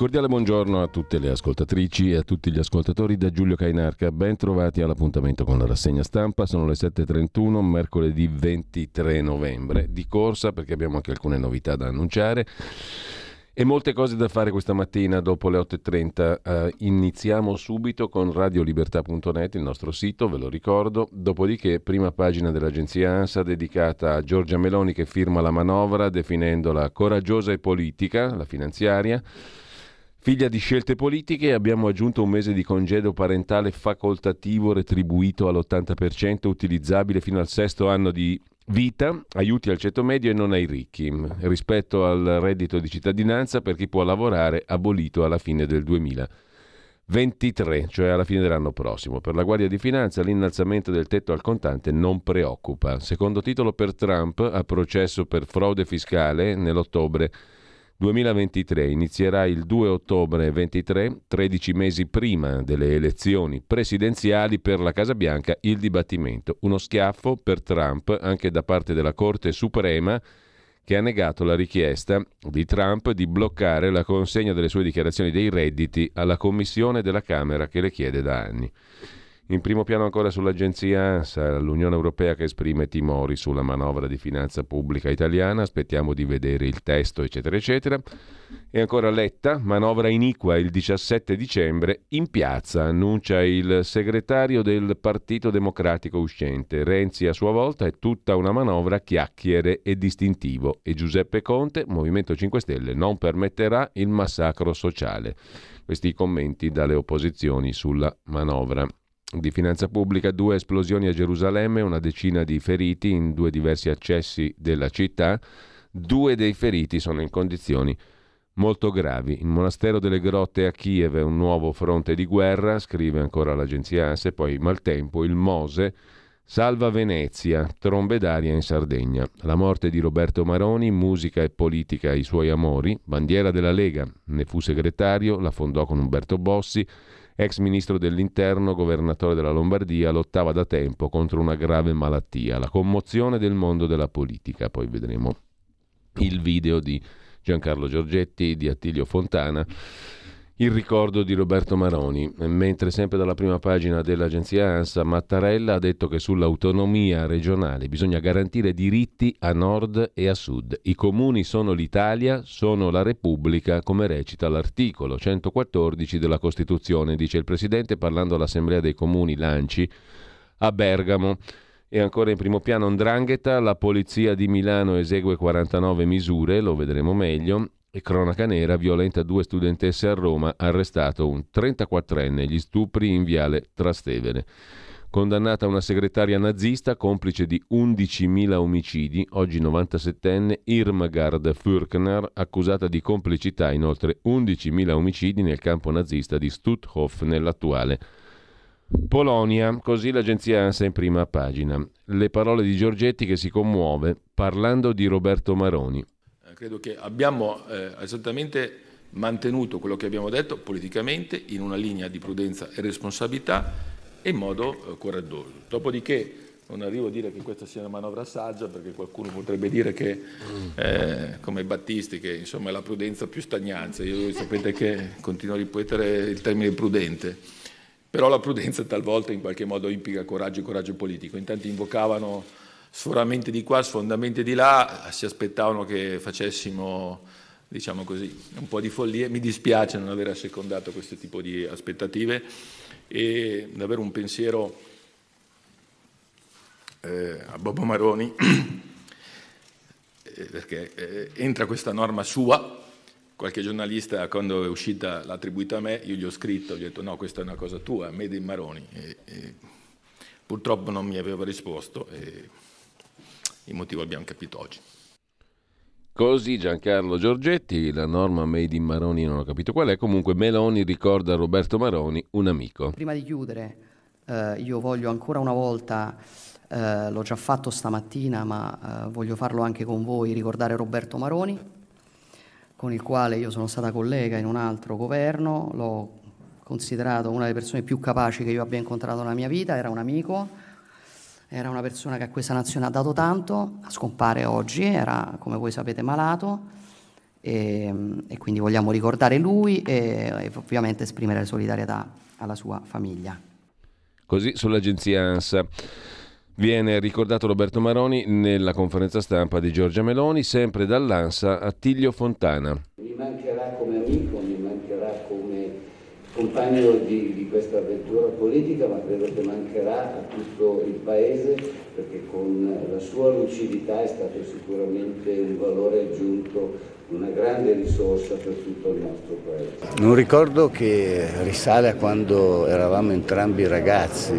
Cordiale buongiorno a tutte le ascoltatrici e a tutti gli ascoltatori da Giulio Cainarca. Ben trovati all'appuntamento con la rassegna stampa. Sono le 7.31, mercoledì 23 novembre. Di corsa perché abbiamo anche alcune novità da annunciare. E molte cose da fare questa mattina dopo le 8.30. Uh, iniziamo subito con radiolibertà.net, il nostro sito, ve lo ricordo. Dopodiché, prima pagina dell'agenzia ANSA dedicata a Giorgia Meloni che firma la manovra definendola coraggiosa e politica, la finanziaria. Figlia di scelte politiche, abbiamo aggiunto un mese di congedo parentale facoltativo retribuito all'80%, utilizzabile fino al sesto anno di vita, aiuti al ceto medio e non ai ricchi, rispetto al reddito di cittadinanza per chi può lavorare, abolito alla fine del 2023, cioè alla fine dell'anno prossimo. Per la Guardia di Finanza l'innalzamento del tetto al contante non preoccupa. Secondo titolo per Trump, a processo per frode fiscale nell'ottobre 2023 inizierà il 2 ottobre 23, 13 mesi prima delle elezioni presidenziali per la Casa Bianca, il dibattimento. Uno schiaffo per Trump anche da parte della Corte Suprema che ha negato la richiesta di Trump di bloccare la consegna delle sue dichiarazioni dei redditi alla Commissione della Camera che le chiede da anni. In primo piano ancora sull'agenzia ANSA, l'Unione Europea che esprime timori sulla manovra di finanza pubblica italiana, aspettiamo di vedere il testo, eccetera, eccetera. E ancora Letta, manovra iniqua il 17 dicembre, in piazza, annuncia il segretario del Partito Democratico uscente. Renzi a sua volta è tutta una manovra chiacchiere e distintivo e Giuseppe Conte, Movimento 5 Stelle, non permetterà il massacro sociale. Questi commenti dalle opposizioni sulla manovra di finanza pubblica, due esplosioni a Gerusalemme, una decina di feriti in due diversi accessi della città. Due dei feriti sono in condizioni molto gravi. Il monastero delle grotte a Kiev è un nuovo fronte di guerra, scrive ancora l'agenzia ANSE, poi maltempo, il Mose salva Venezia, trombe d'aria in Sardegna. La morte di Roberto Maroni, musica e politica i suoi amori, bandiera della Lega, ne fu segretario, la fondò con Umberto Bossi, ex ministro dell'interno, governatore della Lombardia, lottava da tempo contro una grave malattia, la commozione del mondo della politica. Poi vedremo il video di Giancarlo Giorgetti, di Attilio Fontana il ricordo di Roberto Maroni, mentre sempre dalla prima pagina dell'agenzia ANSA Mattarella ha detto che sull'autonomia regionale bisogna garantire diritti a nord e a sud. I comuni sono l'Italia, sono la Repubblica, come recita l'articolo 114 della Costituzione, dice il Presidente parlando all'Assemblea dei Comuni Lanci a Bergamo. E ancora in primo piano Ndrangheta, la polizia di Milano esegue 49 misure, lo vedremo meglio, e cronaca nera, violenta due studentesse a Roma, arrestato un 34enne, gli stupri in viale Trastevere. Condannata una segretaria nazista, complice di 11.000 omicidi, oggi 97enne Irmgard Fürkner, accusata di complicità in oltre 11.000 omicidi nel campo nazista di Stutthof nell'attuale Polonia, così l'agenzia ANSA in prima pagina. Le parole di Giorgetti che si commuove parlando di Roberto Maroni credo che abbiamo eh, esattamente mantenuto quello che abbiamo detto politicamente in una linea di prudenza e responsabilità e in modo eh, coraggioso. Dopodiché non arrivo a dire che questa sia una manovra saggia perché qualcuno potrebbe dire che eh, come Battisti che insomma è la prudenza più stagnanza, io sapete che continuo a ripetere il termine prudente, però la prudenza talvolta in qualche modo implica coraggio e coraggio politico, intanto invocavano sforamenti di qua, sfondamenti di là, si aspettavano che facessimo diciamo così, un po' di follia, mi dispiace non aver assecondato questo tipo di aspettative e avere un pensiero eh, a Bobo Maroni, eh, perché eh, entra questa norma sua, qualche giornalista quando è uscita l'ha attribuita a me, io gli ho scritto, gli ho detto no, questa è una cosa tua, Made in Maroni. E, e purtroppo non mi aveva risposto e il motivo abbiamo capito oggi. Così Giancarlo Giorgetti, la norma Made in Maroni non ho capito qual è, comunque Meloni ricorda Roberto Maroni un amico. Prima di chiudere, eh, io voglio ancora una volta eh, l'ho già fatto stamattina, ma eh, voglio farlo anche con voi, ricordare Roberto Maroni, con il quale io sono stata collega in un altro governo, l'ho considerato una delle persone più capaci che io abbia incontrato nella mia vita, era un amico, era una persona che a questa nazione ha dato tanto, scompare oggi, era come voi sapete malato e, e quindi vogliamo ricordare lui e, e ovviamente esprimere solidarietà alla sua famiglia. Così sull'agenzia ANSA. Viene ricordato Roberto Maroni nella conferenza stampa di Giorgia Meloni, sempre dall'ANSA Attilio Fontana. Mi mancherà come amico, compagno di, di, questa avventura politica, ma credo che mancherà a tutto il Paese perché con la sua lucidità è stato sicuramente un valore aggiunto una grande risorsa per tutto il nostro paese. Un ricordo che risale a quando eravamo entrambi ragazzi,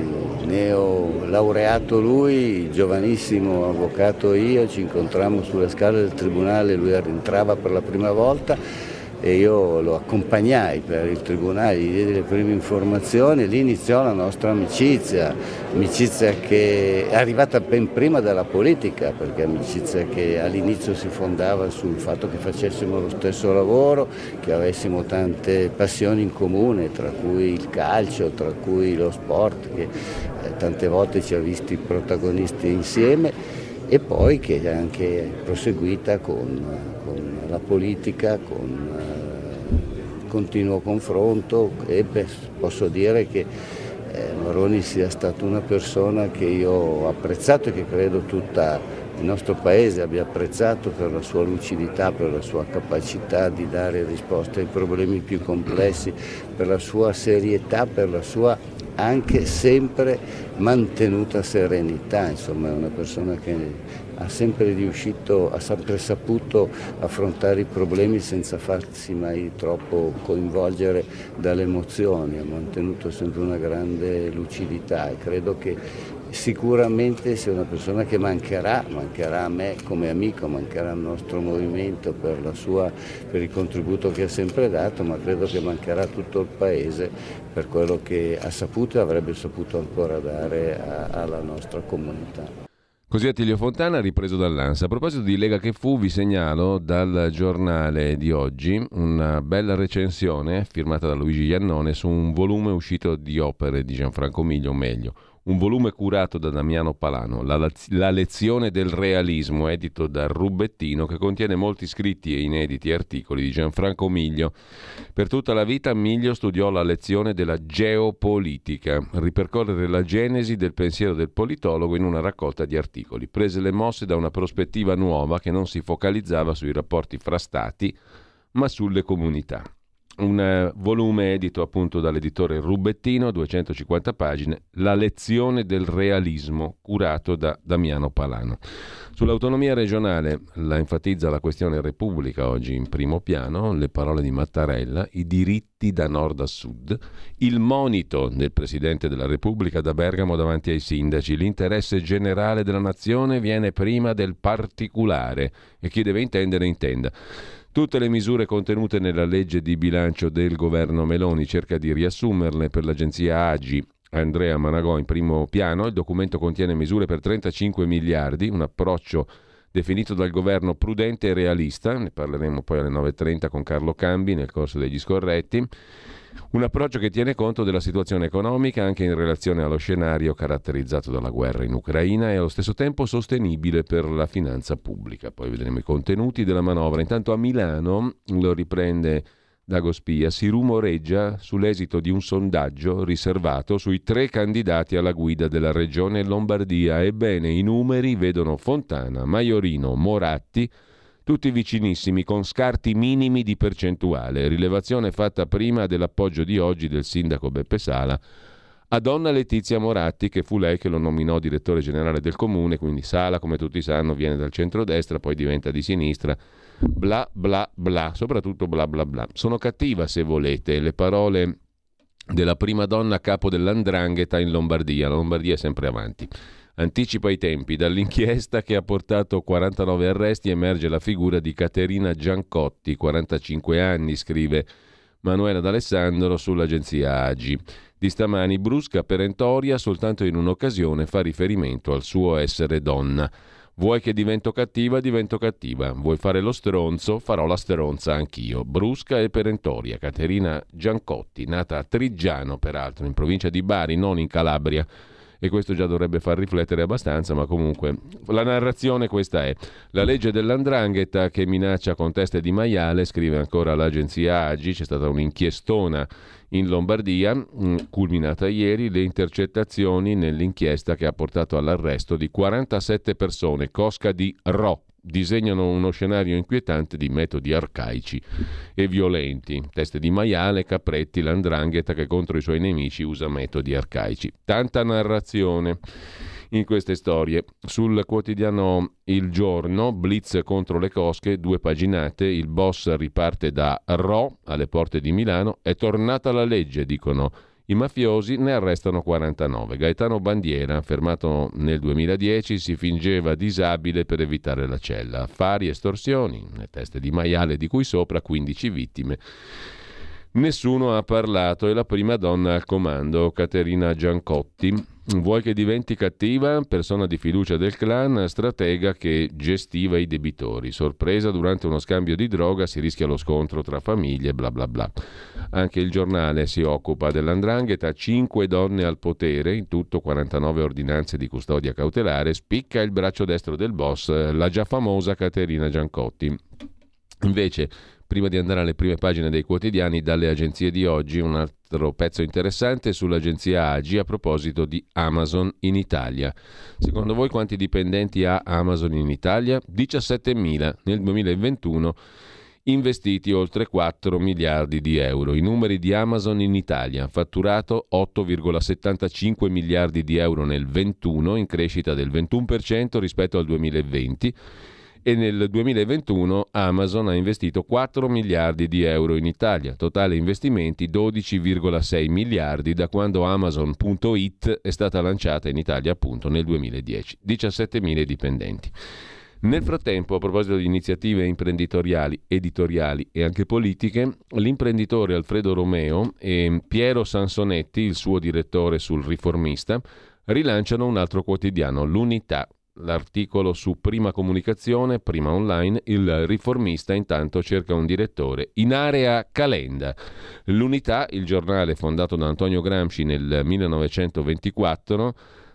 neo laureato lui, giovanissimo avvocato io, ci incontrammo sulle scale del tribunale, lui entrava per la prima volta e io lo accompagnai per il tribunale, gli diedi le prime informazioni e lì iniziò la nostra amicizia, amicizia che è arrivata ben prima della politica, perché amicizia che all'inizio si fondava sul fatto che facessimo lo stesso lavoro, che avessimo tante passioni in comune, tra cui il calcio, tra cui lo sport, che eh, tante volte ci ha visti protagonisti insieme e poi che è anche proseguita con, con la politica, con continuo confronto e beh, posso dire che eh, Moroni sia stata una persona che io ho apprezzato e che credo tutta il nostro Paese abbia apprezzato per la sua lucidità, per la sua capacità di dare risposte ai problemi più complessi, per la sua serietà, per la sua anche sempre mantenuta serenità, insomma è una persona che ha sempre riuscito, ha sempre saputo affrontare i problemi senza farsi mai troppo coinvolgere dalle emozioni, ha mantenuto sempre una grande lucidità e credo che sicuramente sia una persona che mancherà, mancherà a me come amico, mancherà al nostro movimento per, sua, per, il contributo che ha sempre dato, ma credo che mancherà a tutto il Paese per quello che ha saputo e avrebbe saputo ancora dare a, alla nostra comunità. Così Attilio Fontana ripreso dall'ANSA. A proposito di Lega che fu, vi segnalo dal giornale di oggi una bella recensione firmata da Luigi Iannone su un volume uscito di opere di Gianfranco Miglio, o meglio, un volume curato da Damiano Palano, la, la, lezione del realismo, edito da Rubettino, che contiene molti scritti e inediti articoli di Gianfranco Miglio. Per tutta la vita Miglio studiò la lezione della geopolitica, ripercorrere la genesi del pensiero del politologo in una raccolta di articoli. Prese le mosse da una prospettiva nuova che non si focalizzava sui rapporti fra stati, ma sulle comunità un eh, volume edito appunto dall'editore Rubettino, 250 pagine, La lezione del realismo, curato da Damiano Palano. Sull'autonomia regionale la enfatizza la questione Repubblica oggi in primo piano, le parole di Mattarella, i diritti da nord a sud, il monito del Presidente della Repubblica da Bergamo davanti ai sindaci, l'interesse generale della nazione viene prima del particolare e chi deve intendere intenda. Tutte le misure contenute nella legge di bilancio del governo Meloni cerca di riassumerle per l'agenzia AGI Andrea Managò in primo piano. Il documento contiene misure per 35 miliardi, un approccio definito dal governo prudente e realista, ne parleremo poi alle 9.30 con Carlo Cambi nel corso degli scorretti, un approccio che tiene conto della situazione economica anche in relazione allo scenario caratterizzato dalla guerra in Ucraina e allo stesso tempo sostenibile per la finanza pubblica. Poi vedremo i contenuti della manovra. Intanto a Milano lo riprende Dago Spia, si rumoreggia sull'esito di un sondaggio riservato sui tre candidati alla guida della regione Lombardia. Ebbene, i numeri vedono Fontana, Maiorino, Moratti tutti vicinissimi con scarti minimi di percentuale, rilevazione fatta prima dell'appoggio di oggi del sindaco Beppe Sala a donna Letizia Moratti, che fu lei che lo nominò direttore generale del comune, quindi Sala, come tutti sanno, viene dal centrodestra, poi diventa di sinistra, bla bla bla, soprattutto bla bla bla. Sono cattiva se volete. Le parole della prima donna capo dell'andrangheta in Lombardia, la Lombardia è sempre avanti. Anticipa i tempi. Dall'inchiesta che ha portato 49 arresti emerge la figura di Caterina Giancotti, 45 anni, scrive Manuela D'Alessandro sull'agenzia Agi. Di stamani brusca perentoria soltanto in un'occasione fa riferimento al suo essere donna. Vuoi che divento cattiva, divento cattiva. Vuoi fare lo stronzo, farò la stronza anch'io. Brusca e perentoria. Caterina Giancotti, nata a Triggiano, peraltro, in provincia di Bari, non in Calabria e questo già dovrebbe far riflettere abbastanza, ma comunque la narrazione questa è. La legge dell'andrangheta che minaccia con teste di maiale, scrive ancora l'agenzia Agi, c'è stata un'inchiestona in Lombardia, mm, culminata ieri, le intercettazioni nell'inchiesta che ha portato all'arresto di 47 persone, cosca di Ro, disegnano uno scenario inquietante di metodi arcaici e violenti. Teste di maiale, Capretti, l'andrangheta che contro i suoi nemici usa metodi arcaici. Tanta narrazione in queste storie. Sul quotidiano Il Giorno, Blitz contro le cosche, due paginate, il boss riparte da Ro alle porte di Milano, è tornata la legge, dicono i mafiosi ne arrestano 49. Gaetano Bandiera, fermato nel 2010, si fingeva disabile per evitare la cella. Affari, estorsioni, le teste di maiale di cui sopra 15 vittime. Nessuno ha parlato e la prima donna al comando, Caterina Giancotti, vuoi che diventi cattiva, persona di fiducia del clan, stratega che gestiva i debitori. Sorpresa durante uno scambio di droga si rischia lo scontro tra famiglie, bla bla bla. Anche il giornale si occupa dell'andrangheta, 5 donne al potere, in tutto 49 ordinanze di custodia cautelare, spicca il braccio destro del boss, la già famosa Caterina Giancotti. Invece Prima di andare alle prime pagine dei quotidiani, dalle agenzie di oggi, un altro pezzo interessante sull'agenzia Agi a proposito di Amazon in Italia. Secondo voi quanti dipendenti ha Amazon in Italia? 17.000 nel 2021 investiti oltre 4 miliardi di euro. I numeri di Amazon in Italia, fatturato 8,75 miliardi di euro nel 2021, in crescita del 21% rispetto al 2020 e nel 2021 Amazon ha investito 4 miliardi di euro in Italia, totale investimenti 12,6 miliardi da quando Amazon.it è stata lanciata in Italia appunto nel 2010, 17.000 dipendenti. Nel frattempo, a proposito di iniziative imprenditoriali, editoriali e anche politiche, l'imprenditore Alfredo Romeo e Piero Sansonetti, il suo direttore sul riformista, rilanciano un altro quotidiano, l'Unità, L'articolo su Prima Comunicazione, Prima Online, il riformista intanto cerca un direttore in area Calenda. L'Unità, il giornale fondato da Antonio Gramsci nel 1924,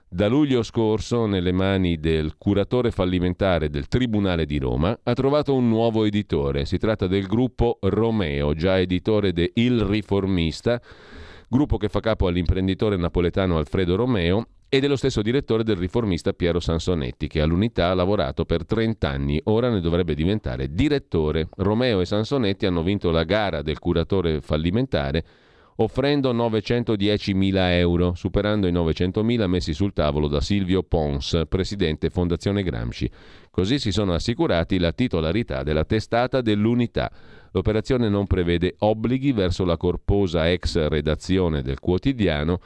da luglio scorso, nelle mani del curatore fallimentare del Tribunale di Roma, ha trovato un nuovo editore. Si tratta del gruppo Romeo, già editore de Il Riformista, gruppo che fa capo all'imprenditore napoletano Alfredo Romeo e dello stesso direttore del riformista Piero Sansonetti, che all'unità ha lavorato per 30 anni, ora ne dovrebbe diventare direttore. Romeo e Sansonetti hanno vinto la gara del curatore fallimentare offrendo 910.000 euro, superando i 900.000 messi sul tavolo da Silvio Pons, presidente Fondazione Gramsci. Così si sono assicurati la titolarità della testata dell'unità. L'operazione non prevede obblighi verso la corposa ex redazione del quotidiano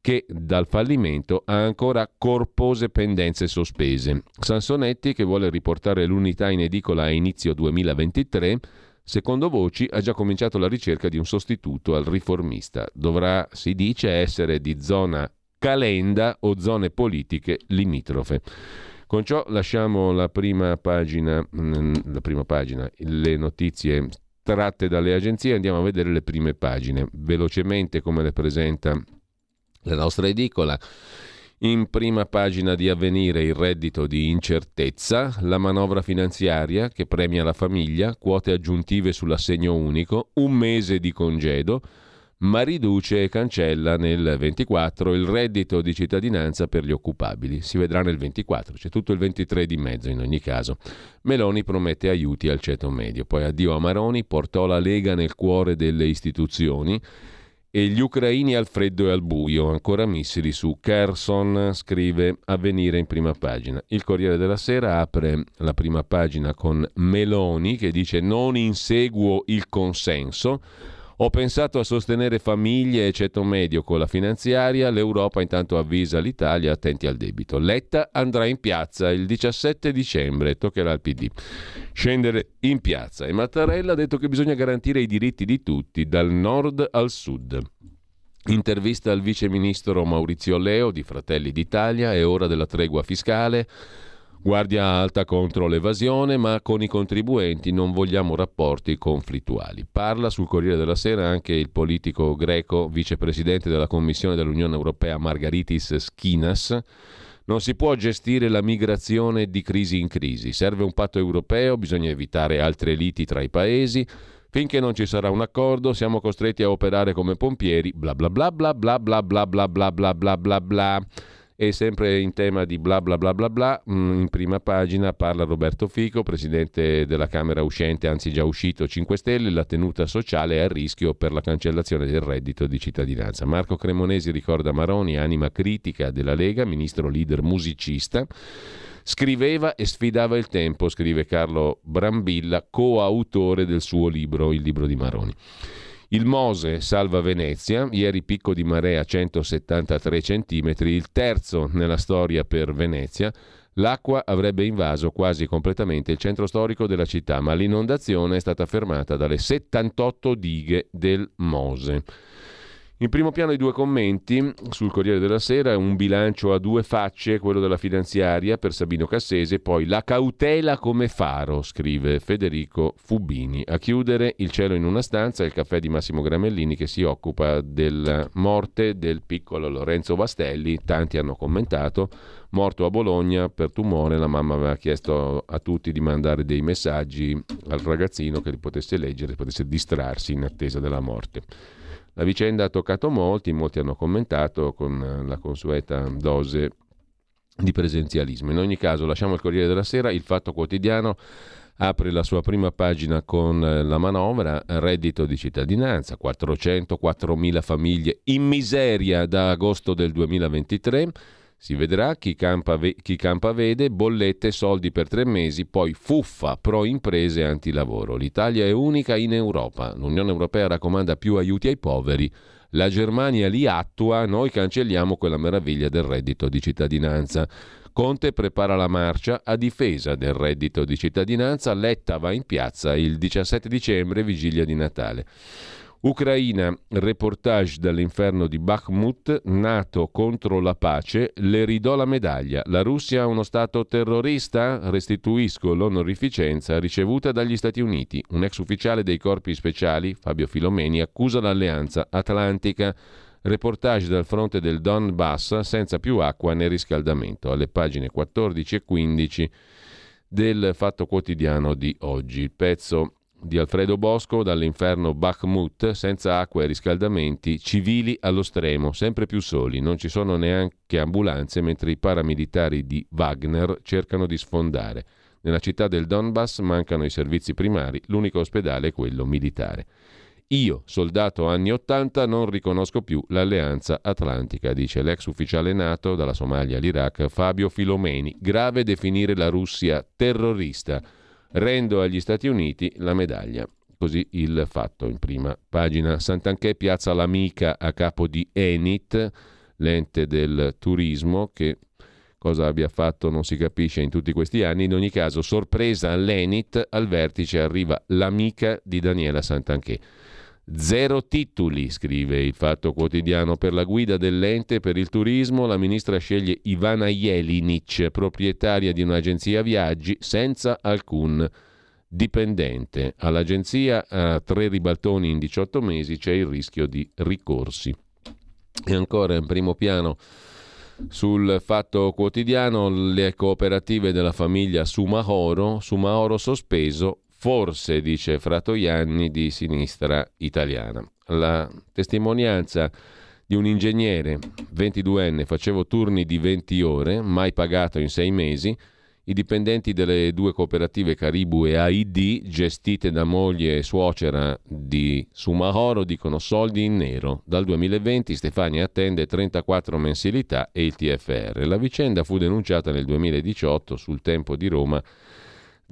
che dal fallimento ha ancora corpose pendenze sospese. Sansonetti, che vuole riportare l'unità in edicola a inizio 2023, secondo voci ha già cominciato la ricerca di un sostituto al riformista. Dovrà, si dice, essere di zona calenda o zone politiche limitrofe. Con ciò lasciamo la prima pagina, mm, la prima pagina le notizie tratte dalle agenzie, andiamo a vedere le prime pagine, velocemente come le presenta la nostra edicola. In prima pagina di avvenire il reddito di incertezza, la manovra finanziaria che premia la famiglia, quote aggiuntive sull'assegno unico, un mese di congedo, ma riduce e cancella nel 24 il reddito di cittadinanza per gli occupabili. Si vedrà nel 24, c'è tutto il 23 di mezzo in ogni caso. Meloni promette aiuti al ceto medio. Poi addio a Maroni, portò la Lega nel cuore delle istituzioni e gli ucraini al freddo e al buio, ancora missili su Kherson, scrive Avvenire in prima pagina. Il Corriere della Sera apre la prima pagina con Meloni che dice non inseguo il consenso. Ho pensato a sostenere famiglie e ceto medio con la finanziaria, l'Europa intanto avvisa l'Italia attenti al debito. Letta andrà in piazza il 17 dicembre, toccherà al PD scendere in piazza e Mattarella ha detto che bisogna garantire i diritti di tutti, dal nord al sud. Intervista al vice ministro Maurizio Leo di Fratelli d'Italia, è ora della tregua fiscale. Guardia alta contro l'evasione, ma con i contribuenti non vogliamo rapporti conflittuali. Parla sul Corriere della Sera anche il politico greco, vicepresidente della Commissione dell'Unione Europea Margaritis Skinas. Non si può gestire la migrazione di crisi in crisi. Serve un patto europeo, bisogna evitare altre liti tra i paesi. Finché non ci sarà un accordo, siamo costretti a operare come pompieri, bla bla bla bla bla bla bla bla bla bla bla bla bla. E sempre in tema di bla bla bla bla bla, in prima pagina parla Roberto Fico, presidente della Camera uscente, anzi già uscito 5 Stelle, la tenuta sociale è a rischio per la cancellazione del reddito di cittadinanza. Marco Cremonesi ricorda Maroni, anima critica della Lega, ministro leader musicista. Scriveva e sfidava il tempo, scrive Carlo Brambilla, coautore del suo libro, il libro di Maroni. Il Mose salva Venezia, ieri picco di marea 173 cm, il terzo nella storia per Venezia. L'acqua avrebbe invaso quasi completamente il centro storico della città, ma l'inondazione è stata fermata dalle 78 dighe del Mose. In primo piano i due commenti sul Corriere della Sera, un bilancio a due facce, quello della finanziaria per Sabino Cassese, poi la cautela come faro, scrive Federico Fubini. A chiudere il cielo in una stanza, il caffè di Massimo Gramellini che si occupa della morte del piccolo Lorenzo Vastelli, tanti hanno commentato, morto a Bologna per tumore, la mamma aveva chiesto a tutti di mandare dei messaggi al ragazzino che li potesse leggere, potesse distrarsi in attesa della morte. La vicenda ha toccato molti, molti hanno commentato con la consueta dose di presenzialismo. In ogni caso, lasciamo il Corriere della Sera, il Fatto Quotidiano apre la sua prima pagina con la manovra reddito di cittadinanza, 404.000 famiglie in miseria da agosto del 2023 si vedrà chi campa, ve- chi campa vede, bollette, soldi per tre mesi, poi fuffa pro imprese antilavoro. L'Italia è unica in Europa. L'Unione Europea raccomanda più aiuti ai poveri. La Germania li attua, noi cancelliamo quella meraviglia del reddito di cittadinanza. Conte prepara la marcia a difesa del reddito di cittadinanza, Letta va in piazza il 17 dicembre, vigilia di Natale. Ucraina, reportage dall'inferno di Bakhmut, nato contro la pace, le ridò la medaglia. La Russia è uno Stato terrorista? Restituisco l'onorificenza ricevuta dagli Stati Uniti. Un ex ufficiale dei corpi speciali, Fabio Filomeni, accusa l'alleanza atlantica. Reportage dal fronte del Donbass senza più acqua né riscaldamento, alle pagine 14 e 15 del Fatto Quotidiano di oggi. Il pezzo di Alfredo Bosco dall'inferno Bakhmut, senza acqua e riscaldamenti, civili allo stremo, sempre più soli, non ci sono neanche ambulanze mentre i paramilitari di Wagner cercano di sfondare. Nella città del Donbass mancano i servizi primari, l'unico ospedale è quello militare. Io, soldato anni 80, non riconosco più l'alleanza atlantica, dice l'ex ufficiale NATO dalla Somalia all'Iraq Fabio Filomeni. Grave definire la Russia terrorista Rendo agli Stati Uniti la medaglia. Così il fatto in prima pagina. Sant'Anché piazza l'amica a capo di Enit, l'ente del turismo, che cosa abbia fatto non si capisce in tutti questi anni. In ogni caso, sorpresa all'Enit, al vertice arriva l'amica di Daniela Sant'Anché. Zero titoli, scrive il Fatto Quotidiano. Per la guida dell'ente per il turismo, la ministra sceglie Ivana Jelinic, proprietaria di un'agenzia viaggi, senza alcun dipendente. All'agenzia a tre ribaltoni in 18 mesi c'è il rischio di ricorsi. E ancora in primo piano sul Fatto Quotidiano le cooperative della famiglia Sumahoro, Sumahoro sospeso, forse, dice Fratoianni, di sinistra italiana. La testimonianza di un ingegnere 22enne, facevo turni di 20 ore, mai pagato in sei mesi, i dipendenti delle due cooperative Caribu e AID, gestite da moglie e suocera di Sumahoro, dicono soldi in nero. Dal 2020 Stefania attende 34 mensilità e il TFR. La vicenda fu denunciata nel 2018 sul Tempo di Roma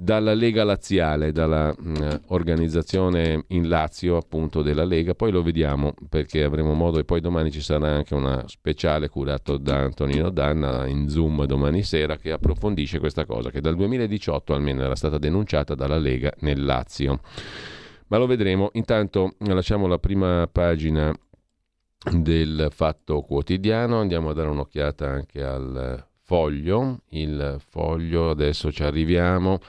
dalla Lega Laziale, mh, mm, organizzazione in Lazio appunto della Lega, poi lo vediamo perché avremo modo e poi domani ci sarà anche una speciale curato da Antonino Danna in Zoom domani sera che approfondisce questa cosa che dal 2018 almeno era stata denunciata dalla Lega nel Lazio. Ma lo vedremo, intanto lasciamo la prima pagina del Fatto Quotidiano, andiamo a dare un'occhiata anche al foglio, il foglio adesso ci arriviamo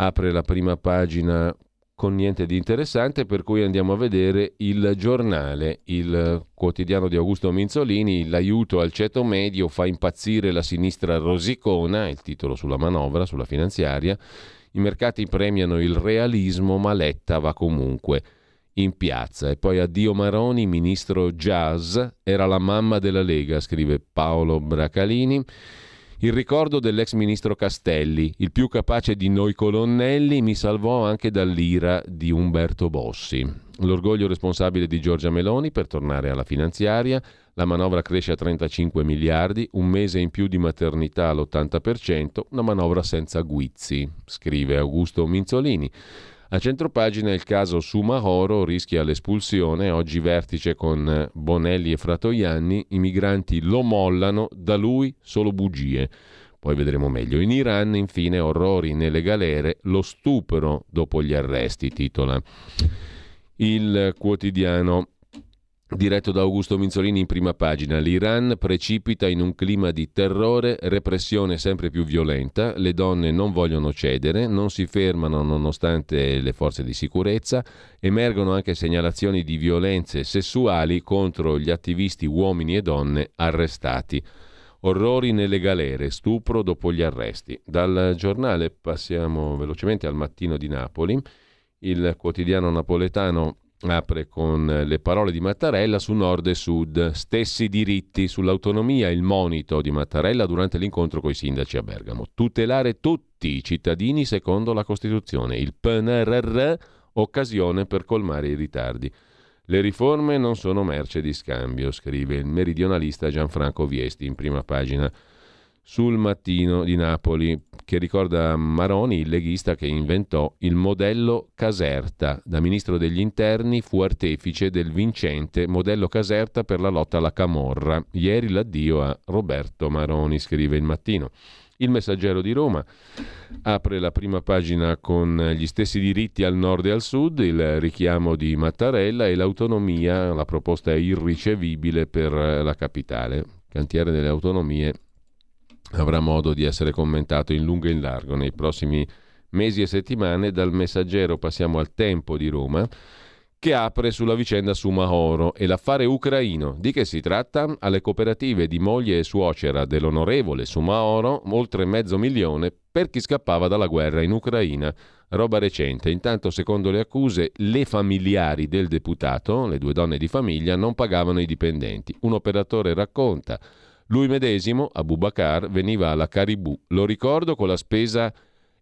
apre la prima pagina con niente di interessante, per cui andiamo a vedere il giornale, il quotidiano di Augusto Minzolini, l'aiuto al ceto medio fa impazzire la sinistra rosicona, il titolo sulla manovra, sulla finanziaria, i mercati premiano il realismo, ma Letta va comunque in piazza. E poi addio Maroni, ministro jazz, era la mamma della Lega, scrive Paolo Bracalini. Il ricordo dell'ex ministro Castelli, il più capace di noi colonnelli, mi salvò anche dall'ira di Umberto Bossi. L'orgoglio responsabile di Giorgia Meloni per tornare alla finanziaria, la manovra cresce a 35 miliardi, un mese in più di maternità all'80%, una manovra senza guizzi, scrive Augusto Minzolini. A centropagina il caso Sumahoro rischia l'espulsione, oggi vertice con Bonelli e Fratoianni, i migranti lo mollano, da lui solo bugie. Poi vedremo meglio. In Iran, infine, orrori nelle galere, lo stupro dopo gli arresti, titola il quotidiano Diretto da Augusto Minzolini in prima pagina, l'Iran precipita in un clima di terrore, repressione sempre più violenta, le donne non vogliono cedere, non si fermano nonostante le forze di sicurezza, emergono anche segnalazioni di violenze sessuali contro gli attivisti uomini e donne arrestati. Orrori nelle galere, stupro dopo gli arresti. Dal giornale passiamo velocemente al mattino di Napoli. Il quotidiano napoletano apre con le parole di Mattarella su nord e sud, stessi diritti sull'autonomia, il monito di Mattarella durante l'incontro con i sindaci a Bergamo, tutelare tutti i cittadini secondo la Costituzione, il PNRR occasione per colmare i ritardi. Le riforme non sono merce di scambio, scrive il meridionalista Gianfranco Viesti in prima pagina sul mattino di Napoli, che ricorda Maroni, il leghista che inventò il modello Caserta. Da ministro degli interni fu artefice del vincente modello Caserta per la lotta alla Camorra. Ieri l'addio a Roberto Maroni, scrive il mattino. Il Messaggero di Roma apre la prima pagina con gli stessi diritti al nord e al sud, il richiamo di Mattarella e l'autonomia, la proposta è irricevibile per la capitale. Cantiere delle autonomie avrà modo di essere commentato in lungo e in largo nei prossimi mesi e settimane. Dal messaggero passiamo al Tempo di Roma che apre sulla vicenda Sumahoro e l'affare ucraino. Di che si tratta? Alle cooperative di moglie e suocera dell'onorevole Sumahoro, oltre mezzo milione per chi scappava dalla guerra in Ucraina. Roba recente. Intanto, secondo le accuse, le familiari del deputato, le due donne di famiglia, non pagavano i dipendenti. Un operatore racconta lui medesimo, Abubakar, veniva alla Caribù, lo ricordo con la spesa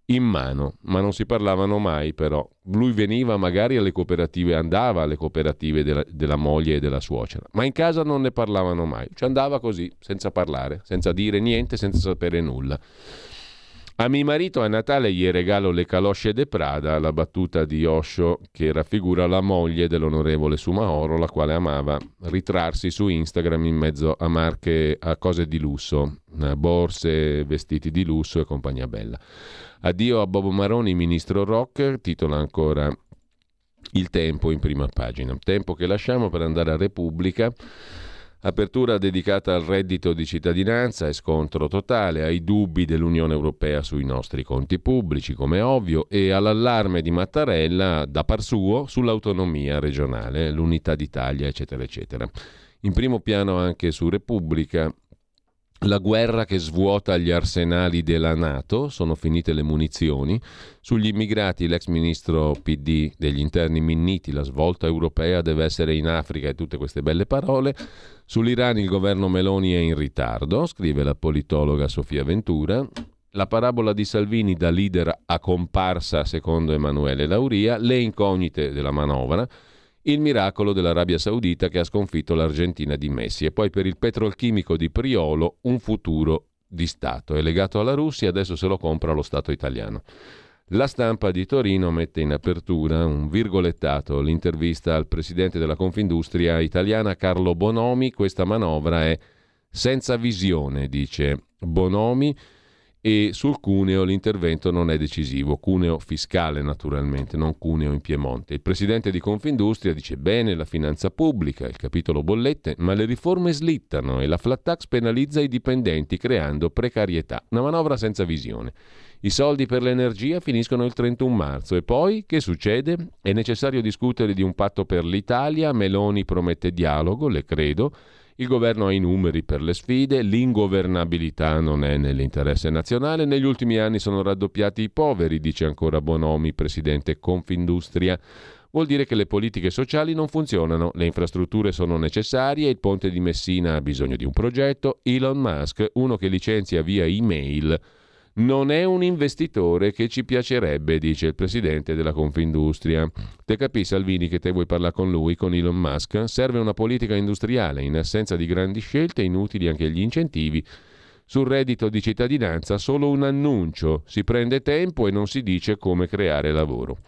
in mano, ma non si parlavano mai però. Lui veniva magari alle cooperative, andava alle cooperative della, della, moglie e della suocera, ma in casa non ne parlavano mai. Ci andava così, senza parlare, senza dire niente, senza sapere nulla. A mio marito a Natale gli regalo le calosce de Prada, la battuta di Osho che raffigura la moglie dell'onorevole Sumaoro, la quale amava ritrarsi su Instagram in mezzo a marche, a cose di lusso, borse, vestiti di lusso e compagnia bella. Addio a Bobo Maroni, ministro rock, titola ancora il tempo in prima pagina. Tempo che lasciamo per andare a Repubblica. Apertura dedicata al reddito di cittadinanza e scontro totale, ai dubbi dell'Unione Europea sui nostri conti pubblici, come ovvio, e all'allarme di Mattarella da par suo sull'autonomia regionale, l'unità d'Italia, eccetera, eccetera. In primo piano anche su Repubblica la guerra che svuota gli arsenali della Nato, sono finite le munizioni. Sugli immigrati l'ex ministro PD degli interni Minniti, la svolta europea deve essere in Africa e tutte queste belle parole. Sull'Iran il governo Meloni è in ritardo, scrive la politologa Sofia Ventura. La parabola di Salvini da leader a comparsa secondo Emanuele Lauria, le incognite della manovra il miracolo dell'Arabia Saudita che ha sconfitto l'Argentina di Messi e poi per il petrolchimico di Priolo un futuro di Stato. È legato alla Russia, adesso se lo compra lo Stato italiano. La stampa di Torino mette in apertura un virgolettato l'intervista al presidente della Confindustria italiana Carlo Bonomi. Questa manovra è senza visione, dice Bonomi e sul cuneo l'intervento non è decisivo, cuneo fiscale naturalmente, non cuneo in Piemonte. Il presidente di Confindustria dice bene la finanza pubblica, il capitolo bollette, ma le riforme slittano e la flat tax penalizza i dipendenti creando precarietà, una manovra senza visione. I soldi per l'energia finiscono il 31 marzo e poi che succede? È necessario discutere di un patto per l'Italia, Meloni promette dialogo, le credo, il governo ha i numeri per le sfide, l'ingovernabilità non è nell'interesse nazionale, negli ultimi anni sono raddoppiati i poveri, dice ancora Bonomi, presidente Confindustria. Vuol dire che le politiche sociali non funzionano, le infrastrutture sono necessarie, il ponte di Messina ha bisogno di un progetto, Elon Musk, uno che licenzia via email non è un investitore che ci piacerebbe, dice il presidente della Confindustria. Te capisci Salvini che te vuoi parlare con lui, con Elon Musk? Serve una politica industriale, in assenza di grandi scelte, inutili anche gli incentivi. Sul reddito di cittadinanza solo un annuncio, si prende tempo e non si dice come creare lavoro.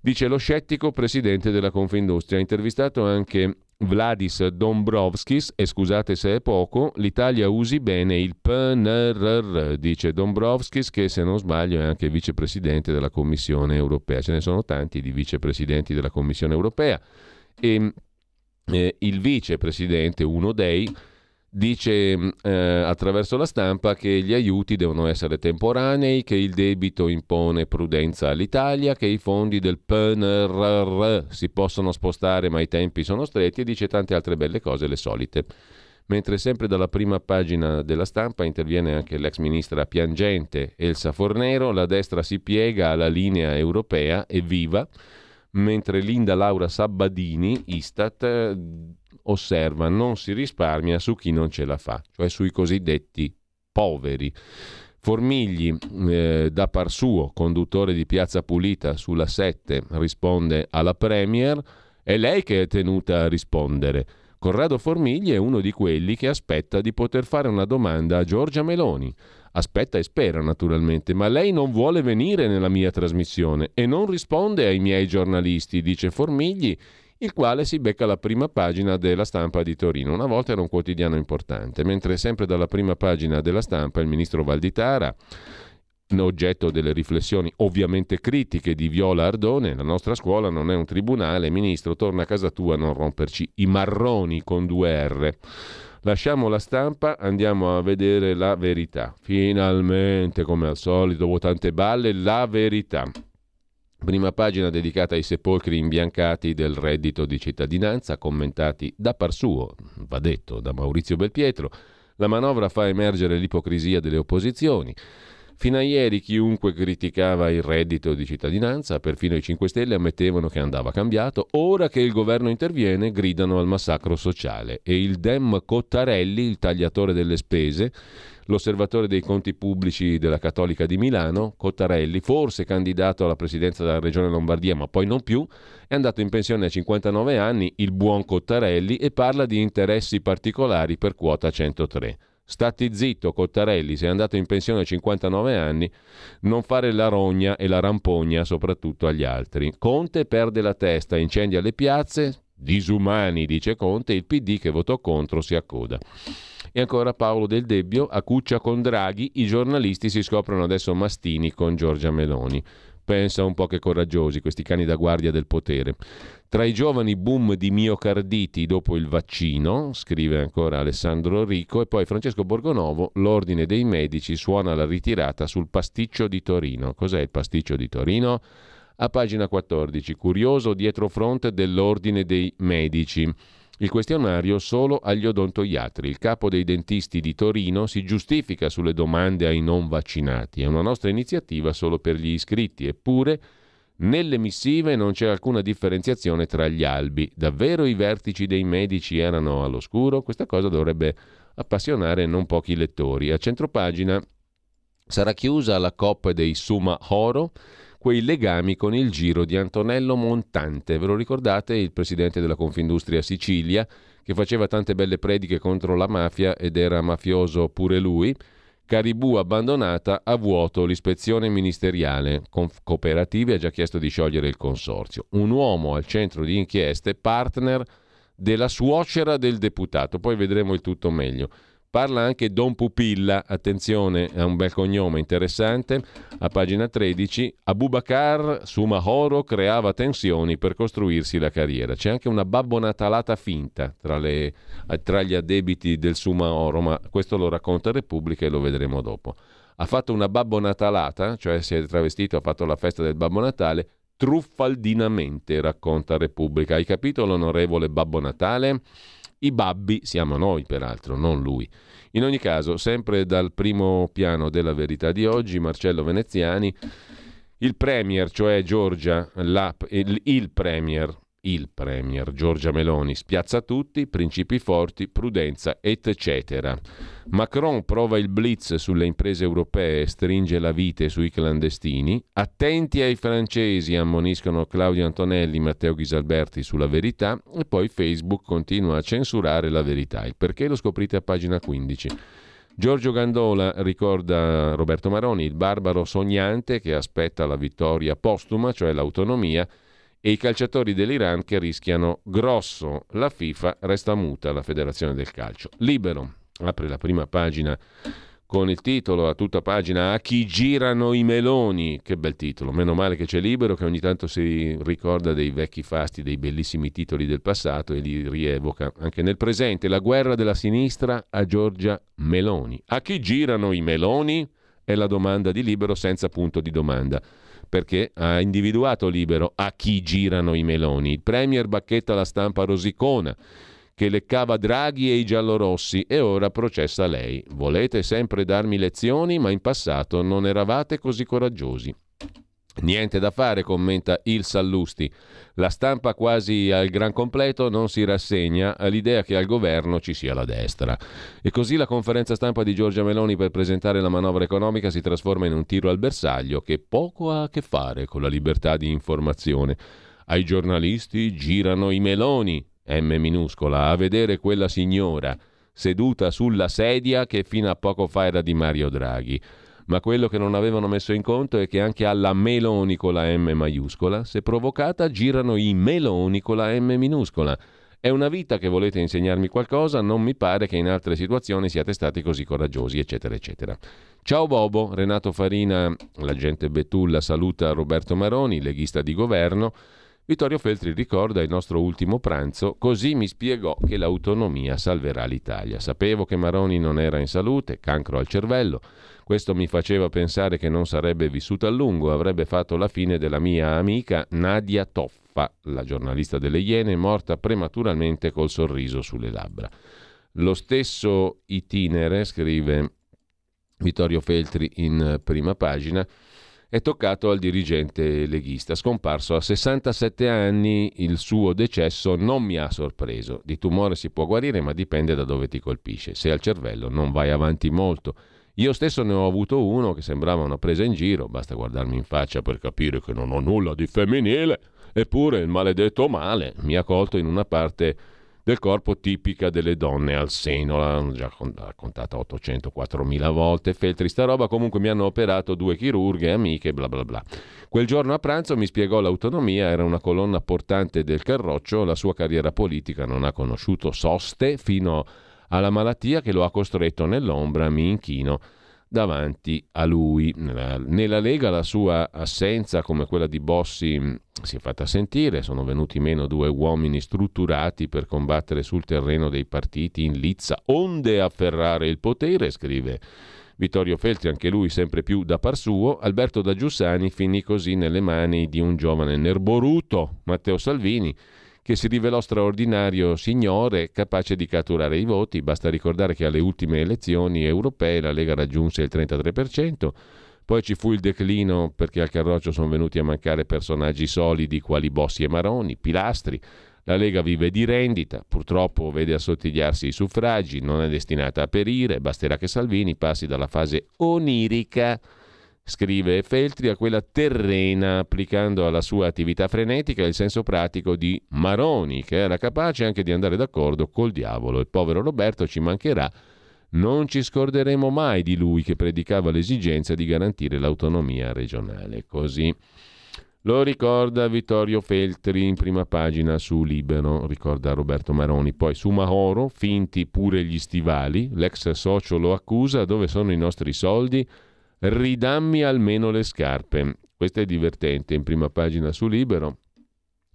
Dice lo scettico presidente della Confindustria, intervistato anche Vladis Dombrovskis, e scusate se è poco, l'Italia usi bene il PNRR, dice Dombrovskis che se non sbaglio è anche vicepresidente della Commissione europea. Ce ne sono tanti di vicepresidenti della Commissione europea e eh, il vicepresidente, uno dei, dice mm, eh, attraverso la stampa che gli aiuti devono essere temporanei, che il debito impone prudenza all'Italia, che i fondi del PNRR si possono spostare ma i tempi sono stretti e dice tante altre belle cose, le solite. Mentre sempre dalla prima pagina della stampa interviene anche l'ex ministra piangente Elsa Fornero, la destra si piega alla linea europea e viva, mentre Linda Laura Sabbadini, Istat, osserva non si risparmia su chi non ce la fa, cioè sui cosiddetti poveri. Formigli, eh, da par suo, conduttore di Piazza Pulita sulla 7, risponde alla Premier, è lei che è tenuta a rispondere. Corrado Formigli è uno di quelli che aspetta di poter fare una domanda a Giorgia Meloni. Aspetta e spera naturalmente, ma lei non vuole venire nella mia trasmissione e non risponde ai miei giornalisti, dice Formigli, il quale si becca la prima pagina della stampa di Torino. Una volta era un quotidiano importante, mentre sempre dalla prima pagina della stampa il ministro Valditara oggetto delle riflessioni ovviamente critiche di Viola Ardone, la nostra scuola non è un tribunale, ministro, torna a casa tua a non romperci i marroni con due R. Lasciamo la stampa, andiamo a vedere la verità. Finalmente, come al solito, dopo tante balle, la verità. Prima pagina dedicata ai sepolcri imbiancati del reddito di cittadinanza, commentati da par suo, va detto, da Maurizio Belpietro. La manovra fa emergere l'ipocrisia delle opposizioni. Fino a ieri chiunque criticava il reddito di cittadinanza, perfino i 5 Stelle ammettevano che andava cambiato, ora che il governo interviene gridano al massacro sociale e il Dem Cottarelli, il tagliatore delle spese, l'osservatore dei conti pubblici della Cattolica di Milano, Cottarelli, forse candidato alla presidenza della Regione Lombardia, ma poi non più, è andato in pensione a 59 anni, il buon Cottarelli, e parla di interessi particolari per quota 103. Stati zitto, Cottarelli, sei andato in pensione a 59 anni, non fare la rogna e la rampogna soprattutto agli altri. Conte perde la testa, incendia le piazze, disumani, dice Conte, il PD che votò contro si accoda. E ancora Paolo Del Debbio, a Cuccia con Draghi, i giornalisti si scoprono adesso mastini con Giorgia Meloni. Pensa un po' che coraggiosi questi cani da guardia del potere. Tra i giovani boom di miocarditi dopo il vaccino, scrive ancora Alessandro Rico, e poi Francesco Borgonovo, l'ordine dei medici suona la ritirata sul pasticcio di Torino. Cos'è il pasticcio di Torino? A pagina 14, curioso dietro fronte dell'ordine dei medici. Il questionario solo agli odontoiatri. Il capo dei dentisti di Torino si giustifica sulle domande ai non vaccinati. È una nostra iniziativa solo per gli iscritti, eppure nelle missive non c'è alcuna differenziazione tra gli albi. Davvero i vertici dei medici erano all'oscuro? Questa cosa dovrebbe appassionare non pochi lettori. A centropagina sarà chiusa la coppa dei Suma Oro, quei legami con il giro di Antonello Montante. Ve lo ricordate, il presidente della Confindustria Sicilia, che faceva tante belle prediche contro la mafia ed era mafioso pure lui? Caribù abbandonata a vuoto l'ispezione ministeriale. Conf- Cooperative ha già chiesto di sciogliere il consorzio. Un uomo al centro di inchieste, partner della suocera del deputato. Poi vedremo il tutto meglio. Parla anche Don Pupilla, attenzione, è un bel cognome interessante, a pagina 13, Abubakar su Mahoro creava tensioni per costruirsi la carriera. C'è anche una babbo natalata finta tra, le, tra gli addebiti del Sumaoro, ma questo lo racconta Repubblica e lo vedremo dopo. Ha fatto una babbo natalata, cioè si è travestito, ha fatto la festa del Babbo Natale, truffaldinamente, racconta Repubblica. Hai capito l'onorevole Babbo Natale? I babbi siamo noi, peraltro, non lui. In ogni caso, sempre dal primo piano della verità di oggi, Marcello Veneziani, il premier, cioè Giorgia, il, premier, il premier Giorgia Meloni spiazza tutti, principi forti, prudenza, eccetera. Macron prova il blitz sulle imprese europee, stringe la vite sui clandestini. Attenti ai francesi, ammoniscono Claudio Antonelli, Matteo Ghisalberti sulla verità e poi Facebook continua a censurare la verità. Il perché lo scoprite a pagina 15. Giorgio Gandola ricorda Roberto Maroni, il barbaro sognante che aspetta la vittoria postuma, cioè l'autonomia, e i calciatori dell'Iran che rischiano grosso. La FIFA resta muta, la Federazione del Calcio. Libero apre la prima pagina con il titolo a tutta pagina A chi girano i meloni. Che bel titolo, meno male che c'è libero che ogni tanto si ricorda dei vecchi fasti, dei bellissimi titoli del passato e li rievoca anche nel presente. La guerra della sinistra a Giorgia Meloni. A chi girano i meloni? È la domanda di libero senza punto di domanda perché ha individuato libero a chi girano i meloni. Il Premier bacchetta la stampa rosicona che leccava Draghi e i giallorossi e ora processa lei. Volete sempre darmi lezioni, ma in passato non eravate così coraggiosi. Niente da fare, commenta il Sallusti. La stampa quasi al gran completo non si rassegna all'idea che al governo ci sia la destra. E così la conferenza stampa di Giorgia Meloni per presentare la manovra economica si trasforma in un tiro al bersaglio che poco ha a che fare con la libertà di informazione. Ai giornalisti girano i meloni, M minuscola, a vedere quella signora seduta sulla sedia che fino a poco fa era di Mario Draghi ma quello che non avevano messo in conto è che anche alla Meloni con la M maiuscola, se provocata, girano i meloni con la M minuscola. È una vita che volete insegnarmi qualcosa, non mi pare che in altre situazioni siate stati così coraggiosi, eccetera, eccetera. Ciao Bobo, Renato Farina, l'agente Betulla saluta Roberto Maroni, leghista di governo. Vittorio Feltri ricorda il nostro ultimo pranzo, così mi spiegò che l'autonomia salverà l'Italia. Sapevo che Maroni non era in salute, cancro al cervello, questo mi faceva pensare che non sarebbe vissuto a lungo, avrebbe fatto la fine della mia amica Nadia Toffa, la giornalista delle Iene, morta prematuramente col sorriso sulle labbra. Lo stesso itinere, scrive Vittorio Feltri in prima pagina, è toccato al dirigente leghista. Scomparso a 67 anni, il suo decesso non mi ha sorpreso. Di tumore si può guarire, ma dipende da dove ti colpisce. Se al cervello non vai avanti molto. Io stesso ne ho avuto uno che sembrava una presa in giro, basta guardarmi in faccia per capire che non ho nulla di femminile, eppure il maledetto male mi ha colto in una parte del corpo tipica delle donne al seno, l'hanno già raccontata 804.000 volte, Feltri sta roba, comunque mi hanno operato due chirurghe, amiche, bla bla bla. Quel giorno a pranzo mi spiegò l'autonomia, era una colonna portante del Carroccio, la sua carriera politica non ha conosciuto soste fino alla malattia che lo ha costretto nell'ombra, mi inchino davanti a lui. Nella, Lega la sua assenza, come quella di Bossi, si è fatta sentire, sono venuti meno due uomini strutturati per combattere sul terreno dei partiti in lizza, onde afferrare il potere, scrive Vittorio Feltri, anche lui sempre più da par suo, Alberto da Giussani finì così nelle mani di un giovane nerboruto, Matteo Salvini, che si rivelò straordinario signore capace di catturare i voti. Basta ricordare che alle ultime elezioni europee la Lega raggiunse il 33%, poi ci fu il declino perché al Carroccio sono venuti a mancare personaggi solidi quali Bossi e Maroni, Pilastri. La Lega vive di rendita, purtroppo vede assottigliarsi i suffragi, non è destinata a perire, basterà che Salvini passi dalla fase onirica scrive Feltri, a quella terrena, applicando alla sua attività frenetica il senso pratico di Maroni, che era capace anche di andare d'accordo col diavolo. Il povero Roberto ci mancherà. Non ci scorderemo mai di lui che predicava l'esigenza di garantire l'autonomia regionale. Così lo ricorda Vittorio Feltri in prima pagina su Libero, ricorda Roberto Maroni. Poi su Mahoro, finti pure gli stivali, l'ex socio lo accusa, dove sono i nostri soldi? Ridammi almeno le scarpe. Questo è divertente, in prima pagina su Libero.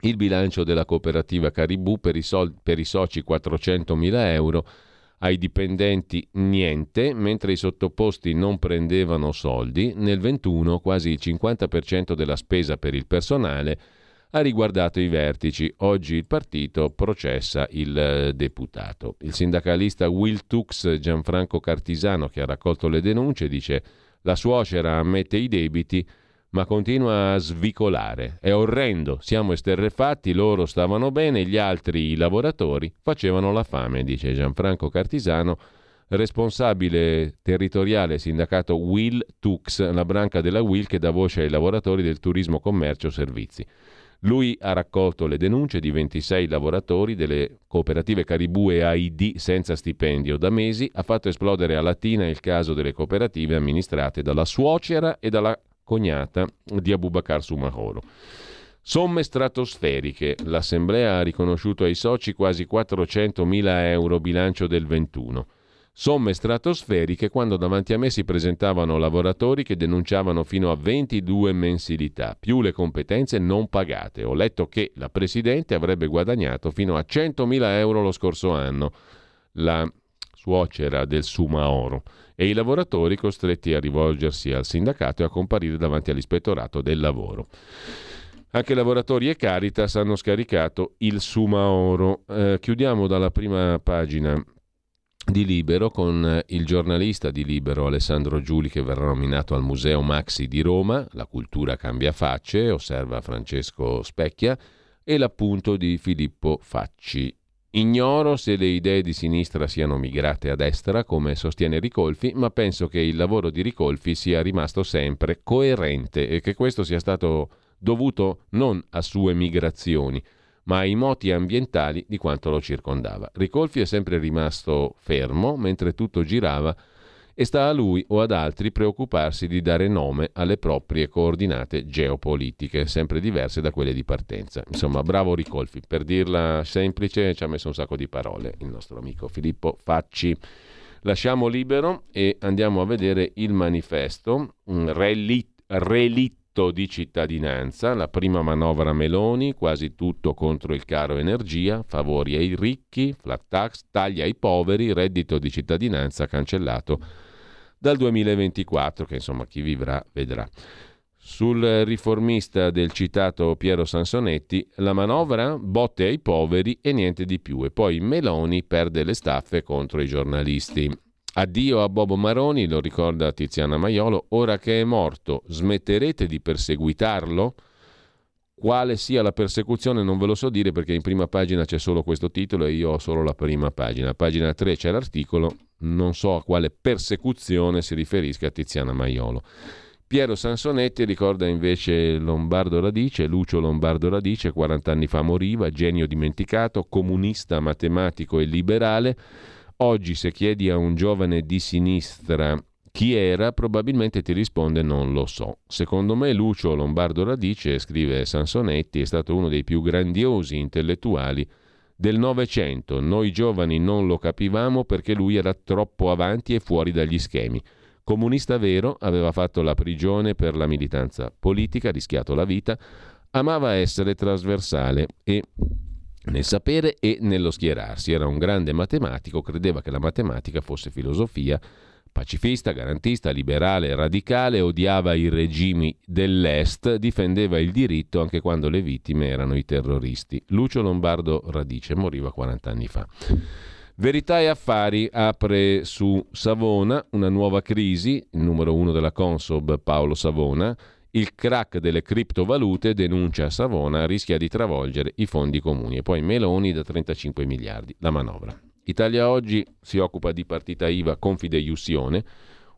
Il bilancio della cooperativa Caribù per i, sol- per i soci 400.000 euro, ai dipendenti niente, mentre i sottoposti non prendevano soldi. Nel 21 quasi il 50% della spesa per il personale ha riguardato i vertici. Oggi il partito processa il eh, deputato. Il sindacalista Will Tux Gianfranco Cartisano, che ha raccolto le denunce, dice la suocera ammette i debiti, ma continua a svicolare. È orrendo, siamo esterrefatti, loro stavano bene, gli altri, i lavoratori, facevano la fame, dice Gianfranco Cartisano, responsabile territoriale sindacato Will Tux, la branca della Will che dà voce ai lavoratori del turismo, commercio, servizi. Lui ha raccolto le denunce di 26 lavoratori delle cooperative Caribù e AID senza stipendio da mesi, ha fatto esplodere a Latina il caso delle cooperative amministrate dalla suocera e dalla cognata di Abubakar Sumahoro. Somme stratosferiche. L'Assemblea ha riconosciuto ai soci quasi 400 mila euro bilancio del 21 somme stratosferiche quando davanti a me si presentavano lavoratori che denunciavano fino a 22 mensilità, più le competenze non pagate. Ho letto che la Presidente avrebbe guadagnato fino a 100.000 euro lo scorso anno, la suocera del Sumaoro, e i lavoratori costretti a rivolgersi al sindacato e a comparire davanti all'ispettorato del lavoro. Anche lavoratori e Caritas hanno scaricato il Sumaoro. Eh, chiudiamo dalla prima pagina di Libero con eh, il giornalista di Libero Alessandro Giuli che verrà nominato al Museo Maxi di Roma, La cultura cambia facce, osserva Francesco Specchia, e l'appunto di Filippo Facci. Ignoro se le idee di sinistra siano migrate a destra, come sostiene Ricolfi, ma penso che il lavoro di Ricolfi sia rimasto sempre coerente e che questo sia stato dovuto non a sue migrazioni, ma ai moti ambientali di quanto lo circondava. Ricolfi è sempre rimasto fermo mentre tutto girava e sta a lui o ad altri preoccuparsi di dare nome alle proprie coordinate geopolitiche, sempre diverse da quelle di partenza. Insomma, bravo Ricolfi, per dirla semplice ci ha messo un sacco di parole il nostro amico Filippo Facci. Lasciamo libero e andiamo a vedere il manifesto, un relit, relit reddito di cittadinanza, la prima manovra Meloni, quasi tutto contro il caro energia, favori ai ricchi, flat tax, taglia ai poveri, reddito di cittadinanza cancellato dal 2024, che insomma chi vivrà vedrà. Sul riformista del citato Piero Sansonetti, la manovra botte ai poveri e niente di più, e poi Meloni perde le staffe contro i giornalisti. Addio a Bobo Maroni, lo ricorda Tiziana Maiolo, ora che è morto, smetterete di perseguitarlo? Quale sia la persecuzione non ve lo so dire perché in prima pagina c'è solo questo titolo e io ho solo la prima pagina. Pagina 3 c'è l'articolo, non so a quale persecuzione si riferisca Tiziana Maiolo. Piero Sansonetti ricorda invece Lombardo Radice, Lucio Lombardo Radice, 40 anni fa moriva, genio dimenticato, comunista, matematico e liberale Oggi se chiedi a un giovane di sinistra chi era, probabilmente ti risponde non lo so. Secondo me Lucio Lombardo Radice, scrive Sansonetti, è stato uno dei più grandiosi intellettuali del Novecento. Noi giovani non lo capivamo perché lui era troppo avanti e fuori dagli schemi. Comunista vero, aveva fatto la prigione per la militanza politica, rischiato la vita, amava essere trasversale e nel sapere e nello schierarsi. Era un grande matematico, credeva che la matematica fosse filosofia, pacifista, garantista, liberale, radicale, odiava i regimi dell'Est, difendeva il diritto anche quando le vittime erano i terroristi. Lucio Lombardo Radice moriva 40 anni fa. Verità e Affari apre su Savona una nuova crisi, il numero uno della Consob Paolo Savona, il crack delle criptovalute denuncia Savona rischia di travolgere i fondi comuni. E poi Meloni da 35 miliardi, la manovra. Italia Oggi si occupa di partita IVA con fideiussione,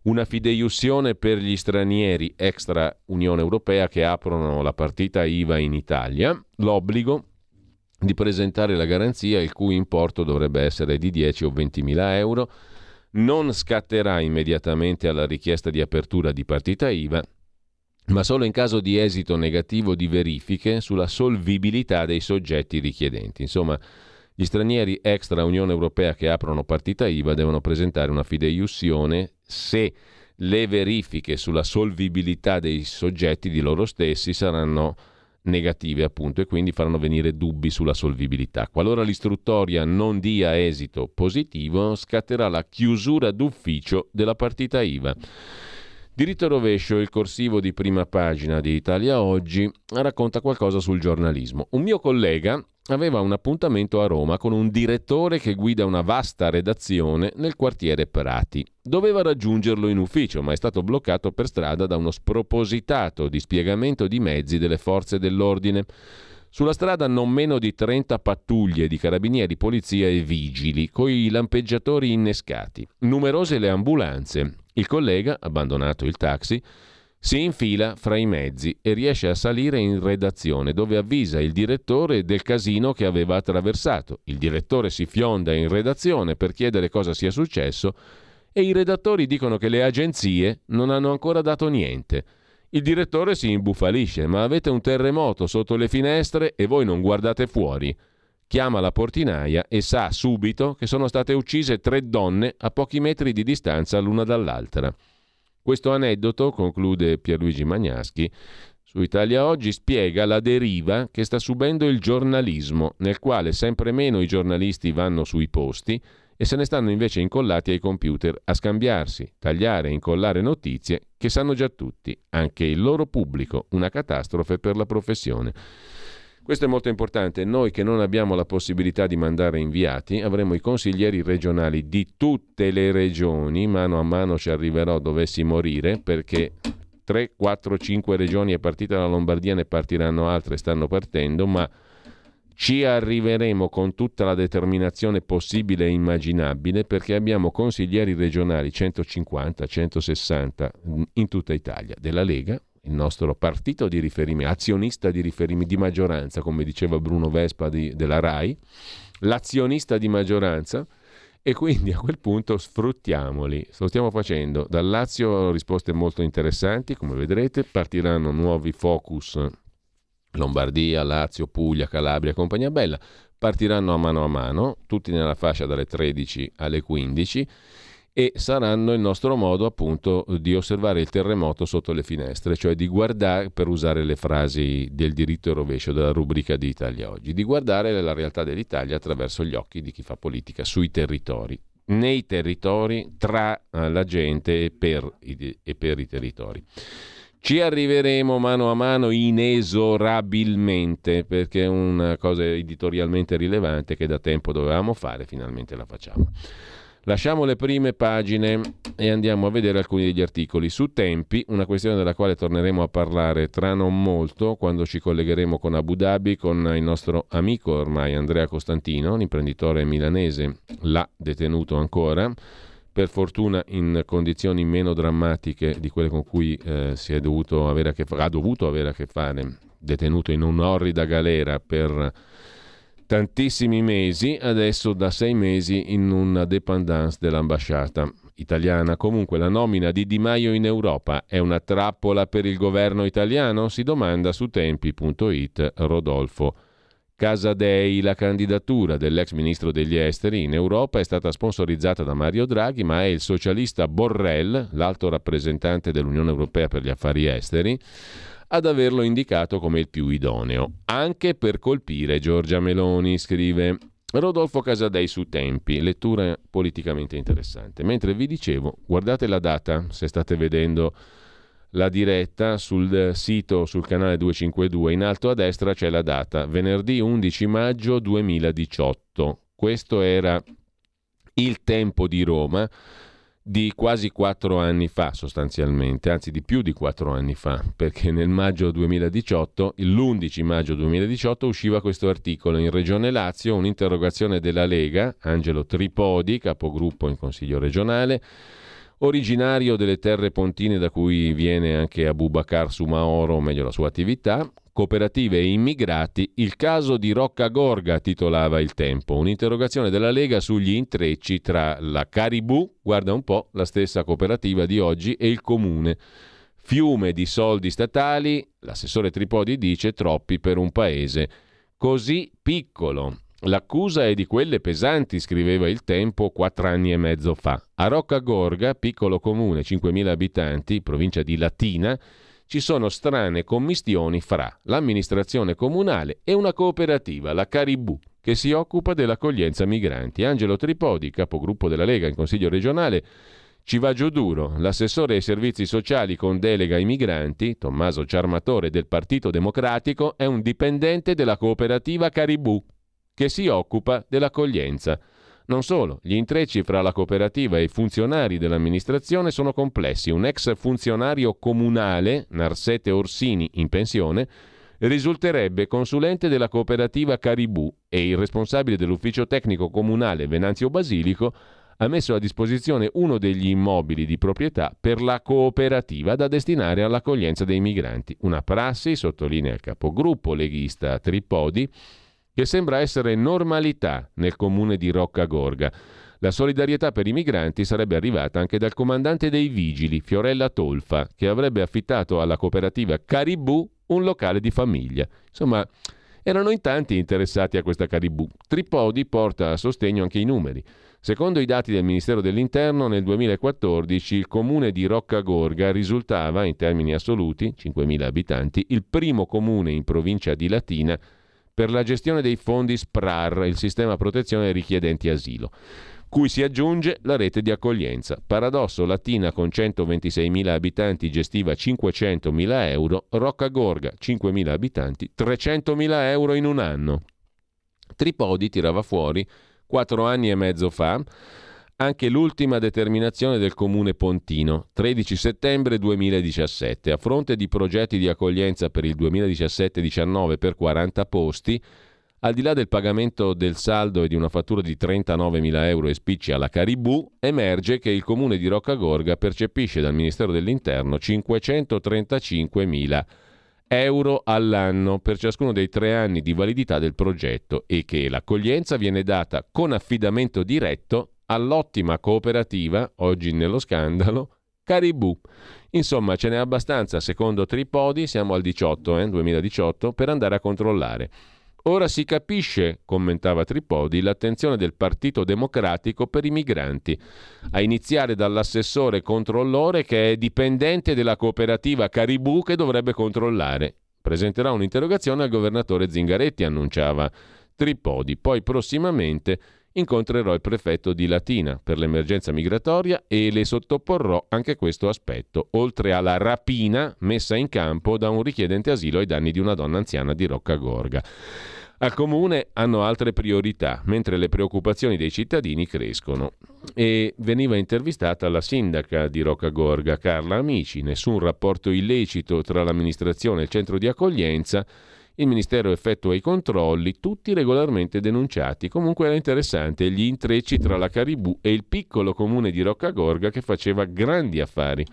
una fideiussione per gli stranieri extra Unione Europea che aprono la partita IVA in Italia, l'obbligo di presentare la garanzia il cui importo dovrebbe essere di 10 o 20 mila euro, non scatterà immediatamente alla richiesta di apertura di partita IVA, ma solo in caso di esito negativo di verifiche sulla solvibilità dei soggetti richiedenti. Insomma, gli stranieri extra Unione Europea che aprono partita IVA devono presentare una fideiussione se le verifiche sulla solvibilità dei soggetti di loro stessi saranno negative appunto e quindi faranno venire dubbi sulla solvibilità. Qualora l'istruttoria non dia esito positivo, scatterà la chiusura d'ufficio della partita IVA. Diritto rovescio, il corsivo di prima pagina di Italia Oggi, racconta qualcosa sul giornalismo. Un mio collega aveva un appuntamento a Roma con un direttore che guida una vasta redazione nel quartiere Prati. Doveva raggiungerlo in ufficio, ma è stato bloccato per strada da uno spropositato dispiegamento di mezzi delle forze dell'ordine. Sulla strada non meno di 30 pattuglie di carabinieri, polizia e vigili, coi lampeggiatori innescati. Numerose le ambulanze. Il collega, abbandonato il taxi, si infila fra i mezzi e riesce a salire in redazione dove avvisa il direttore del casino che aveva attraversato. Il direttore si fionda in redazione per chiedere cosa sia successo e i redattori dicono che le agenzie non hanno ancora dato niente. Il direttore si imbufalisce, ma avete un terremoto sotto le finestre e voi non guardate fuori. Chiama la portinaia e sa subito che sono state uccise tre donne a pochi metri di distanza l'una dall'altra. Questo aneddoto, conclude Pierluigi Magnaschi, su Italia Oggi spiega la deriva che sta subendo il giornalismo, nel quale sempre meno i giornalisti vanno sui posti e se ne stanno invece incollati ai computer a scambiarsi, tagliare e incollare notizie che sanno già tutti, anche il loro pubblico, una catastrofe per la professione. Questo è molto importante. Noi che non abbiamo la possibilità di mandare inviati, avremo i consiglieri regionali di tutte le regioni, mano a mano ci arriverò dovessi morire, perché 3, 4, 5 regioni è partita la Lombardia, ne partiranno altre, stanno partendo, ma ci arriveremo con tutta la determinazione possibile e immaginabile perché abbiamo consiglieri regionali 150, 160 in tutta Italia della Lega, il nostro partito di riferimento, azionista di riferimento di maggioranza, come diceva Bruno Vespa di, della RAI, l'azionista di maggioranza e quindi a quel punto sfruttiamoli. Lo stiamo facendo. Dal Lazio risposte molto interessanti, come vedrete, partiranno nuovi focus Lombardia, Lazio, Puglia, Calabria, compagnia bella, partiranno a mano a mano, tutti nella fascia dalle 13 alle 15 e saranno il nostro modo appunto di osservare il terremoto sotto le finestre, cioè di guardare, per usare le frasi del diritto e rovescio della rubrica di Italia oggi, di guardare la realtà dell'Italia attraverso gli occhi di chi fa politica sui territori, nei territori, tra eh, la gente e per i, e per i territori. Ci arriveremo mano a mano inesorabilmente perché è una cosa editorialmente rilevante che da tempo dovevamo fare, finalmente la facciamo. Lasciamo le prime pagine e andiamo a vedere alcuni degli articoli. Su Tempi, una questione della quale torneremo a parlare tra non molto, quando ci collegheremo con Abu Dhabi, con il nostro amico ormai Andrea Costantino, l'imprenditore milanese, l'ha detenuto ancora, per fortuna in condizioni meno drammatiche di quelle con cui eh, dovuto fa- ha dovuto avere a che fare, detenuto in un'orrida galera per tantissimi mesi, adesso da sei mesi in una dépendance dell'ambasciata italiana. Comunque la nomina di Di Maio in Europa è una trappola per il governo italiano? Si domanda su tempi.it Rodolfo Casadei, la candidatura dell'ex ministro degli esteri in Europa è stata sponsorizzata da Mario Draghi, ma è il socialista Borrell, l'alto rappresentante dell'Unione Europea per gli affari esteri, ad averlo indicato come il più idoneo, anche per colpire Giorgia Meloni, scrive Rodolfo Casadei su Tempi, lettura politicamente interessante. Mentre vi dicevo, guardate la data, se state vedendo la diretta sul sito, sul canale 252, in alto a destra c'è la data, venerdì 11 maggio 2018. Questo era il tempo di Roma di quasi quattro anni fa sostanzialmente, anzi di più di quattro anni fa, perché nel maggio 2018, l'11 maggio 2018, usciva questo articolo. In Regione Lazio, un'interrogazione della Lega, Angelo Tripodi, capogruppo in Consiglio regionale, originario delle terre pontine da cui viene anche Abubakar Sumaoro, meglio la sua attività, cooperative e immigrati, il caso di Rocca Gorga titolava il tempo, un'interrogazione della Lega sugli intrecci tra la Caribù, guarda un po', la stessa cooperativa di oggi, e il comune. Fiume di soldi statali, l'assessore Tripodi dice troppi per un paese così piccolo. L'accusa è di quelle pesanti, scriveva il Tempo quattro anni e mezzo fa. A Rocca Gorga, piccolo comune, 5.000 abitanti, provincia di Latina, ci sono strane commistioni fra l'amministrazione comunale e una cooperativa, la Caribù, che si occupa dell'accoglienza migranti. Angelo Tripodi, capogruppo della Lega in Consiglio regionale, ci va giù duro. L'assessore ai servizi sociali con delega ai migranti, Tommaso Ciarmatore del Partito Democratico, è un dipendente della cooperativa Caribù, che si occupa dell'accoglienza. Non solo, gli intrecci fra la cooperativa e i funzionari dell'amministrazione sono complessi. Un ex funzionario comunale, Narsete Orsini, in pensione, risulterebbe consulente della cooperativa Caribù e il responsabile dell'ufficio tecnico comunale Venanzio Basilico ha messo a disposizione uno degli immobili di proprietà per la cooperativa da destinare all'accoglienza dei migranti. Una prassi, sottolinea il capogruppo leghista Tripodi, che sembra essere normalità nel comune di Roccagorga. La solidarietà per i migranti sarebbe arrivata anche dal comandante dei vigili, Fiorella Tolfa, che avrebbe affittato alla cooperativa Caribù un locale di famiglia. Insomma, erano in tanti interessati a questa Caribù. Tripodi porta a sostegno anche i numeri. Secondo i dati del Ministero dell'Interno, nel 2014 il comune di Roccagorga risultava, in termini assoluti, 5.000 abitanti, il primo comune in provincia di Latina per la gestione dei fondi SPRAR, il sistema protezione richiedenti asilo, cui si aggiunge la rete di accoglienza. Paradosso, Latina con 126.000 abitanti gestiva 500.000 euro, Rocca Gorga 5.000 abitanti 300.000 euro in un anno. Tripodi tirava fuori quattro anni e mezzo fa anche l'ultima determinazione del comune Pontino, 13 settembre 2017. A fronte di progetti di accoglienza per il 2017-19 per 40 posti, al di là del pagamento del saldo e di una fattura di 39.000 euro e spicci alla Caribù, emerge che il comune di Roccagorga percepisce dal Ministero dell'Interno 535.000 euro all'anno per ciascuno dei tre anni di validità del progetto e che l'accoglienza viene data con affidamento diretto all'ottima cooperativa, oggi nello scandalo, Caribù. Insomma, ce n'è abbastanza, secondo Tripodi, siamo al 18, eh, 2018, per andare a controllare. Ora si capisce, commentava Tripodi, l'attenzione del Partito Democratico per i migranti, a iniziare dall'assessore controllore che è dipendente della cooperativa Caribù che dovrebbe controllare. Presenterà un'interrogazione al governatore Zingaretti, annunciava Tripodi. Poi prossimamente incontrerò il prefetto di Latina per l'emergenza migratoria e le sottoporrò anche questo aspetto, oltre alla rapina messa in campo da un richiedente asilo ai danni di una donna anziana di Roccagorga. Al comune hanno altre priorità, mentre le preoccupazioni dei cittadini crescono. E veniva intervistata la sindaca di Roccagorga, Carla Amici. Nessun rapporto illecito tra l'amministrazione e il centro di accoglienza il Ministero effettua i controlli, tutti regolarmente denunciati. Comunque era interessante gli intrecci tra la Caribù e il piccolo comune di Roccagorga che faceva grandi affari.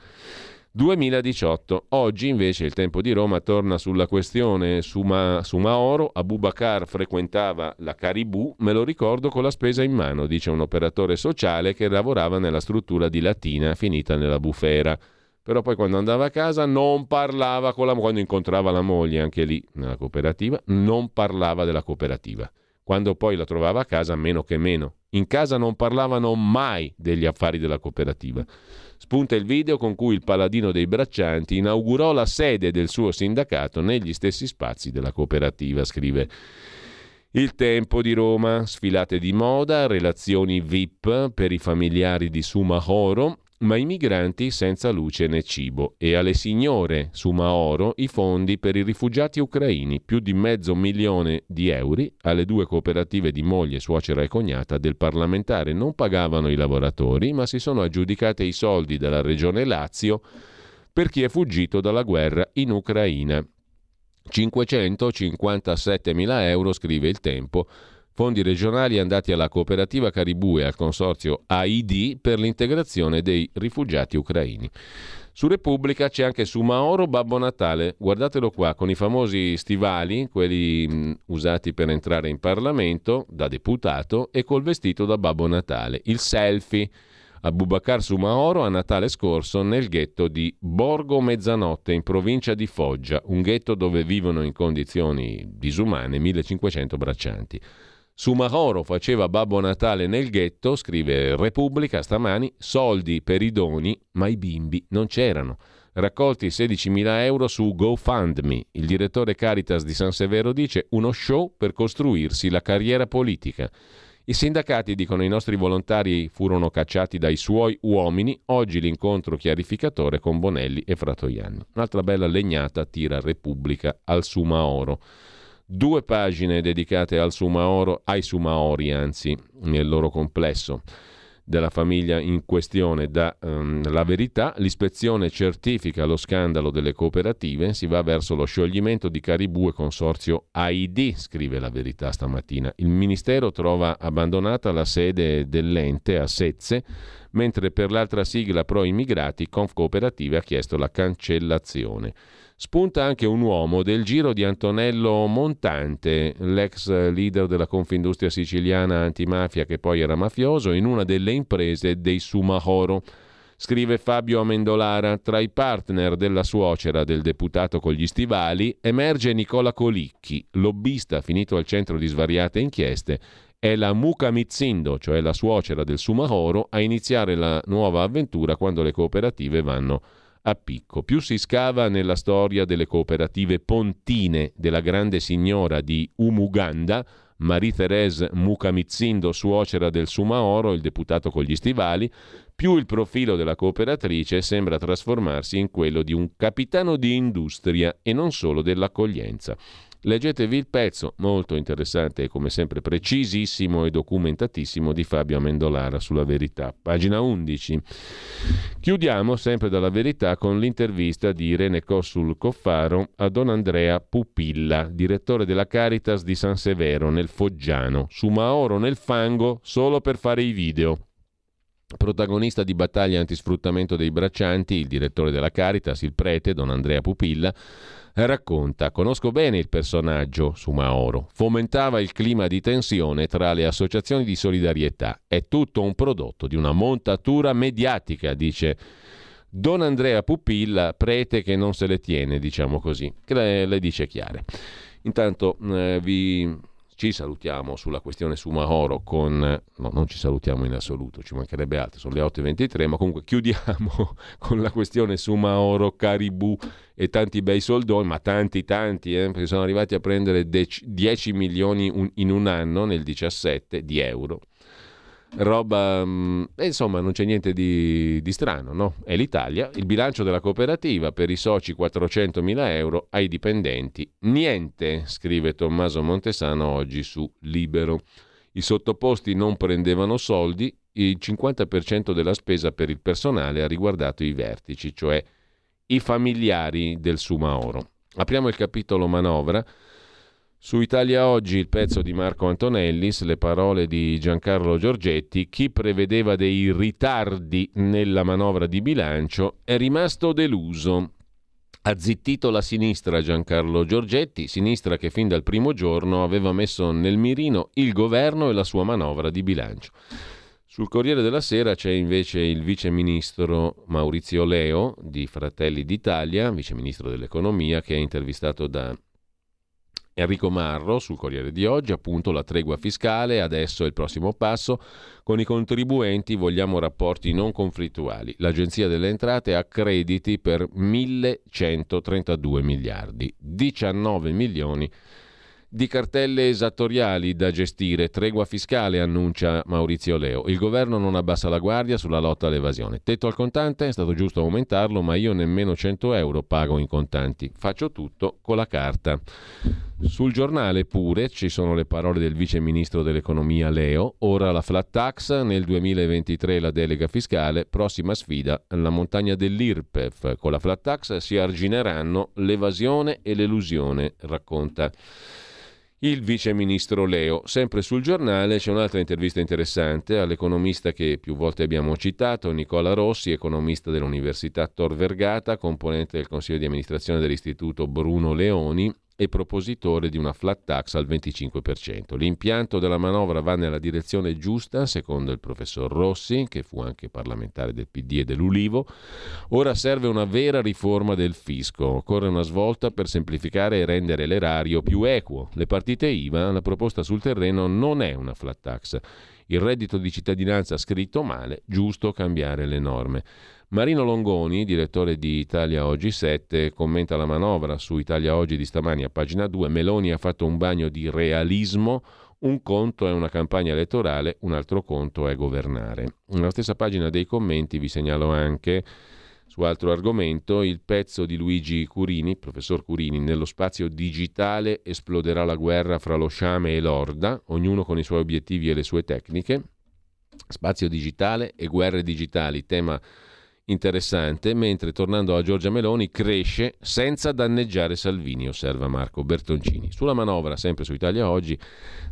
2018. Oggi invece il tempo di Roma torna sulla questione su, Ma- su Maoro. Abubakar frequentava la Caribù, me lo ricordo con la spesa in mano, dice un operatore sociale che lavorava nella struttura di Latina finita nella bufera. Però poi quando andava a casa non parlava con la quando incontrava la moglie anche lì nella cooperativa, non parlava della cooperativa. Quando poi la trovava a casa, meno che meno. In casa non parlavano mai degli affari della cooperativa. Spunta il video con cui il paladino dei braccianti inaugurò la sede del suo sindacato negli stessi spazi della cooperativa, scrive il Tempo di Roma, sfilate di moda, relazioni VIP per i familiari di Sumahoro, ma i migranti senza luce né cibo e alle signore su Maoro i fondi per i rifugiati ucraini, più di mezzo milione di euro alle due cooperative di moglie, suocera e cognata del parlamentare. Non pagavano i lavoratori, ma si sono aggiudicate i soldi della regione Lazio per chi è fuggito dalla guerra in Ucraina. 557 mila euro, scrive il tempo, fondi regionali andati alla cooperativa Caribù e al consorzio AID per l'integrazione dei rifugiati ucraini. Su Repubblica c'è anche su Maoro Babbo Natale, guardatelo qua, con i famosi stivali, quelli mh, usati per entrare in Parlamento da deputato e col vestito da Babbo Natale. Il selfie a Bubakar Sumaoro a Natale scorso nel ghetto di Borgo Mezzanotte in provincia di Foggia, un ghetto dove vivono in condizioni disumane 1500 braccianti. Sumahoro faceva Babbo Natale nel ghetto, scrive Repubblica stamani, soldi per i doni, ma i bimbi non c'erano. Raccolti 16.000 euro su GoFundMe. Il direttore Caritas di San Severo dice uno show per costruirsi la carriera politica. I sindacati dicono i nostri volontari furono cacciati dai suoi uomini, oggi l'incontro chiarificatore con Bonelli e Fratoianni. Un'altra bella legnata tira Repubblica al Sumaoro due pagine dedicate al Sumaoro, ai Sumaori anzi, nel loro complesso della famiglia in questione da um, La Verità, l'ispezione certifica lo scandalo delle cooperative, si va verso lo scioglimento di Caribù e consorzio AID, scrive La Verità stamattina. Il Ministero trova abbandonata la sede dell'ente a Sezze, mentre per l'altra sigla pro immigrati Conf Cooperative ha chiesto la cancellazione. Spunta anche un uomo del giro di Antonello Montante, l'ex leader della Confindustria siciliana antimafia che poi era mafioso, in una delle imprese dei Sumahoro. Scrive Fabio Amendolara, tra i partner della suocera del deputato con gli stivali emerge Nicola Colicchi, lobbista finito al centro di svariate inchieste è la Muka Mitzindo, cioè la suocera del Sumahoro, a iniziare la nuova avventura quando le cooperative vanno a picco. Più si scava nella storia delle cooperative pontine della grande signora di Umuganda, Marie-Thérèse Mukamitzindo, suocera del Sumaoro, il deputato con gli stivali, più il profilo della cooperatrice sembra trasformarsi in quello di un capitano di industria e non solo dell'accoglienza. Leggetevi il pezzo, molto interessante e come sempre precisissimo e documentatissimo di Fabio Amendolara sulla verità. Pagina 11. Chiudiamo sempre dalla verità con l'intervista di Irene Cossul Coffaro a Don Andrea Pupilla, direttore della Caritas di San Severo nel Foggiano, su Maoro nel fango solo per fare i video. Protagonista di battaglia antisfruttamento dei braccianti, il direttore della Caritas, il prete Don Andrea Pupilla, racconta, conosco bene il personaggio su Maoro, fomentava il clima di tensione tra le associazioni di solidarietà, è tutto un prodotto di una montatura mediatica, dice Don Andrea Pupilla, prete che non se le tiene, diciamo così, le, le dice chiare. Intanto eh, vi ci salutiamo sulla questione Sumahoro con... No, non ci salutiamo in assoluto, ci mancherebbe altro, sono le 8.23, ma comunque chiudiamo con la questione Sumahoro, Caribù e tanti bei soldoni, ma tanti tanti, eh, perché sono arrivati a prendere 10 milioni in un anno nel 17 di euro roba, mh, mm, insomma non c'è niente di, di, strano, no? È l'Italia, il bilancio della cooperativa per i soci 400 mila euro, ai dipendenti niente, scrive Tommaso Montesano oggi su Libero. I sottoposti non prendevano soldi, il 50% della spesa per il personale ha riguardato i vertici, cioè i familiari del Sumaoro. Apriamo il capitolo manovra su Italia Oggi il pezzo di Marco Antonellis, le parole di Giancarlo Giorgetti, chi prevedeva dei ritardi nella manovra di bilancio è rimasto deluso. Ha zittito la sinistra Giancarlo Giorgetti, sinistra che fin dal primo giorno aveva messo nel mirino il governo e la sua manovra di bilancio. Sul Corriere della Sera c'è invece il vice ministro Maurizio Leo di Fratelli d'Italia, vice ministro dell'economia, che è intervistato da Enrico Marro sul Corriere di oggi, appunto la tregua fiscale, adesso è il prossimo passo, con i contribuenti vogliamo rapporti non conflittuali. L'Agenzia delle Entrate ha crediti per 1132 miliardi, 19 milioni di di cartelle esattoriali da gestire, tregua fiscale, annuncia Maurizio Leo. Il governo non abbassa la guardia sulla lotta all'evasione. Tetto al contante, è stato giusto aumentarlo, ma io nemmeno 100 euro pago in contanti. Faccio tutto con la carta. Sul giornale pure ci sono le parole del vice ministro dell'economia Leo. Ora la flat tax, nel 2023 la delega fiscale, prossima sfida la montagna dell'IRPEF. Con la flat tax si argineranno l'evasione e l'elusione, racconta il vice ministro Leo. Sempre sul giornale c'è un'altra intervista interessante all'economista che più volte abbiamo citato, Nicola Rossi, economista dell'Università Tor Vergata, componente del consiglio di amministrazione dell'Istituto Bruno Leoni e propositore di una flat tax al 25%. L'impianto della manovra va nella direzione giusta, secondo il professor Rossi, che fu anche parlamentare del PD e dell'Ulivo. Ora serve una vera riforma del fisco. Occorre una svolta per semplificare e rendere l'erario più equo. Le partite IVA, la proposta sul terreno non è una flat tax. Il reddito di cittadinanza scritto male, giusto cambiare le norme. Marino Longoni, direttore di Italia Oggi 7, commenta la manovra su Italia Oggi di stamani a pagina 2. Meloni ha fatto un bagno di realismo. Un conto è una campagna elettorale, un altro conto è governare. Nella stessa pagina dei commenti vi segnalo anche su altro argomento il pezzo di Luigi Curini, professor Curini, nello spazio digitale esploderà la guerra fra lo sciame e l'orda, ognuno con i suoi obiettivi e le sue tecniche. Spazio digitale e guerre digitali, tema interessante, mentre tornando a Giorgia Meloni cresce senza danneggiare Salvini, osserva Marco Bertoncini. Sulla manovra, sempre su Italia Oggi,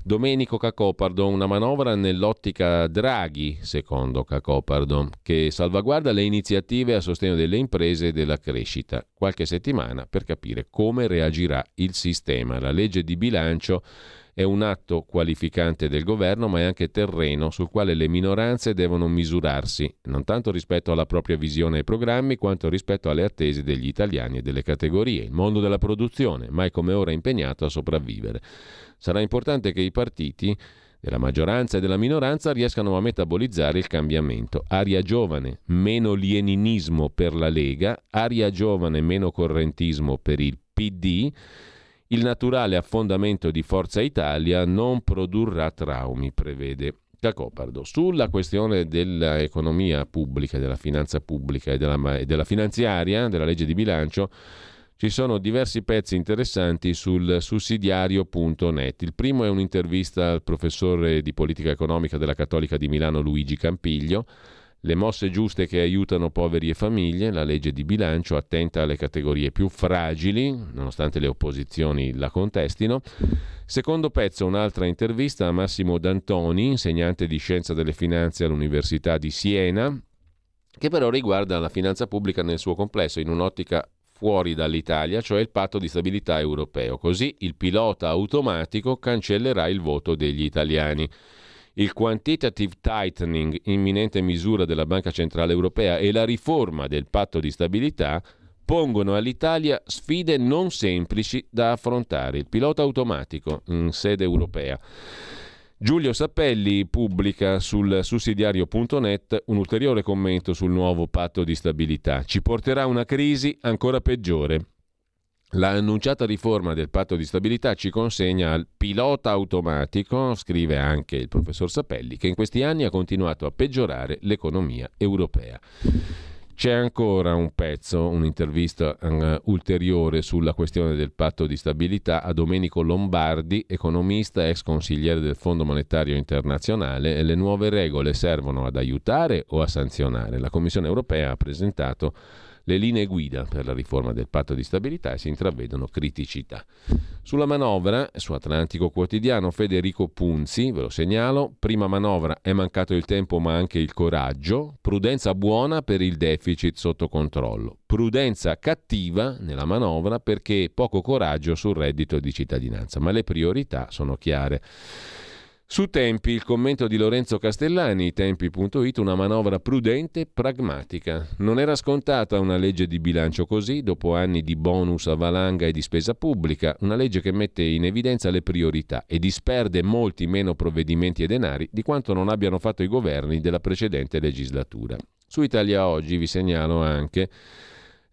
Domenico Cacopardo, una manovra nell'ottica Draghi, secondo Cacopardo, che salvaguarda le iniziative a sostegno delle imprese e della crescita. Qualche settimana per capire come reagirà il sistema. La legge di bilancio è un atto qualificante del governo, ma è anche terreno sul quale le minoranze devono misurarsi, non tanto rispetto alla propria visione e programmi, quanto rispetto alle attese degli italiani e delle categorie. Il mondo della produzione, mai come ora impegnato a sopravvivere. Sarà importante che i partiti della maggioranza e della minoranza riescano a metabolizzare il cambiamento. Aria giovane, meno lieninismo per la Lega, aria giovane, meno correntismo per il PD il naturale affondamento di Forza Italia non produrrà traumi, prevede Cacopardo. Sulla questione dell'economia pubblica, della finanza pubblica e della, e della finanziaria, della legge di bilancio, ci sono diversi pezzi interessanti sul sussidiario.net. Il primo è un'intervista al professore di politica economica della Cattolica di Milano Luigi Campiglio le mosse giuste che aiutano poveri e famiglie, la legge di bilancio attenta alle categorie più fragili, nonostante le opposizioni la contestino. Secondo pezzo, un'altra intervista a Massimo D'Antoni, insegnante di scienza delle finanze all'Università di Siena, che però riguarda la finanza pubblica nel suo complesso in un'ottica fuori dall'Italia, cioè il patto di stabilità europeo. Così il pilota automatico cancellerà il voto degli italiani. Il quantitative tightening, imminente misura della Banca Centrale Europea, e la riforma del patto di stabilità pongono all'Italia sfide non semplici da affrontare. Il pilota automatico in sede europea. Giulio Sappelli pubblica sul sussidiario.net un ulteriore commento sul nuovo patto di stabilità. Ci porterà una crisi ancora peggiore. La annunciata riforma del patto di stabilità ci consegna al pilota automatico, scrive anche il professor Sapelli, che in questi anni ha continuato a peggiorare l'economia europea. C'è ancora un pezzo, un'intervista uh, ulteriore sulla questione del patto di stabilità a Domenico Lombardi, economista, ex consigliere del Fondo Monetario Internazionale, le nuove regole servono ad aiutare o a sanzionare. La Commissione europea ha presentato le linee guida per la riforma del patto di stabilità e si intravedono criticità. Sulla manovra, su Atlantico Quotidiano, Federico Punzi, ve lo segnalo, prima manovra è mancato il tempo ma anche il coraggio, prudenza buona per il deficit sotto controllo, prudenza cattiva nella manovra perché poco coraggio sul reddito di cittadinanza, ma le priorità sono chiare. Su Tempi, il commento di Lorenzo Castellani, tempi.it, una manovra prudente e pragmatica. Non era scontata una legge di bilancio così, dopo anni di bonus a valanga e di spesa pubblica, una legge che mette in evidenza le priorità e disperde molti meno provvedimenti e denari di quanto non abbiano fatto i governi della precedente legislatura. Su Italia Oggi vi segnalo anche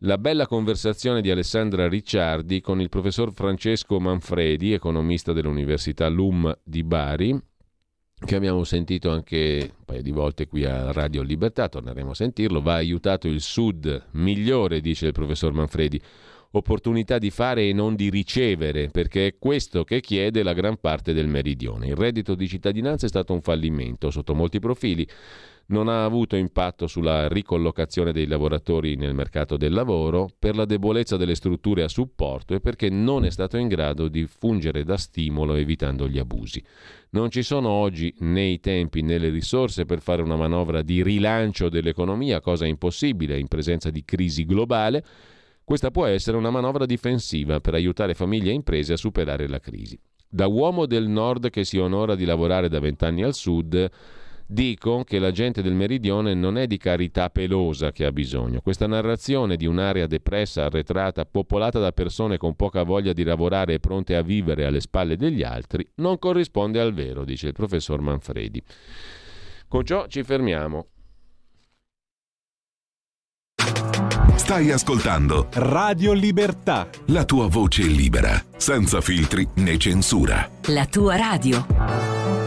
la bella conversazione di Alessandra Ricciardi con il professor Francesco Manfredi, economista dell'Università LUM di Bari, che abbiamo sentito anche un paio di volte qui a Radio Libertà, torneremo a sentirlo, va aiutato il Sud migliore, dice il professor Manfredi, opportunità di fare e non di ricevere, perché è questo che chiede la gran parte del meridione. Il reddito di cittadinanza è stato un fallimento sotto molti profili non ha avuto impatto sulla ricollocazione dei lavoratori nel mercato del lavoro per la debolezza delle strutture a supporto e perché non è stato in grado di fungere da stimolo evitando gli abusi. Non ci sono oggi né i tempi né le risorse per fare una manovra di rilancio dell'economia, cosa impossibile in presenza di crisi globale. Questa può essere una manovra difensiva per aiutare famiglie e imprese a superare la crisi. Da uomo del nord che si onora di lavorare da vent'anni al sud, Dico che la gente del meridione non è di carità pelosa che ha bisogno. Questa narrazione di un'area depressa, arretrata, popolata da persone con poca voglia di lavorare e pronte a vivere alle spalle degli altri, non corrisponde al vero, dice il professor Manfredi. Con ciò ci fermiamo. Stai ascoltando Radio Libertà. La tua voce libera, senza filtri né censura. La tua radio.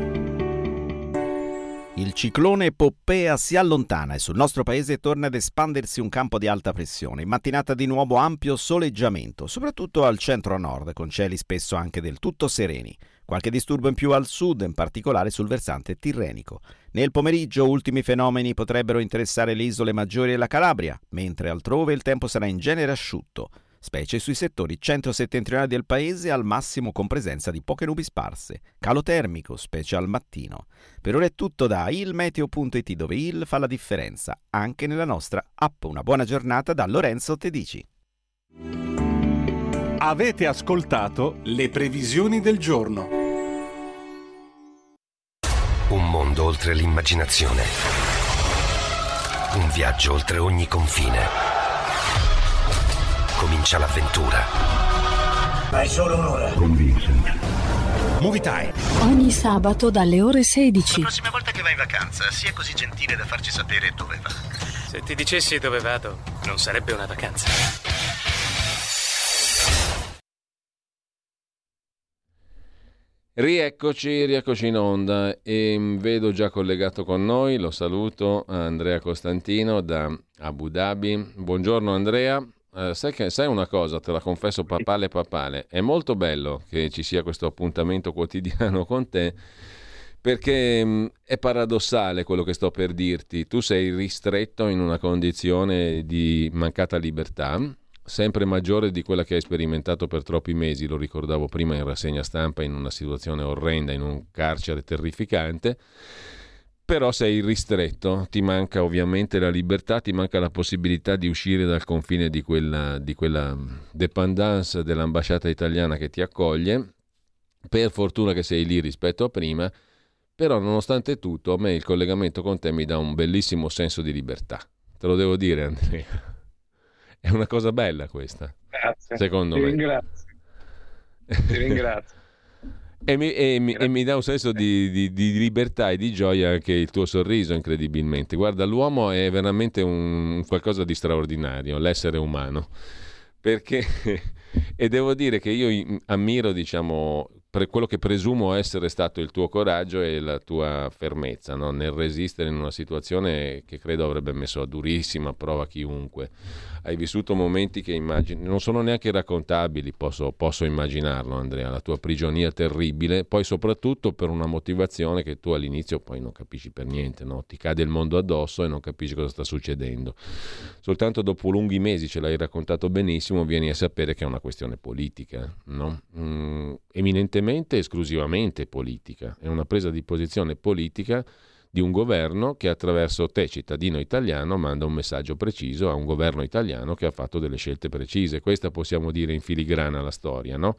Il ciclone Poppea si allontana e sul nostro paese torna ad espandersi un campo di alta pressione. In mattinata di nuovo ampio soleggiamento, soprattutto al centro-nord, con cieli spesso anche del tutto sereni. Qualche disturbo in più al sud, in particolare sul versante tirrenico. Nel pomeriggio ultimi fenomeni potrebbero interessare le isole maggiori e la Calabria, mentre altrove il tempo sarà in genere asciutto specie sui settori centro-settentrionali del paese al massimo con presenza di poche nubi sparse, calo termico, specie al mattino. Per ora è tutto da ilmeteo.it dove il fa la differenza anche nella nostra app. Una buona giornata da Lorenzo Tedici. Avete ascoltato le previsioni del giorno. Un mondo oltre l'immaginazione. Un viaggio oltre ogni confine comincia l'avventura. Hai solo un'ora. Con Vincent. Movie Time. Ogni sabato dalle ore 16. La prossima volta che vai in vacanza, sia così gentile da farci sapere dove va. Se ti dicessi dove vado, non sarebbe una vacanza. Rieccoci, rieccoci in onda e vedo già collegato con noi, lo saluto, Andrea Costantino da Abu Dhabi. Buongiorno Andrea. Eh, sai, che, sai una cosa, te la confesso papale papale, è molto bello che ci sia questo appuntamento quotidiano con te perché mh, mm, è paradossale quello che sto per dirti. Tu sei ristretto in una condizione di mancata libertà, sempre maggiore di quella che hai sperimentato per troppi mesi, lo ricordavo prima in rassegna stampa, in una situazione orrenda, in un carcere terrificante però sei ristretto, ti manca ovviamente la libertà, ti manca la possibilità di uscire dal confine di quella, di quella dependance dell'ambasciata italiana che ti accoglie. Per fortuna che sei lì rispetto a prima, però nonostante tutto a me il collegamento con te mi dà un bellissimo senso di libertà. Te lo devo dire Andrea. È una cosa bella questa. Grazie. Secondo Ti me. Ringrazio. Ti ringrazio. E mi, e, mi, e mi, dà un senso di, di, di, libertà e di gioia anche il tuo sorriso, incredibilmente. Guarda, l'uomo è veramente un, qualcosa di straordinario, l'essere umano. Perché, e devo dire che io ammiro, diciamo, per quello che presumo essere stato il tuo coraggio e la tua fermezza no? nel resistere in una situazione che credo avrebbe messo a durissima prova chiunque. Hai vissuto momenti che immagini, non sono neanche raccontabili, posso, posso immaginarlo Andrea, la tua prigionia terribile, poi soprattutto per una motivazione che tu all'inizio poi non capisci per niente, no? ti cade il mondo addosso e non capisci cosa sta succedendo. Soltanto dopo lunghi mesi, ce l'hai raccontato benissimo, vieni a sapere che è una questione politica, no? mm, eminentemente evidentemente esclusivamente politica, è una presa di posizione politica di un governo che attraverso te, cittadino italiano, manda un messaggio preciso a un governo italiano che ha fatto delle scelte precise. Questa possiamo dire in filigrana la storia, no?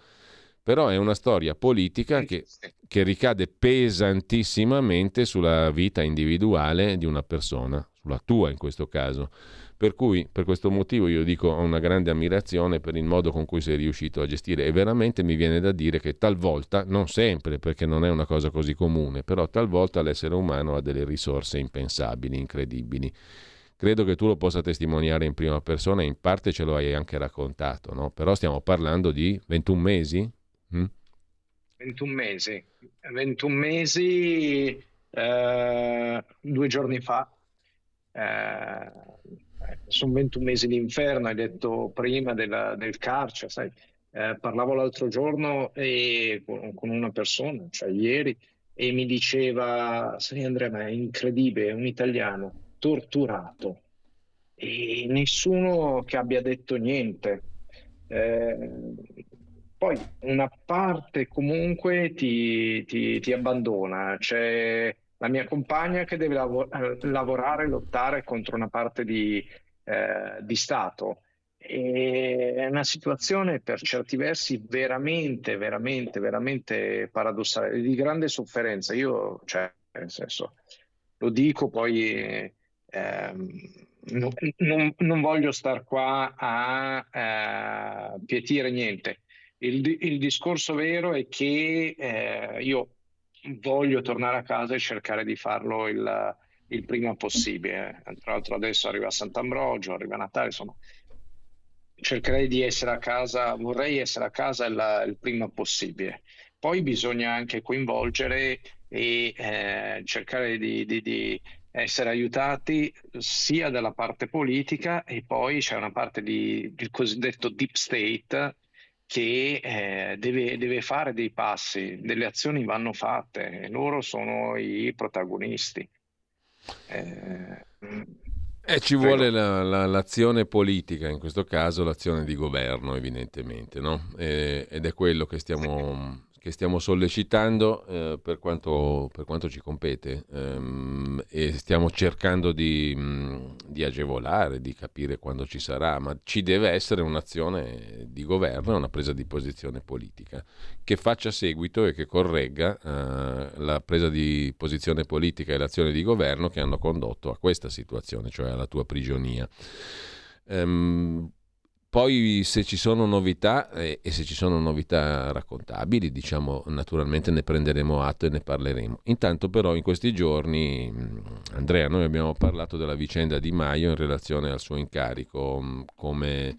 Però è una storia politica che, che ricade pesantissimamente sulla vita individuale di una persona, sulla tua in questo caso. Per cui, per questo motivo, io dico ho una grande ammirazione per il modo con cui sei riuscito a gestire e veramente mi viene da dire che talvolta, non sempre perché non è una cosa così comune, però talvolta l'essere umano ha delle risorse impensabili, incredibili. Credo che tu lo possa testimoniare in prima persona e in parte ce lo hai anche raccontato, no? però stiamo parlando di 21 mesi? Mm? 21 mesi, 21 mesi eh, due giorni fa. Eh, sono 21 mesi di inferno, hai detto prima della, del carcere, sai. Eh, parlavo l'altro giorno e, con, con, una persona, cioè ieri, e mi diceva, sai Andrea, ma è incredibile, è un italiano torturato e nessuno che abbia detto niente. Eh, poi una parte comunque ti, ti, ti abbandona, c'è la mia compagna che deve lav- lavorare, lottare contro una parte di, eh, di Stato. E è una situazione per certi versi veramente, veramente, veramente paradossale, di grande sofferenza. Io, cioè, nel senso, lo dico poi. Ehm, non, non, non, voglio star qua a eh, pietire niente. Il, il, discorso vero è che eh, io voglio tornare a casa e cercare di farlo il, il prima possibile. Tra l'altro adesso arriva Sant'Ambrogio, arriva Natale, insomma cercherei di essere a casa, vorrei essere a casa il, il prima possibile. Poi bisogna anche coinvolgere e eh, cercare di, di, di, essere aiutati sia dalla parte politica e poi c'è una parte di, del cosiddetto deep state che eh, deve, deve, fare dei passi, delle azioni vanno fatte e loro sono i protagonisti. Eh, e ci prego. vuole la, la, l'azione politica, in questo caso l'azione di governo evidentemente, no? e, ed è quello che stiamo, che stiamo sollecitando eh, per, quanto, per, quanto, ci compete ehm, e stiamo cercando di, mh, di, agevolare, di capire quando ci sarà, ma ci deve essere un'azione di governo, una presa di posizione politica che faccia seguito e che corregga eh, la presa di posizione politica e l'azione di governo che hanno condotto a questa situazione, cioè alla tua prigionia. Um, poi se ci sono novità eh, e se ci sono novità raccontabili, diciamo naturalmente ne prenderemo atto e ne parleremo. Intanto però in questi giorni, mm, Andrea, noi abbiamo parlato della vicenda di Maio in relazione al suo incarico mm, come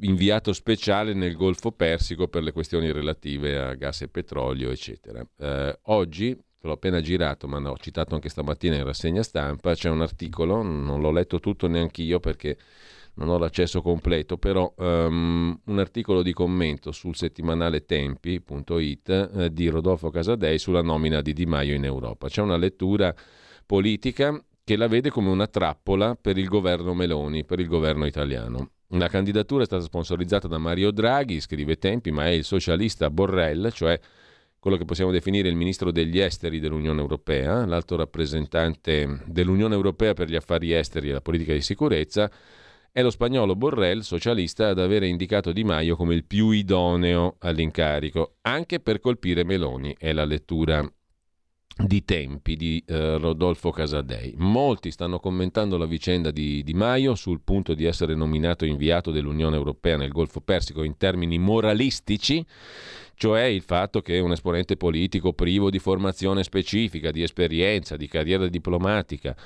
inviato speciale nel Golfo Persico per le questioni relative a gas e petrolio, eccetera. Eh, oggi, l'ho appena girato, ma l'ho citato anche stamattina in rassegna stampa, c'è un articolo, non l'ho letto tutto neanche io perché non ho l'accesso completo, però um, un articolo di commento sul settimanale tempi.it eh, di Rodolfo Casadei sulla nomina di Di Maio in Europa. C'è una lettura politica che la vede come una trappola per il governo Meloni, per il governo italiano. La candidatura è stata sponsorizzata da Mario Draghi, scrive Tempi, ma è il socialista Borrell, cioè quello che possiamo definire il ministro degli esteri dell'Unione Europea, l'alto rappresentante dell'Unione Europea per gli affari esteri e la politica di sicurezza, è lo spagnolo Borrell, socialista, ad avere indicato Di Maio come il più idoneo all'incarico, anche per colpire Meloni, è la lettura di tempi di eh, Rodolfo Casadei. Molti stanno commentando la vicenda di Di Maio sul punto di essere nominato inviato dell'Unione Europea nel Golfo Persico in termini moralistici, cioè il fatto che un esponente politico privo di formazione specifica, di esperienza, di carriera diplomatica,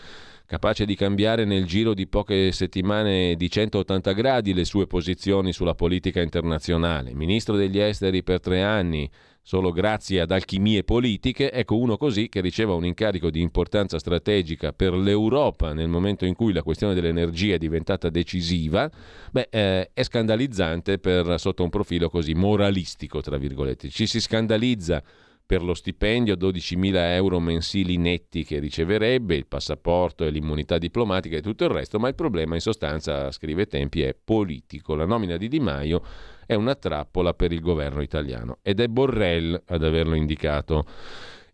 capace di cambiare nel giro di poche settimane di 180 gradi le sue posizioni sulla politica internazionale, ministro degli esteri per tre anni, solo grazie ad alchimie politiche, ecco uno così che riceva un incarico di importanza strategica per l'Europa nel momento in cui la questione dell'energia è diventata decisiva, beh, eh, è scandalizzante per, sotto un profilo così moralistico, tra virgolette. Ci si scandalizza per lo stipendio 12.000 euro mensili netti che riceverebbe, il passaporto e l'immunità diplomatica e tutto il resto, ma il problema in sostanza, scrive Tempi, è politico. La nomina di Di Maio è una trappola per il governo italiano ed è Borrell ad averlo indicato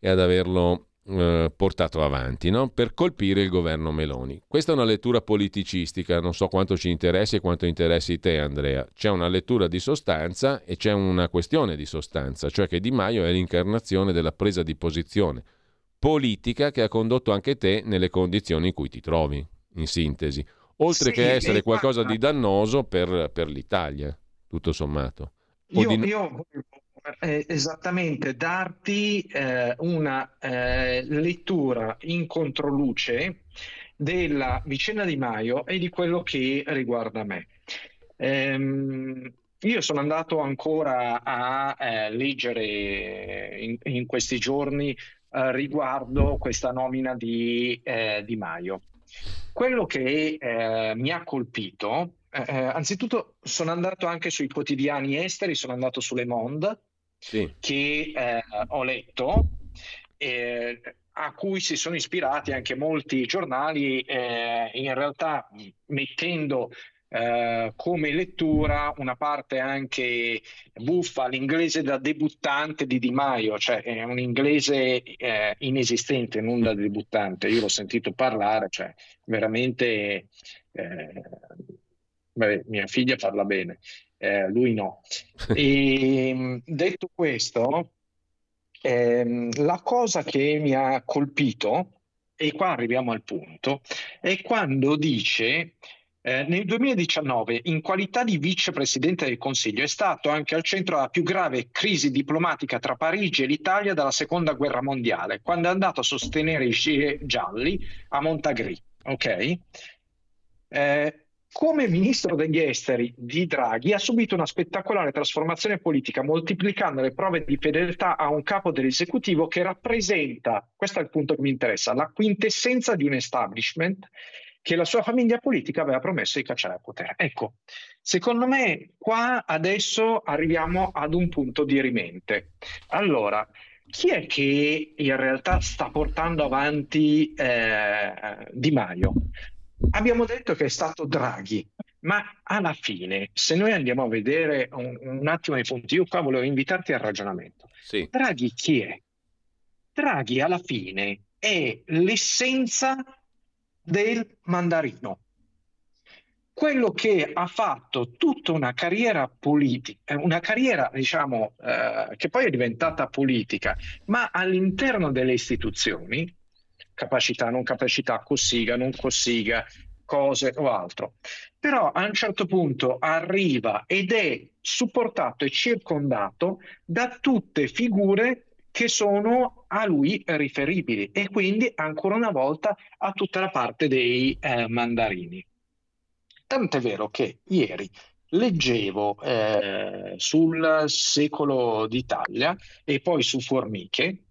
e ad averlo eh, portato avanti no? per colpire il governo Meloni. Questa è una lettura politicistica, non so quanto ci interessi e quanto interessi te Andrea. C'è una lettura di sostanza e c'è una questione di sostanza, cioè che Di Maio è l'incarnazione della presa di posizione politica che ha condotto anche te nelle condizioni in cui ti trovi, in sintesi, oltre sì, che essere qualcosa di dannoso per, per l'Italia tutto sommato. Io, di... io eh, esattamente darti eh, una eh, lettura in controluce della vicenda di Maio e di quello che riguarda me. Ehm, io sono andato ancora a eh, leggere in, in, questi giorni eh, riguardo questa nomina di eh, Di Maio. Quello che mi ha colpito eh, anzitutto sono andato anche sui quotidiani esteri, sono andato su Le Monde, sì. che eh, ho letto, eh, a cui si sono ispirati anche molti giornali, eh, in realtà mettendo eh, come lettura una parte anche buffa, l'inglese da debuttante di Di Maio, cioè è un inglese eh, inesistente, non da debuttante. Io l'ho sentito parlare, cioè veramente eh, Beh, mia figlia parla bene, eh, lui no. E, ehm, detto questo, ehm, la cosa che mi ha colpito, e qua arriviamo al punto, è quando dice eh, nel 2019, in qualità di vicepresidente del Consiglio, è stato anche al centro della più grave crisi diplomatica tra Parigi e l'Italia dalla seconda guerra mondiale, quando è andato a sostenere i gialli a Montagrì. Ok? Eh, come ministro degli esteri di Draghi ha subito una spettacolare trasformazione politica, moltiplicando le prove di fedeltà a un capo dell'esecutivo che rappresenta, questo è il punto che mi interessa, la quintessenza di un establishment che la sua famiglia politica aveva promesso di cacciare al potere. Ecco, secondo me qua adesso arriviamo ad un punto di rimente. Allora, chi è che in realtà sta portando avanti eh, Di Maio? Abbiamo detto che è stato Draghi, ma alla fine, se noi andiamo a vedere un, un attimo i punti, io qua volevo invitarti al ragionamento. Sì. Draghi chi è? Draghi alla fine è l'essenza del mandarino. Quello che ha fatto tutta una carriera politica, una carriera diciamo eh, che poi è diventata politica, ma all'interno delle istituzioni, capacità, non capacità, cossiga, non cossiga, cose o altro. Però a un certo punto arriva ed è supportato e circondato da tutte figure che sono a lui riferibili e quindi ancora una volta a tutta la parte dei eh, mandarini. Tant'è vero che ieri leggevo eh, sul secolo d'Italia e poi su Formiche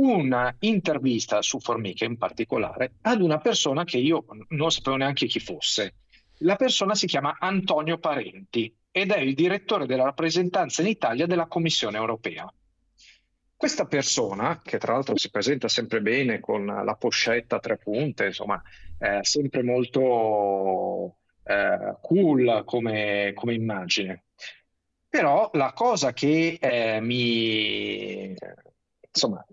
una intervista su Formiche in particolare ad una persona che io non sapevo neanche chi fosse. La persona si chiama Antonio Parenti ed è il direttore della rappresentanza in Italia della Commissione europea. Questa persona, che tra l'altro si presenta sempre bene con la poscetta a tre punte, insomma, sempre molto eh, cool come, come, immagine. Però la cosa che eh, mi, insomma,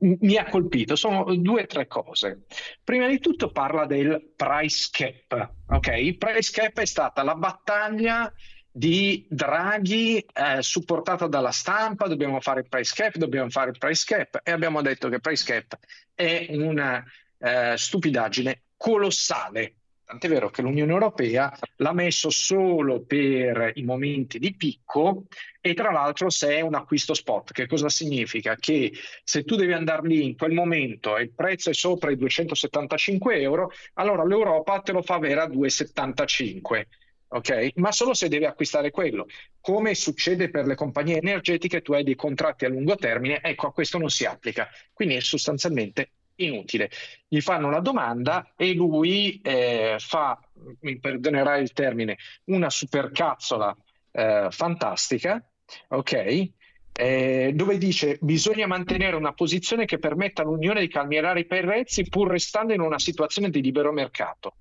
mi ha colpito sono due o tre cose. Prima di tutto parla del price cap. Ok, il price cap è stata la battaglia di Draghi eh, supportata dalla stampa, dobbiamo fare il price cap, dobbiamo fare il price cap e abbiamo detto che il price cap è una eh, stupidaggine colossale. Tant'è vero che l'Unione Europea l'ha messo solo per i momenti di picco e tra l'altro se è un acquisto spot, che cosa significa? Che se tu devi andare lì in quel momento e il prezzo è sopra i 275 euro, allora l'Europa te lo fa avere a 275 ok? Ma solo se devi acquistare quello. Come succede per le compagnie energetiche, tu hai dei contratti a lungo termine, ecco, a questo non si applica. Quindi è sostanzialmente inutile. Gli fanno la domanda e lui eh, fa, mi perdonerai il termine, una supercazzola eh, fantastica, ok? Eh, dove dice bisogna mantenere una posizione che permetta all'Unione di calmierare i prezzi pur restando in una situazione di libero mercato.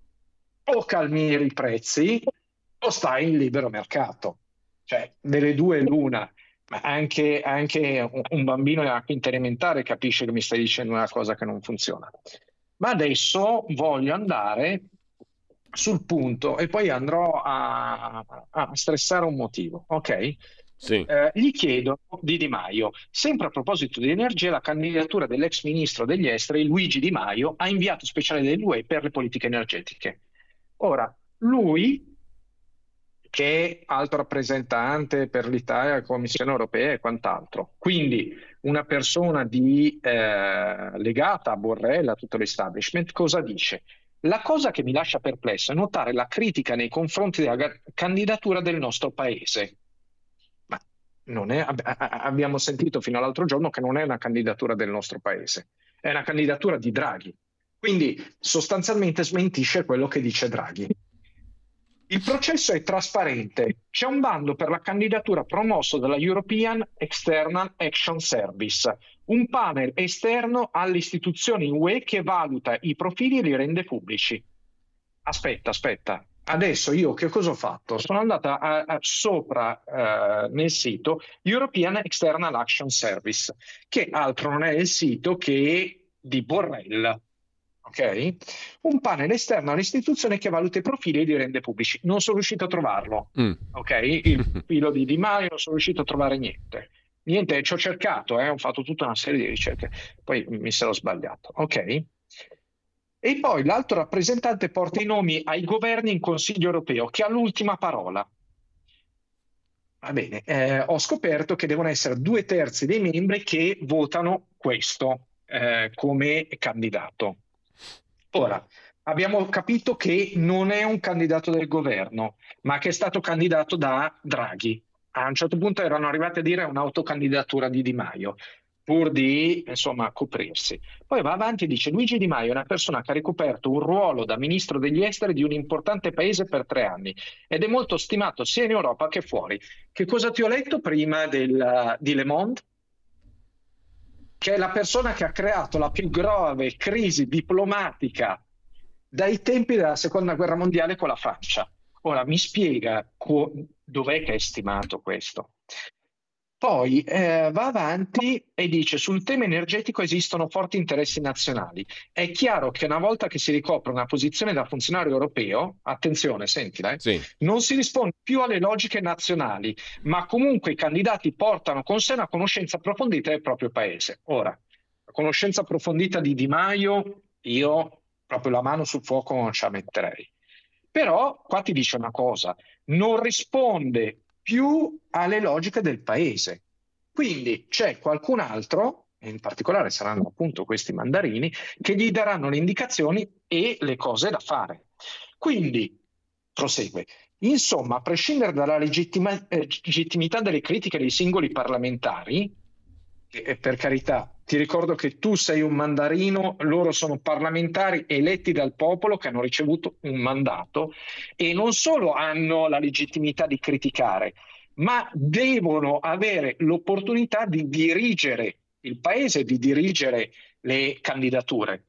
O calmieri i prezzi o stai in libero mercato. Cioè, delle due l'una. Anche, anche un bambino a quinta elementare capisce che mi stai dicendo una cosa che non funziona. Ma adesso voglio andare sul punto e poi andrò a, a stressare un motivo, ok? Sì. Eh, gli chiedo di Di Maio, sempre a proposito di energia, la candidatura dell'ex ministro degli esteri Luigi Di Maio a inviato speciale dell'UE per le politiche energetiche. Ora, lui che alto rappresentante per l'Italia, Commissione europea e quant'altro. Quindi una persona di, eh, legata a Borrell, a tutto l'establishment, cosa dice? La cosa che mi lascia perplesso è notare la critica nei confronti della candidatura del nostro paese. Ma è, abbiamo sentito fino all'altro giorno che non è una candidatura del nostro paese, è una candidatura di Draghi. Quindi sostanzialmente smentisce quello che dice Draghi. Il processo è trasparente. C'è un bando per la candidatura promosso dalla European External Action Service, un panel esterno alle istituzioni UE che valuta i profili e li rende pubblici. Aspetta, aspetta. Adesso io che cosa ho fatto? Sono andata a, a, sopra uh, nel sito European External Action Service, che altro non è il sito che di Borrell ok? Un panel esterno all'istituzione che valuta i profili e li rende pubblici. Non sono riuscito a trovarlo, mm. ok? Il filo di Di Maio, non sono riuscito a trovare niente. Niente, ci ho cercato, eh, ho fatto tutta una serie di ricerche, poi mi sarò sbagliato, ok? E poi l'altro rappresentante porta i nomi ai governi in Consiglio europeo, che ha l'ultima parola. Va bene, eh, ho scoperto che devono essere due terzi dei membri che votano questo eh, come candidato. Ora, abbiamo capito che non è un candidato del governo, ma che è stato candidato da Draghi. A un certo punto erano arrivati a dire un'autocandidatura di Di Maio, pur di insomma coprirsi. Poi va avanti e dice Luigi Di Maio è una persona che ha ricoperto un ruolo da ministro degli esteri di un importante paese per tre anni ed è molto stimato sia in Europa che fuori. Che cosa ti ho letto prima del, di Le Monde? Che è la persona che ha creato la più grave crisi diplomatica dai tempi della seconda guerra mondiale con la Francia. Ora mi spiega co- dov'è che è stimato questo. Poi eh, va avanti e dice sul tema energetico esistono forti interessi nazionali. È chiaro che una volta che si ricopre una posizione da funzionario europeo, attenzione, sentila, eh, sì. non si risponde più alle logiche nazionali, ma comunque i candidati portano con sé una conoscenza approfondita del proprio paese. Ora, la conoscenza approfondita di Di Maio, io proprio la mano sul fuoco non ce la metterei. Però qua ti dice una cosa, non risponde più alle logiche del paese. Quindi c'è qualcun altro, in particolare saranno appunto questi mandarini, che gli daranno le indicazioni e le cose da fare. Quindi, prosegue, insomma, a prescindere dalla legittima, eh, legittimità delle critiche dei singoli parlamentari, e per carità, ti ricordo che tu sei un mandarino, loro sono parlamentari eletti dal popolo che hanno ricevuto un mandato e non solo hanno la legittimità di criticare, ma devono avere l'opportunità di dirigere il paese, di dirigere le candidature.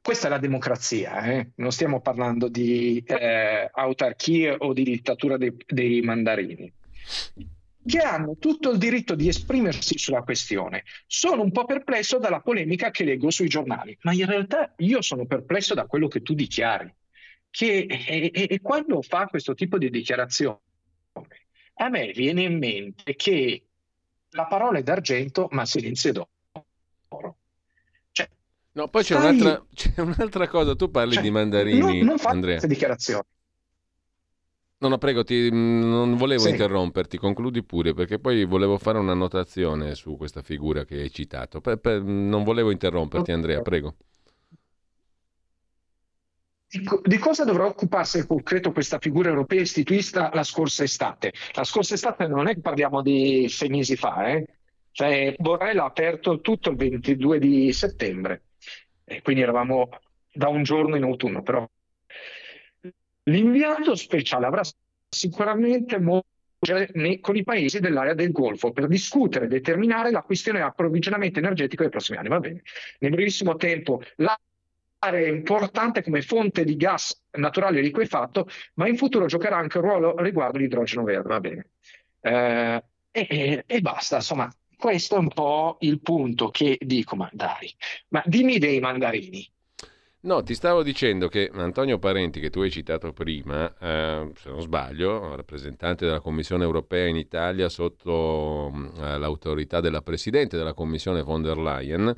Questa è la democrazia, eh? non stiamo parlando di eh, autarchie o di dittatura dei, dei mandarini che hanno tutto il diritto di esprimersi sulla questione. Sono un po' perplesso dalla polemica che leggo sui giornali, ma in realtà io sono perplesso da quello che tu dichiari. Che, e, e, e quando fa questo tipo di dichiarazioni, A me viene in mente che la parola è d'argento, ma silenzio è d'oro. Cioè, no, poi stai... c'è, un'altra, c'è, un'altra, cosa, tu parli cioè, di mandarini, non, non fate Andrea. queste dichiarazioni. No, no, prego, ti, non volevo sì. interromperti, concludi pure, perché poi volevo fare una notazione su questa figura che hai citato. Per, per, non volevo interromperti, Andrea, prego. Di, di, cosa dovrà occuparsi in concreto questa figura europea istituita la scorsa estate? La scorsa estate non è che parliamo di sei mesi fa, eh? cioè Borrell ha aperto tutto il 22 di settembre, e quindi eravamo da un giorno in autunno, però L'inviato speciale avrà sicuramente molto con i paesi dell'area del Golfo per discutere e determinare la questione dell'approvvigionamento energetico dei prossimi anni. Va bene. Nel brevissimo tempo l'area è importante come fonte di gas naturale liquefatto, ma in futuro giocherà anche un ruolo riguardo l'idrogeno verde. Va bene. Eh, e, e basta, insomma, questo è un po' il punto che dico, ma dai, ma dimmi dei mandarini. No, ti stavo dicendo che Antonio Parenti, che tu hai citato prima, eh, se non sbaglio, rappresentante della Commissione europea in Italia sotto eh, l'autorità della Presidente della Commissione von der Leyen,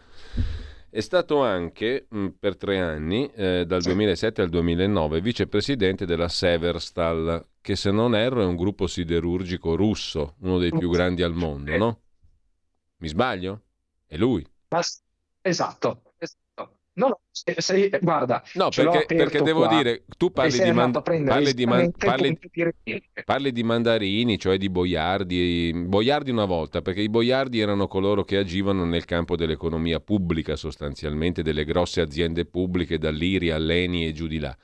è stato anche mh, per tre anni, eh, dal 2007 al 2009, vicepresidente della Severstal, che se non erro è un gruppo siderurgico russo, uno dei più grandi al mondo, no? Mi sbaglio? È lui. Esatto. No, no, sei, sei, guarda, no, perché, perché devo qua, dire, tu parli di, man- parli, di man- parli, parli di, mandarini, cioè di boiardi, boiardi una volta, perché i boiardi erano coloro che agivano nel campo dell'economia pubblica sostanzialmente, delle grosse aziende pubbliche, dall'Iri all'Eni e giù di là.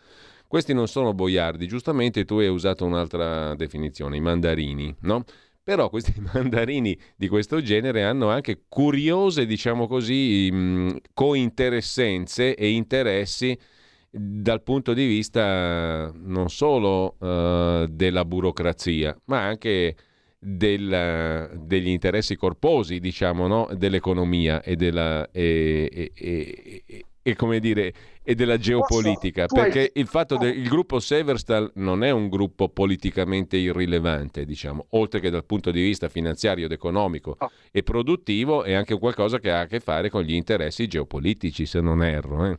Questi non sono boiardi, giustamente tu hai usato un'altra definizione, i mandarini, no? Però questi mandarini di questo genere hanno anche curiose, diciamo così, cointeressenze e interessi dal punto di vista non solo uh, della burocrazia, ma anche del, degli interessi corposi, diciamo, no? dell'economia e, della, e, e, e, come dire, e della geopolitica, Posso, perché il fatto del gruppo Severstal non è un gruppo politicamente irrilevante, diciamo, oltre che dal punto di vista finanziario ed economico oh. e produttivo, è anche qualcosa che ha a che fare con gli interessi geopolitici, se non erro. Eh.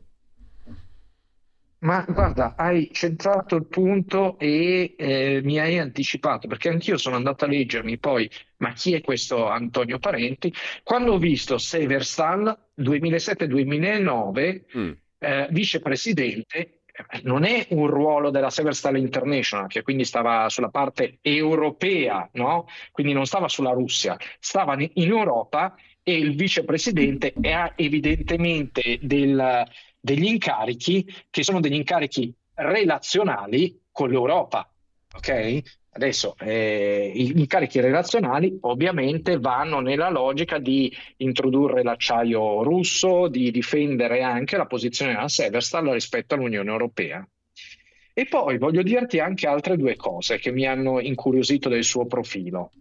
Ma guarda, hai centrato il punto e eh, mi hai anticipato, perché anch'io sono andato a leggermi poi, ma chi è questo Antonio Parenti? Quando ho visto Severstal 2007-2009, mm. eh, vicepresidente, non è un ruolo della Severstal International, che quindi stava sulla parte europea, no? quindi non stava sulla Russia, stava in Europa e il vicepresidente ha evidentemente del degli incarichi che sono degli incarichi relazionali con l'Europa. Ok? Adesso eh, gli incarichi relazionali ovviamente vanno nella logica di introdurre l'acciaio russo, di difendere anche la posizione della Severstal rispetto all'Unione Europea. E poi voglio dirti anche altre due cose che mi hanno incuriosito del suo profilo.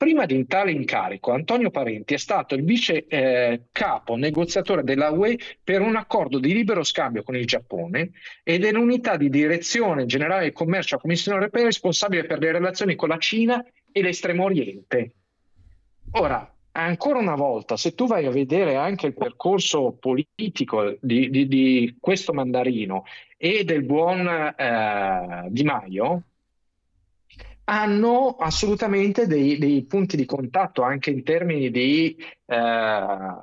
Prima di tale incarico, Antonio Parenti è stato il vice eh, capo negoziatore della UE per un accordo di libero scambio con il Giappone ed è l'unità di direzione generale del commercio della Commissione europea responsabile per le relazioni con la Cina e l'Estremo Oriente. Ora, ancora una volta, se tu vai a vedere anche il percorso politico di, di, di questo mandarino e del buon eh, Di Maio, hanno assolutamente dei, dei, punti di contatto anche in termini di, eh,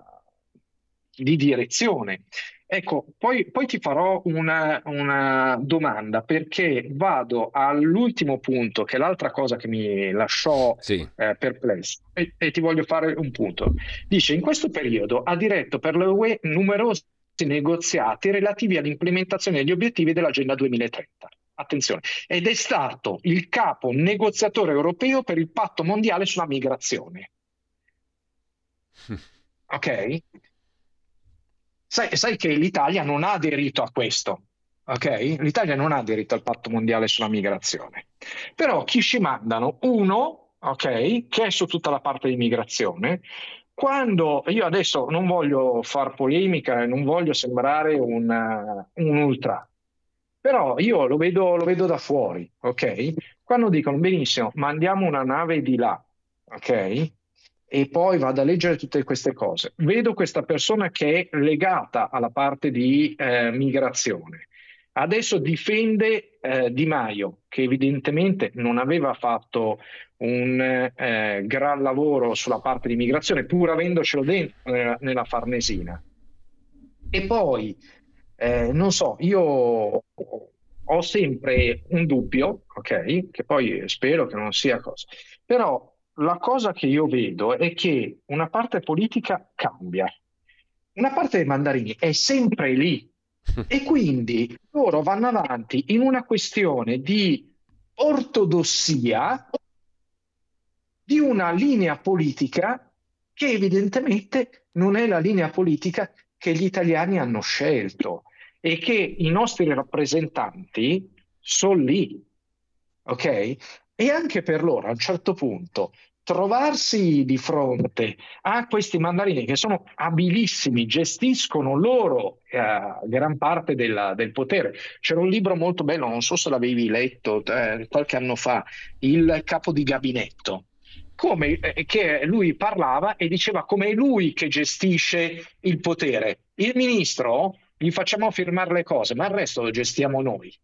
di direzione. Ecco, poi, poi, ti farò una, una, domanda perché vado all'ultimo punto, che è l'altra cosa che mi lasciò sì. eh, perplesso, e, e, ti voglio fare un punto. Dice, in questo periodo ha diretto per l'UE numerosi negoziati relativi all'implementazione degli obiettivi dell'Agenda 2030 attenzione, ed è stato il capo negoziatore europeo per il patto mondiale sulla migrazione. Ok? Sai, sai, che l'Italia non ha aderito a questo. Ok? L'Italia non ha aderito al patto mondiale sulla migrazione. Però chi ci mandano? Uno, ok, che è su tutta la parte di migrazione. Quando io adesso non voglio far polemica e non voglio sembrare un, un ultra, Però io lo vedo, lo vedo da fuori, ok? Quando dicono benissimo, mandiamo una nave di là, ok? E poi vado a leggere tutte queste cose. Vedo questa persona che è legata alla parte di eh, migrazione. Adesso difende eh, Di Maio, che evidentemente non aveva fatto un eh, gran lavoro sulla parte di migrazione, pur avendocelo dentro nella, nella Farnesina. E poi, eh, non so, io ho sempre un dubbio, ok? Che poi spero che non sia cosa. Però la cosa che io vedo è che una parte politica cambia. Una parte dei mandarini è sempre lì, e quindi loro vanno avanti in una questione di ortodossia di una linea politica che evidentemente non è la linea politica che gli italiani hanno scelto e che i nostri rappresentanti sono lì. Ok? E anche per loro a un certo punto trovarsi di fronte a questi mandarini che sono abilissimi, gestiscono loro eh, gran parte della, del potere. C'era un libro molto bello, non so se l'avevi letto eh, qualche anno fa, Il capo di gabinetto. Come, eh, che lui parlava e diceva come è lui che gestisce il potere. Il ministro gli facciamo firmare le cose, ma il resto lo gestiamo noi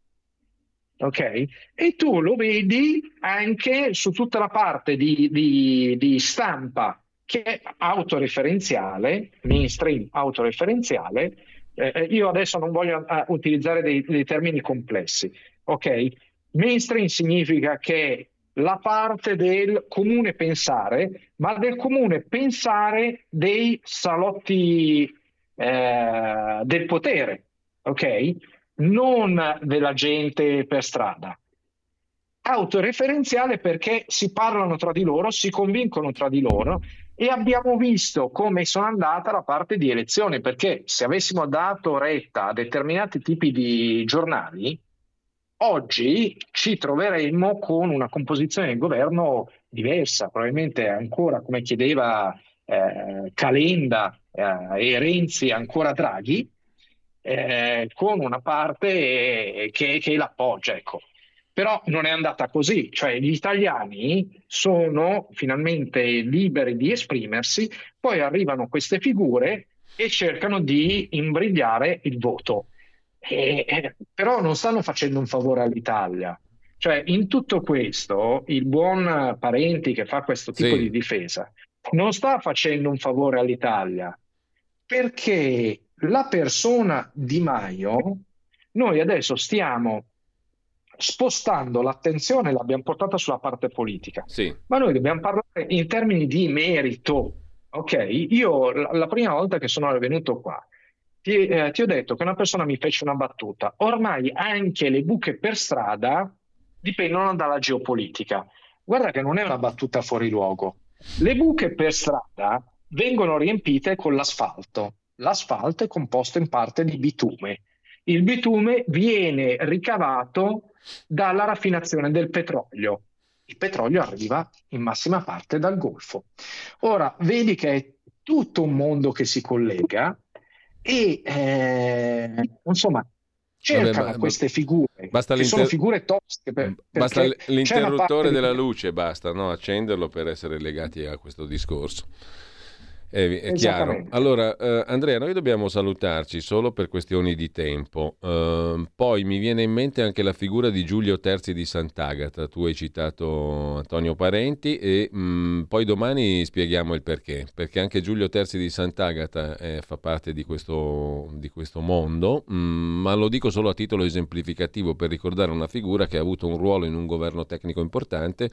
ok? E tu lo vedi anche su tutta la parte di, di, di stampa che è autoreferenziale, mainstream autoreferenziale. Eh, eh io adesso non voglio uh, utilizzare dei, dei termini complessi, ok? Mainstream significa che la parte del comune pensare, ma del comune pensare dei salotti eh, del potere, ok? non della gente per strada. Autoreferenziale perché si parlano tra di loro, si convincono tra di loro e abbiamo visto come sono andata la parte di elezioni, perché se avessimo dato retta a determinati tipi di giornali, oggi ci troveremmo con una composizione del governo diversa, probabilmente ancora come chiedeva eh, Calenda eh, e Renzi, ancora Draghi, eh, con una parte che, che l'appoggia. Ecco. Però non è andata così, cioè gli italiani sono finalmente liberi di esprimersi, poi arrivano queste figure e cercano di imbrigliare il voto. E, eh, però non stanno facendo un favore all'Italia. Cioè, in tutto questo, il buon Parenti che fa questo tipo sì. di difesa non sta facendo un favore all'Italia perché la persona Di Maio, noi adesso stiamo spostando l'attenzione, l'abbiamo portata sulla parte politica, sì. ma noi dobbiamo parlare in termini di merito. Ok, io la, la prima volta che sono venuto qua ti, eh, ti, ho detto che una persona mi fece una battuta. Ormai anche le buche per strada dipendono dalla geopolitica. Guarda che non è una battuta fuori luogo. Le buche per strada vengono riempite con l'asfalto l'asfalto è composto in parte di bitume. Il bitume viene ricavato dalla raffinazione del petrolio. Il petrolio arriva in massima parte dal Golfo. Ora, vedi che è tutto un mondo che si collega e eh, insomma cercano Vabbè, queste figure basta che sono figure tossiche per, basta l'interruttore della luce basta no? accenderlo per essere legati a questo discorso è, è chiaro. Allora, eh, Andrea, noi dobbiamo salutarci solo per questioni di tempo. Uh, poi mi viene in mente anche la figura di Giulio Terzi di Sant'Agata. Tu hai citato Antonio Parenti e mh, mm, poi domani spieghiamo il perché. Perché anche Giulio Terzi di Sant'Agata eh, fa parte di questo, di questo mondo, mh, mm, ma lo dico solo a titolo esemplificativo per ricordare una figura che ha avuto un ruolo in un governo tecnico importante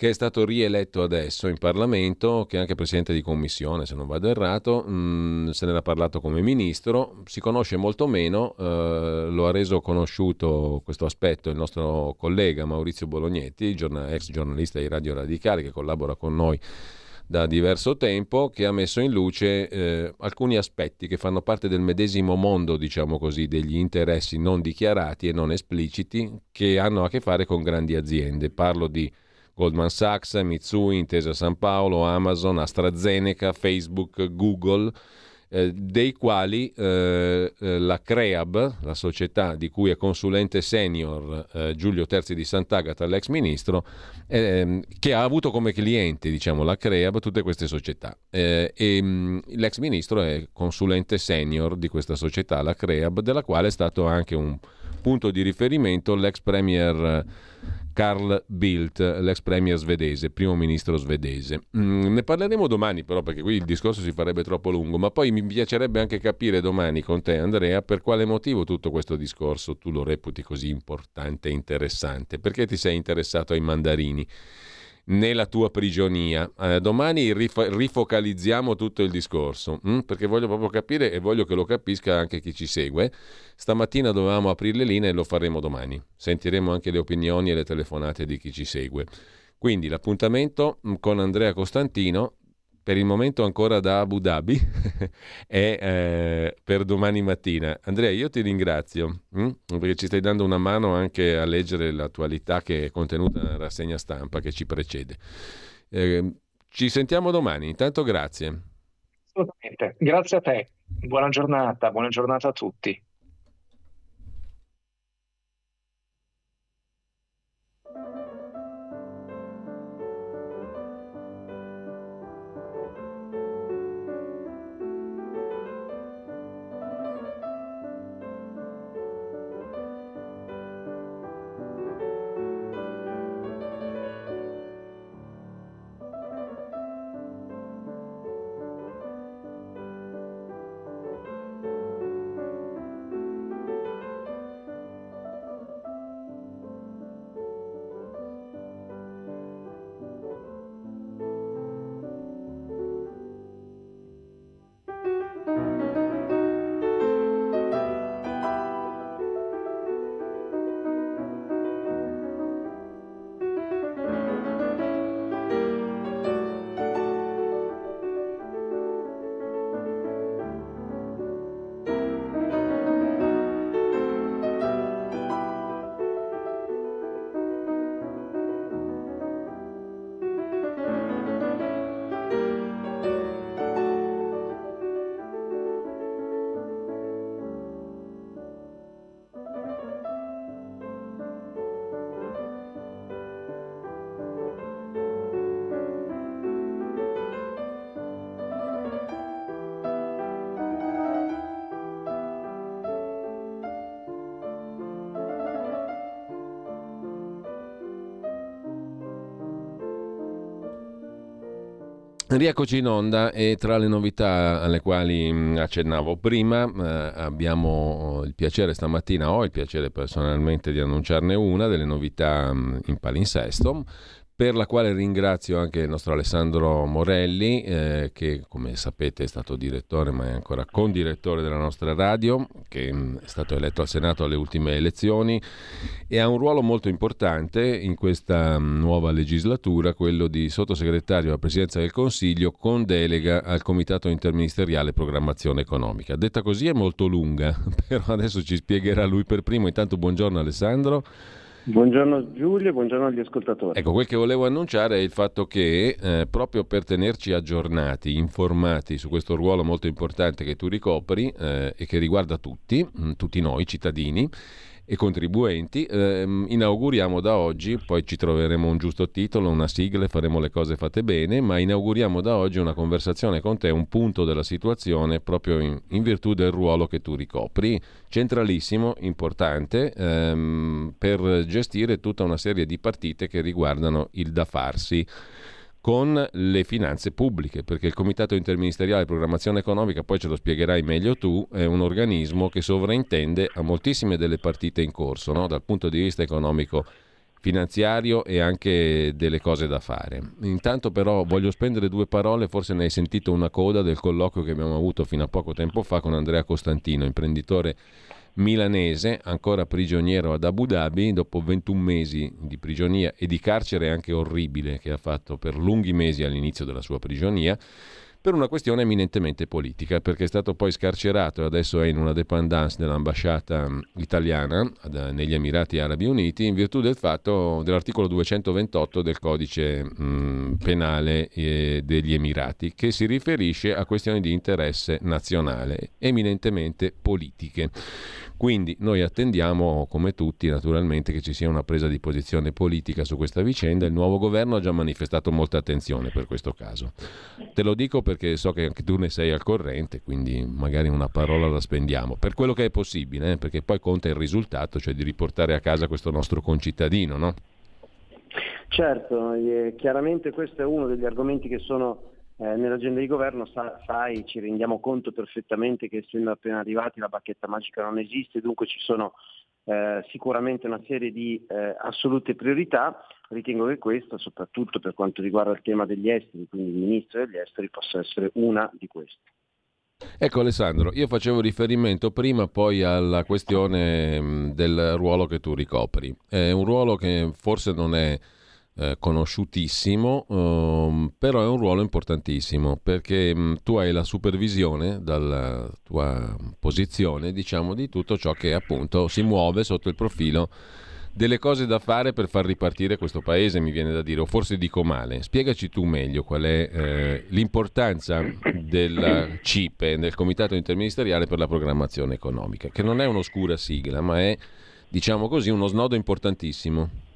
che è stato rieletto adesso in Parlamento, che è anche presidente di commissione, se non vado errato, mh, mm, se ne era parlato come ministro, si conosce molto meno, eh, lo ha reso conosciuto questo aspetto il nostro collega Maurizio Bolognetti, giornal- ex giornalista di Radio Radicale che collabora con noi da diverso tempo, che ha messo in luce eh, alcuni aspetti che fanno parte del medesimo mondo, diciamo così, degli interessi non dichiarati e non espliciti che hanno a che fare con grandi aziende. Parlo di Goldman Sachs, Mitsui, Intesa San Paolo, Amazon, AstraZeneca, Facebook, Google eh, dei quali eh, eh, la CREAB, la società di cui è consulente senior eh, Giulio Terzi di Sant'Agata, l'ex ministro, ehm, che ha avuto come clienti diciamo, la CREAB tutte queste società. Eh, e mh, mm, l'ex ministro è consulente senior di questa società, la CREAB, della quale è stato anche un punto di riferimento l'ex premier Carl Bildt, l'ex premier svedese, primo ministro svedese. Mm, ne parleremo domani però perché qui il discorso si farebbe troppo lungo, ma poi mi piacerebbe anche capire domani con te Andrea per quale motivo tutto questo discorso tu lo reputi così importante e interessante, perché ti sei interessato ai mandarini nella tua prigionia. Eh, domani rif- rifocalizziamo tutto il discorso, hm? perché voglio proprio capire e voglio che lo capisca anche chi ci segue. Stamattina dovevamo aprire le linee e lo faremo domani. Sentiremo anche le opinioni e le telefonate di chi ci segue. Quindi l'appuntamento hm, con Andrea Costantino per il momento ancora da Abu Dhabi, è eh, per domani mattina. Andrea, io ti ringrazio hm? perché ci stai dando una mano anche a leggere l'attualità che è contenuta nella rassegna stampa che ci precede. Eh, ci sentiamo domani, intanto grazie. Assolutamente, grazie a te, buona giornata, buona giornata a tutti. Rieccoci in onda e tra le novità alle quali mm, accennavo prima eh, abbiamo il piacere stamattina, ho il piacere personalmente di annunciarne una delle novità mm, in palinsesto per la quale ringrazio anche il nostro Alessandro Morelli, eh, che come sapete è stato direttore, ma è ancora condirettore della nostra radio, che mm, è stato eletto al Senato alle ultime elezioni e ha un ruolo molto importante in questa mm, nuova legislatura, quello di sottosegretario alla Presidenza del Consiglio con delega al Comitato Interministeriale Programmazione Economica. Detta così è molto lunga, però adesso ci spiegherà lui per primo. Intanto buongiorno Alessandro. Buongiorno Giulio, buongiorno agli ascoltatori. Ecco, quel che volevo annunciare è il fatto che eh, proprio per tenerci aggiornati, informati su questo ruolo molto importante che tu ricopri eh, e che riguarda tutti, mh, tutti noi cittadini, e contribuenti. Eh, inauguriamo da oggi, poi ci troveremo un giusto titolo, una sigla faremo le cose fatte bene, ma inauguriamo da oggi una conversazione con te, un punto della situazione proprio in, in virtù del ruolo che tu ricopri, centralissimo, importante, ehm, per gestire tutta una serie di partite che riguardano il da farsi con le finanze pubbliche, perché il Comitato Interministeriale Programmazione Economica, poi ce lo spiegherai meglio tu, è un organismo che sovraintende a moltissime delle partite in corso, no? dal punto di vista economico finanziario e anche delle cose da fare. Intanto però voglio spendere due parole, forse ne hai sentito una coda del colloquio che abbiamo avuto fino a poco tempo fa con Andrea Costantino, imprenditore milanese, ancora prigioniero ad Abu Dhabi, dopo 21 mesi di prigionia e di carcere anche orribile che ha fatto per lunghi mesi all'inizio della sua prigionia, per una questione eminentemente politica, perché è stato poi scarcerato e adesso è in una dependance dell'ambasciata mm, italiana negli Emirati Arabi Uniti in virtù del fatto dell'articolo 228 del codice mh, mm, penale eh, degli Emirati, che si riferisce a questioni di interesse nazionale, eminentemente politiche. Quindi noi attendiamo, come tutti naturalmente, che ci sia una presa di posizione politica su questa vicenda. Il nuovo governo ha già manifestato molta attenzione per questo caso. Te lo dico perché so che anche tu ne sei al corrente, quindi magari una parola la spendiamo. Per quello che è possibile, eh, perché poi conta il risultato, cioè di riportare a casa questo nostro concittadino, no? Certo, eh, chiaramente questo è uno degli argomenti che sono eh, nell'agenda di governo sa, sai, ci rendiamo conto perfettamente che essendo appena arrivati la bacchetta magica non esiste, dunque ci sono eh, sicuramente una serie di eh, assolute priorità. Ritengo che questo, soprattutto per quanto riguarda il tema degli esteri, quindi il ministro degli esteri, possa essere una di queste. Ecco Alessandro, io facevo riferimento prima poi alla questione del ruolo che tu ricopri. È un ruolo che forse non è eh, conosciutissimo, um, però è un ruolo importantissimo perché um, tu hai la supervisione dalla tua posizione, diciamo, di tutto ciò che appunto si muove sotto il profilo delle cose da fare per far ripartire questo paese, mi viene da dire, o forse dico male. Spiegaci tu meglio qual è eh, l'importanza del CIPE, del Comitato Interministeriale per la Programmazione Economica, che non è un'oscura sigla, ma è, diciamo così, uno snodo importantissimo.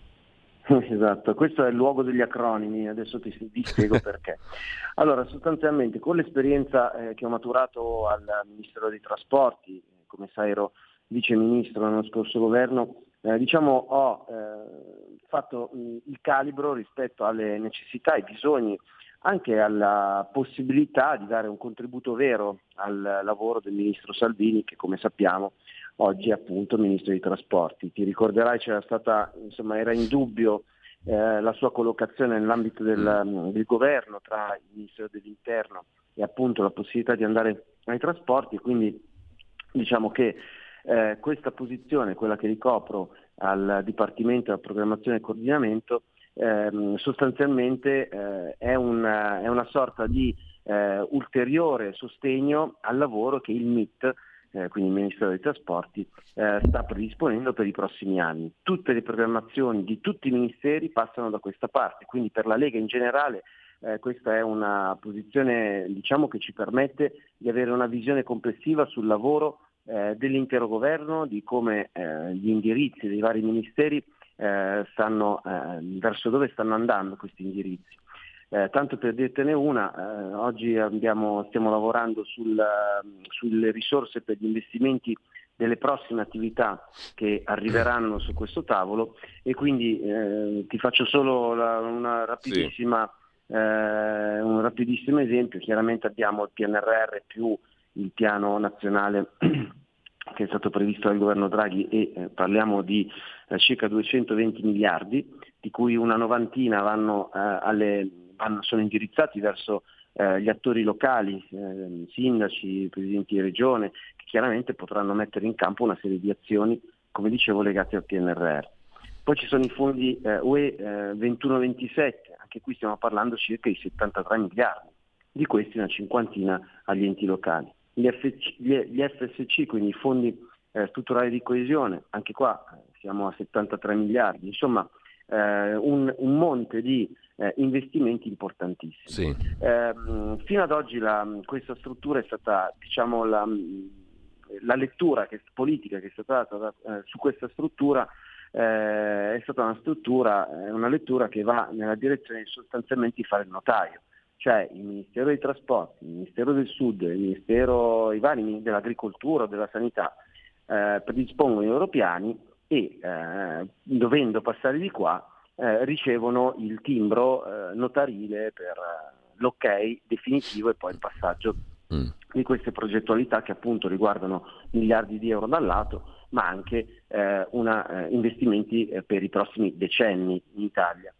Esatto, questo è il luogo degli acronimi, adesso ti, ti spiego perché. Allora, sostanzialmente con l'esperienza eh, che ho maturato al Ministero dei Trasporti, come sai ero vice ministro nello scorso governo, eh, diciamo ho eh, fatto mh, il calibro rispetto alle necessità, ai bisogni, anche alla possibilità di dare un contributo vero al lavoro del ministro Salvini, che come sappiamo oggi appunto Ministro dei Trasporti. Ti ricorderai c'era stata, insomma, era in dubbio eh, la sua collocazione nell'ambito del, mm. del, governo tra il Ministero dell'Interno e appunto la possibilità di andare ai trasporti, quindi diciamo che eh, questa posizione, quella che ricopro al Dipartimento della Programmazione e Coordinamento, ehm, sostanzialmente eh, è, una, è, una, sorta di eh, ulteriore sostegno al lavoro che il MIT eh, quindi il Ministero dei Trasporti, eh, sta predisponendo per i prossimi anni. Tutte le programmazioni di tutti i ministeri passano da questa parte, quindi per la Lega in generale eh, questa è una posizione diciamo, che ci permette di avere una visione complessiva sul lavoro eh, dell'intero governo, di come eh, gli indirizzi dei vari ministeri eh, stanno, verso dove stanno andando questi indirizzi. Eh, tanto per dirtene una, eh, oggi abbiamo, stiamo lavorando sul, sulle risorse per gli investimenti delle prossime attività che arriveranno su questo tavolo e quindi eh, ti faccio solo la, una rapidissima, sì. Eh, un rapidissimo esempio. Chiaramente abbiamo il PNRR più il piano nazionale che è stato previsto dal governo Draghi e eh, parliamo di eh, circa 220 miliardi, di cui una novantina vanno alle vanno, sono indirizzati verso eh, gli attori locali, eh, sindaci, presidenti di regione, che chiaramente potranno mettere in campo una serie di azioni, come dicevo, legate al PNRR. Poi ci sono i fondi eh, UE 21-27, anche qui stiamo parlando circa di 73 miliardi, di questi una cinquantina agli enti locali. Gli, FC, gli, gli FSC, quindi i fondi eh, strutturali di coesione, anche qua eh, siamo a 73 miliardi, insomma eh, un, un, monte di eh, investimenti importantissimi. Sì. Eh, fino ad oggi la, questa struttura è stata, diciamo, la, la lettura che, politica che è stata data eh, su questa struttura eh, è stata una struttura, una lettura che va nella direzione di sostanzialmente di fare il notaio cioè il Ministero dei Trasporti, il Ministero del Sud, il Ministero, i vari dell'Agricoltura della Sanità eh, predispongono i loro piani e eh, dovendo passare di qua eh, ricevono il timbro eh, notarile per eh, l'ok definitivo e poi il passaggio mm. di queste progettualità che appunto riguardano miliardi di euro dal lato ma anche eh, una, eh, investimenti per i prossimi decenni in Italia.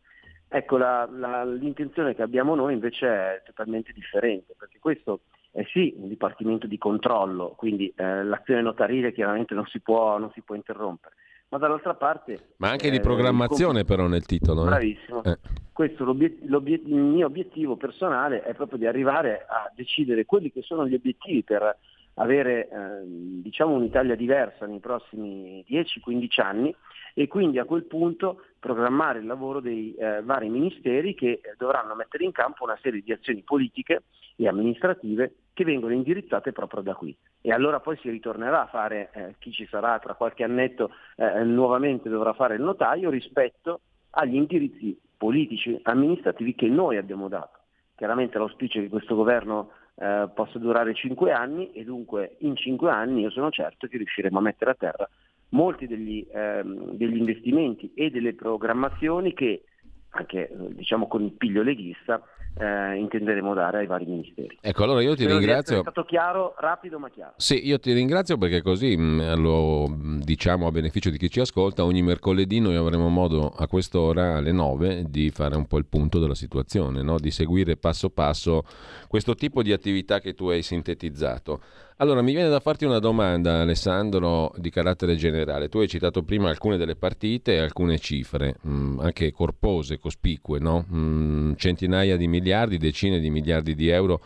Ecco, la, la, l'intenzione che abbiamo noi invece è totalmente differente, perché questo è sì un dipartimento di controllo, quindi eh, l'azione notarile chiaramente non si, può, non si può interrompere, ma dall'altra parte... Ma anche di programmazione eh, però nel titolo. Eh? Bravissimo. Eh. Questo il mio obiettivo personale è proprio di arrivare a decidere quelli che sono gli obiettivi per avere eh, diciamo un'Italia diversa nei prossimi 10-15 anni e quindi a quel punto programmare il lavoro dei eh, vari ministeri che eh, dovranno mettere in campo una serie di azioni politiche e amministrative che vengono indirizzate proprio da qui. E allora poi si ritornerà a fare, eh, chi ci sarà tra qualche annetto eh, nuovamente dovrà fare il notaio rispetto agli indirizzi politici, amministrativi che noi abbiamo dato. Chiaramente l'auspicio è che questo governo eh, possa durare cinque anni e dunque in cinque anni io sono certo che riusciremo a mettere a terra molti degli, ehm, degli investimenti e delle programmazioni che anche diciamo con il piglio leghista eh, intenderemo dare ai vari ministeri. Ecco, allora io ti Spero ringrazio. È stato chiaro, rapido ma chiaro. Sì, io ti ringrazio perché così mh, lo mh, diciamo a beneficio di chi ci ascolta, ogni mercoledì noi avremo modo a quest'ora alle 9 di fare un po' il punto della situazione, no? di seguire passo passo questo tipo di attività che tu hai sintetizzato. Allora, mi viene da farti una domanda, Alessandro, di carattere generale. Tu hai citato prima alcune delle partite e alcune cifre, mh, anche corpose, cospicue, no? mh, centinaia di miliardi, decine di miliardi di euro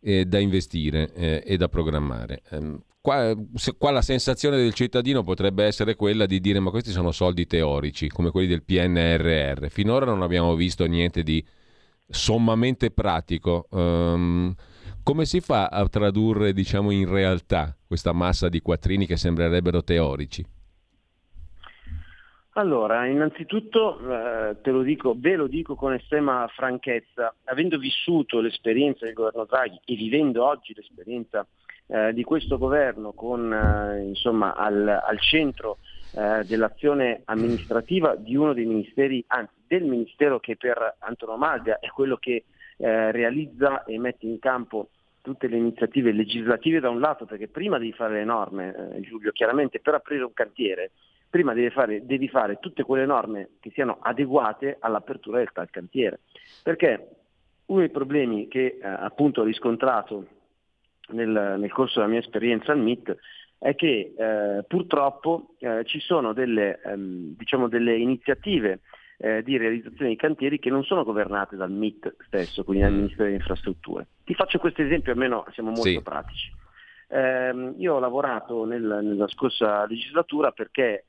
eh, da investire eh, e da programmare. Eh, qua, se, qua la sensazione del cittadino potrebbe essere quella di dire ma questi sono soldi teorici, come quelli del PNRR. Finora non abbiamo visto niente di sommamente pratico. Um, come si fa a tradurre diciamo, in realtà questa massa di quattrini che sembrerebbero teorici? Allora, innanzitutto eh, te lo dico, ve lo dico con estrema franchezza, avendo vissuto l'esperienza del governo Draghi e vivendo oggi l'esperienza eh, di questo governo con eh, insomma, al, al centro eh, dell'azione amministrativa di uno dei ministeri, anzi del ministero che per antonomasia è quello che eh, realizza e mette in campo tutte le iniziative legislative da un lato, perché prima devi fare le norme, eh, Giulio, chiaramente per aprire un cantiere, prima devi fare, devi fare, tutte quelle norme che siano adeguate all'apertura del tal cantiere. Perché uno dei problemi che eh, appunto ho riscontrato nel, nel, corso della mia esperienza al MIT è che eh, purtroppo eh, ci sono delle, ehm, diciamo delle iniziative eh, di realizzazione di cantieri che non sono governate dal MIT stesso, quindi dal Ministero delle Infrastrutture. Ti faccio questo esempio, almeno siamo molto sì. pratici. Eh, io ho lavorato nel, nella scorsa legislatura perché eh,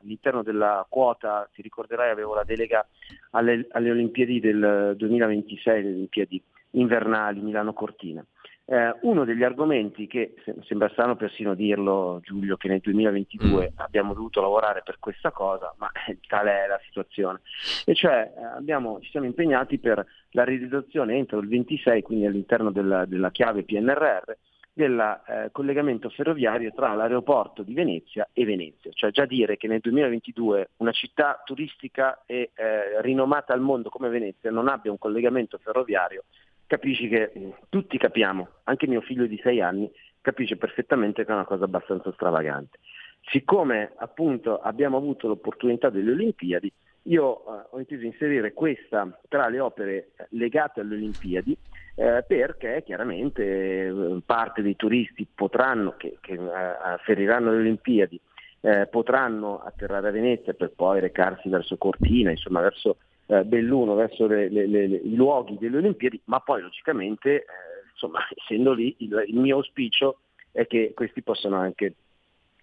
all'interno della quota, ti ricorderai, avevo la delega alle, alle Olimpiadi del 2026, le Olimpiadi invernali Milano-Cortina. Eh, uno degli argomenti che sembra strano persino dirlo Giulio che nel 2022 mm. abbiamo dovuto lavorare per questa cosa, ma tale è la situazione. E cioè eh, abbiamo, ci siamo impegnati per la realizzazione entro il 26, quindi all'interno della, della chiave PNRR, del eh, collegamento ferroviario tra l'aeroporto di Venezia e Venezia, cioè già dire che nel 2022 una città turistica e eh, rinomata al mondo come Venezia non abbia un collegamento ferroviario capisci che mm, tutti capiamo, anche mio figlio di sei anni capisce perfettamente che è una cosa abbastanza stravagante. Siccome appunto abbiamo avuto l'opportunità delle Olimpiadi, io eh, ho inteso inserire questa tra le opere legate alle Olimpiadi eh, perché chiaramente eh, parte dei turisti potranno, che, che eh, afferiranno le Olimpiadi eh, potranno atterrare a Venezia per poi recarsi verso Cortina, insomma verso eh, Belluno verso le, le, le, i luoghi delle Olimpiadi, ma poi logicamente, eh, insomma, essendo lì, il, il, mio auspicio è che questi possano anche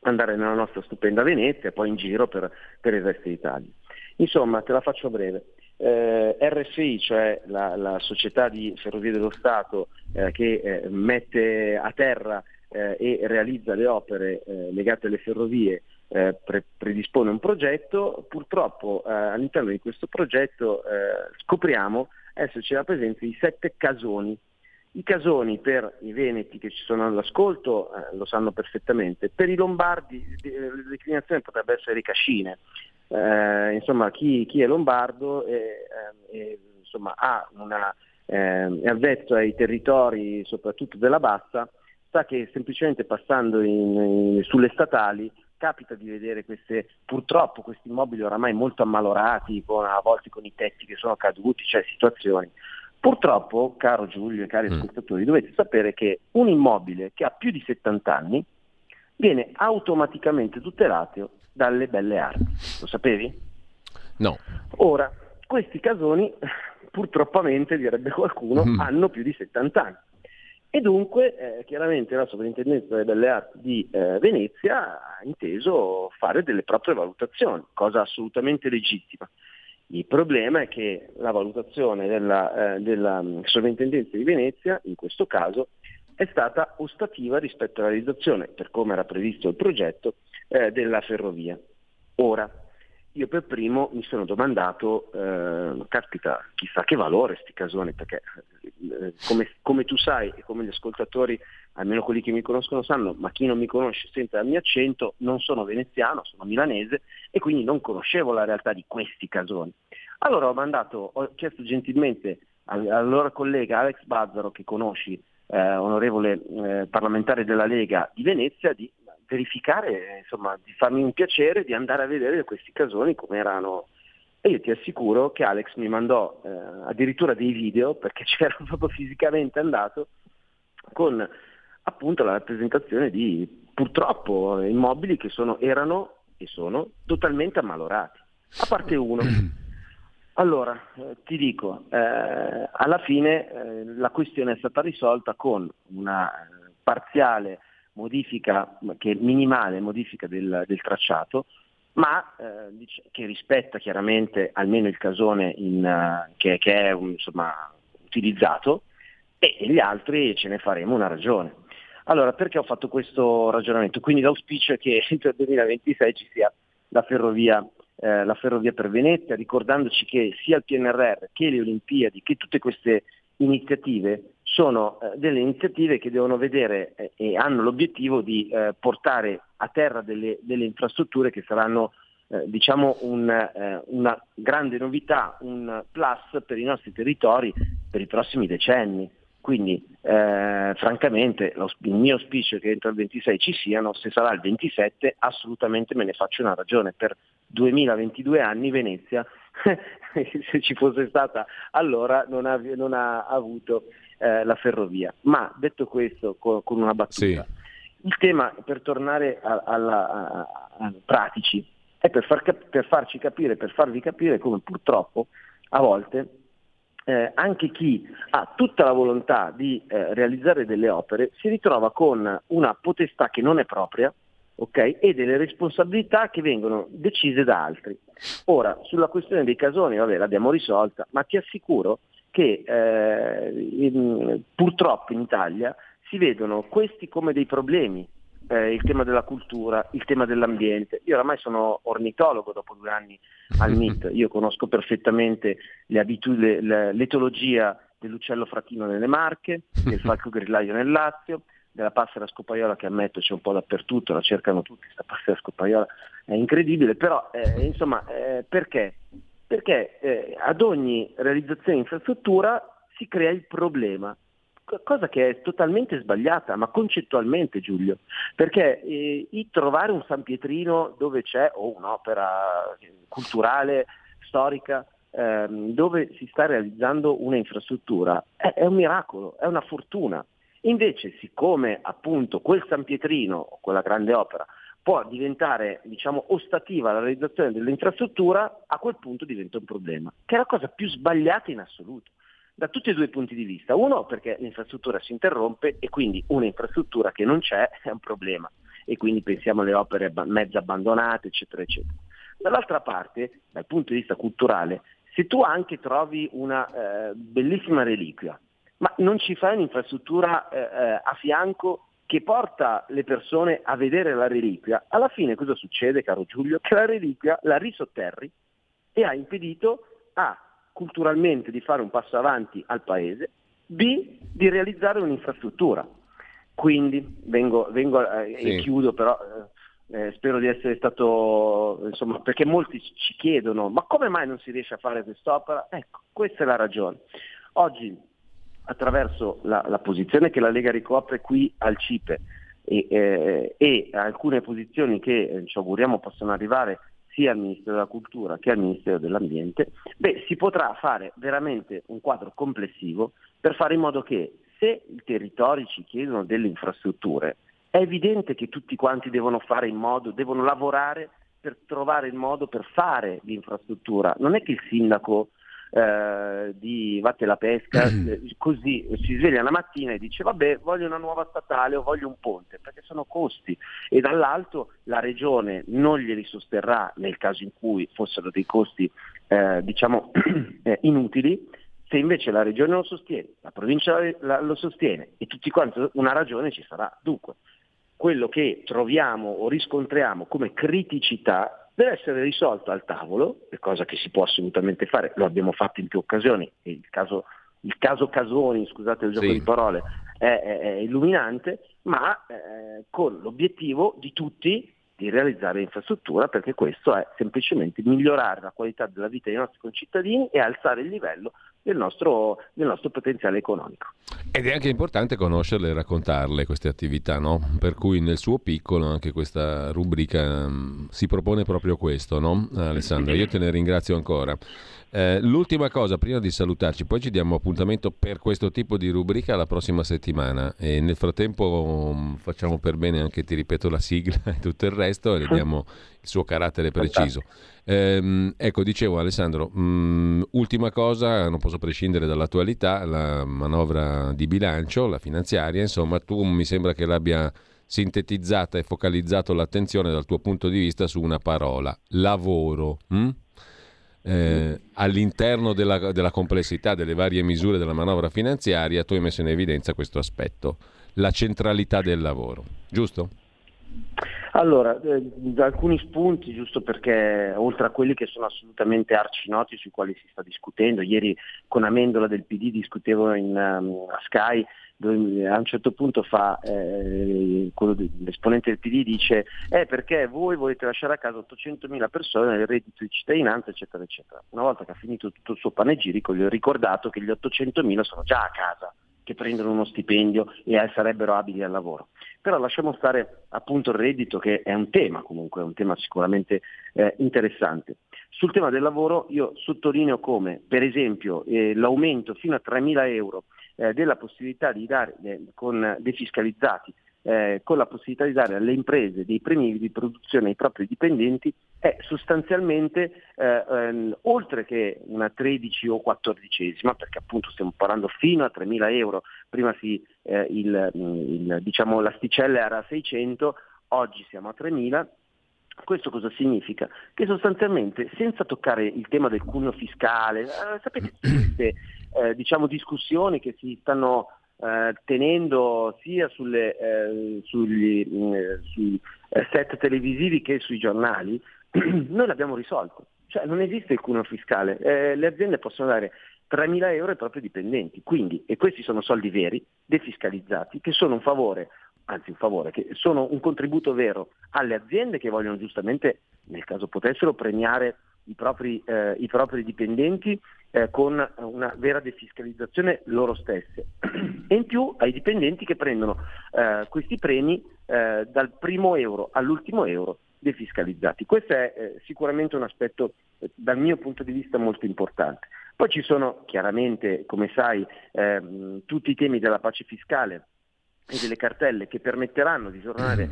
andare nella nostra stupenda Venezia e poi in giro per, per il resto d'Italia. Insomma, te la faccio breve. Eh, RFI, cioè la, la, società di ferrovie dello Stato eh, che eh, mette a terra eh, e realizza le opere eh, legate alle ferrovie, eh, pre- predispone un progetto, purtroppo eh, all'interno di questo progetto eh, scopriamo esserci la presenza di sette casoni. I casoni per i veneti che ci sono all'ascolto eh, lo sanno perfettamente, per i lombardi la declinazione potrebbe essere ricascine. Eh, insomma, chi, chi, è lombardo e, eh, insomma, ha una, è avvezzo ai territori soprattutto della bassa, sa che semplicemente passando in, in, sulle statali capita di vedere queste, purtroppo questi immobili oramai molto ammalorati, con, a volte con i tetti che sono caduti, cioè situazioni. Purtroppo, caro Giulio e cari mm. ascoltatori, dovete sapere che un immobile che ha più di 70 anni viene automaticamente tutelato dalle belle arti. Lo sapevi? No. Ora, questi casoni, purtroppamente direbbe qualcuno, Mm. hanno più di 70 anni. E dunque, eh, chiaramente, la Sovrintendenza delle Belle Arti di eh, Venezia ha inteso fare delle proprie valutazioni, cosa assolutamente legittima. Il problema è che la valutazione della, eh, della mm, Sovrintendenza di Venezia, in questo caso, è stata ostativa rispetto alla realizzazione, per come era previsto il progetto, eh, della ferrovia. Ora, io per primo mi sono domandato, eh, caspita, chissà che valore sti casoni, perché eh, come, come tu sai e come gli ascoltatori, almeno quelli che mi conoscono sanno, ma chi non mi conosce sente il mio accento, non sono veneziano, sono milanese e quindi non conoscevo la realtà di questi casoni. Allora ho mandato, ho chiesto gentilmente al- all'allora collega Alex Bazzaro, che conosci, eh, onorevole eh, parlamentare della Lega di Venezia, di verificare, insomma, di farmi un piacere di andare a vedere questi casoni come erano. E io ti assicuro che Alex mi mandò eh, addirittura dei video, perché c'era proprio fisicamente andato, con appunto la rappresentazione di purtroppo immobili che sono, erano e sono totalmente ammalorati. A parte uno. Allora, eh, ti dico, eh, alla fine eh, la questione è stata risolta con una eh, parziale modifica, che minimale modifica del, del tracciato, ma eh, che rispetta chiaramente almeno il casone in, eh, che, che è un, insomma, utilizzato e, e gli altri ce ne faremo una ragione. Allora, perché ho fatto questo ragionamento? Quindi l'auspicio è che entro il 2026 ci sia la ferrovia, eh, la ferrovia per Venezia, ricordandoci che sia il PNRR che le Olimpiadi, che tutte queste iniziative sono eh, delle iniziative che devono vedere eh, e hanno l'obiettivo di eh, portare a terra delle, delle infrastrutture che saranno diciamo un, una grande novità, un plus per i nostri territori per i prossimi decenni. Quindi eh, francamente l'ausp- il mio auspicio è che entro il 26 ci siano, se sarà il 27 assolutamente me ne faccio una ragione. Per 2022 anni Venezia, se ci fosse stata allora, non ha, non ha avuto eh, la ferrovia. Ma detto questo con, con una battuta, il tema per tornare a, alla, a- a- pratici è per, far cap- per farci capire, per farvi capire come purtroppo a volte eh, anche chi ha tutta la volontà di eh, realizzare delle opere si ritrova con una potestà che non è propria ok, e delle responsabilità che vengono decise da altri. Ora, sulla questione dei casoni, vabbè, l'abbiamo risolta, ma ti assicuro che eh, in- purtroppo in Italia si vedono questi come dei problemi. eh, il tema della cultura, il tema dell'ambiente. Io oramai sono ornitologo dopo due anni al MIT, io conosco perfettamente le abitudini, le- l'etologia dell'uccello fratino nelle Marche, del falco grillaio nel Lazio, della passera scopaiola che ammetto c'è un po' dappertutto, la cercano tutti, questa passera scopaiola è incredibile, però eh, insomma eh, perché? Perché eh, ad ogni realizzazione di infrastruttura si crea il problema, co- cosa che è totalmente sbagliata, ma concettualmente Giulio, perché eh, trovare un San Pietrino dove c'è o un'opera eh, culturale, storica, ehm, dove si sta realizzando una infrastruttura, è, è un miracolo, è una fortuna. Invece, siccome appunto quel San Pietrino, quella grande opera, può diventare diciamo, ostativa alla realizzazione dell'infrastruttura, a quel punto diventa un problema, che è la cosa più sbagliata in assoluto, da tutti e due i punti di vista. Uno perché l'infrastruttura si interrompe e quindi un'infrastruttura che non c'è è un problema e quindi pensiamo alle opere mezze abbandonate, eccetera, eccetera. Dall'altra parte, dal punto di vista culturale, se tu anche trovi una eh, bellissima reliquia, ma non ci fai un'infrastruttura eh, eh, a fianco che porta le persone a vedere la reliquia, alla fine cosa succede, caro Giulio? Che la reliquia la risotterri e ha impedito A, culturalmente di fare un passo avanti al paese, B, di realizzare un'infrastruttura. Quindi vengo, vengo eh, Sì. e chiudo però. eh, eh, spero di essere stato, insomma, perché molti ci- ci chiedono, ma come mai non si riesce a fare quest'opera? Ecco, questa è la ragione. Oggi, attraverso la, la posizione che la Lega ricopre qui al CIPE e, eh, e alcune posizioni che eh, ci auguriamo possano arrivare sia al Ministero della Cultura che al Ministero dell'Ambiente, beh, si potrà fare veramente un quadro complessivo per fare in modo che se i territori ci chiedono delle infrastrutture, è evidente che tutti quanti devono fare in modo, devono lavorare per trovare il modo per fare l'infrastruttura. Non è che il sindaco eh, di Vatte la Pesca eh, così si sveglia la mattina e dice vabbè voglio una nuova statale o voglio un ponte perché sono costi e dall'alto la regione non glieli sosterrà nel caso in cui fossero dei costi eh, diciamo eh, inutili se invece la regione lo sostiene, la provincia lo sostiene e tutti quanti una ragione ci sarà. Dunque, quello che troviamo o riscontriamo come criticità deve essere risolto al tavolo, cosa che si può assolutamente fare, lo abbiamo fatto in più occasioni, il caso, il caso Casoni, scusate il gioco sì. di parole, è, è, è illuminante, ma eh, con l'obiettivo di tutti di realizzare infrastruttura perché questo è semplicemente migliorare la qualità della vita dei nostri concittadini e alzare il livello del nostro, del nostro potenziale economico. Ed è anche importante conoscerle e raccontarle queste attività, no? per cui nel suo piccolo anche questa rubrica um, si propone proprio questo, no? Alessandro? Io te ne ringrazio ancora. Eh, l'ultima cosa, prima di salutarci, poi ci diamo appuntamento per questo tipo di rubrica la prossima settimana e nel frattempo um, facciamo per bene anche, ti ripeto, la sigla e tutto il resto e le diamo il suo carattere preciso. Ehm, ecco, dicevo Alessandro, mh, mm, ultima cosa, non posso prescindere dall'attualità, la manovra di bilancio, la finanziaria, insomma, tu mi sembra che l'abbia sintetizzata e focalizzato l'attenzione dal tuo punto di vista su una parola, lavoro. Hm? Eh, all'interno della, della, complessità delle varie misure della manovra finanziaria, tu hai messo in evidenza questo aspetto, la centralità del lavoro, giusto? Allora, eh, alcuni spunti, giusto perché oltre a quelli che sono assolutamente arcinoti sui quali si sta discutendo, ieri con Amendola del PD discutevo in, um, a Sky dove a un certo punto fa eh, l'esponente del PD dice eh, perché voi volete lasciare a casa 800.000 persone nel reddito di cittadinanza eccetera eccetera una volta che ha finito tutto il suo panegirico gli ho ricordato che gli 800.000 sono già a casa che prendono uno stipendio e sarebbero abili al lavoro. Però lasciamo stare appunto il reddito che è un tema comunque, è un tema sicuramente eh, interessante. Sul tema del lavoro io sottolineo come per esempio eh, l'aumento fino a 3.000 euro eh, della possibilità di dare eh, con defiscalizzati eh, con la possibilità di dare alle imprese dei premi di produzione ai propri dipendenti è sostanzialmente eh, ehm, oltre che una 13 o 14esima, perché appunto stiamo parlando fino a 3.000 euro, prima si, eh, il, il, diciamo, l'asticella era a 600, oggi siamo a 3.000, questo cosa significa? Che sostanzialmente senza toccare il tema del cuneo fiscale, eh, sapete queste eh, diciamo, discussioni che si stanno eh, tenendo sia sulle, eh, sugli, mm, sui eh, set televisivi che sui giornali, noi l'abbiamo risolto. Cioè non esiste il cuneo fiscale, eh, le aziende possono dare 3.000 euro ai propri dipendenti, quindi, e questi sono soldi veri, defiscalizzati, che sono un favore, anzi un favore, che sono un contributo vero alle aziende che vogliono giustamente, nel caso potessero, premiare i propri, eh, i propri dipendenti eh, con una vera defiscalizzazione loro stesse e in più ai dipendenti che prendono eh, questi premi eh, dal primo euro all'ultimo euro defiscalizzati. Questo è eh, sicuramente un aspetto eh, dal mio punto di vista molto importante. Poi ci sono chiaramente, come sai, ehm, tutti i temi della pace fiscale e delle cartelle che permetteranno di, tornare,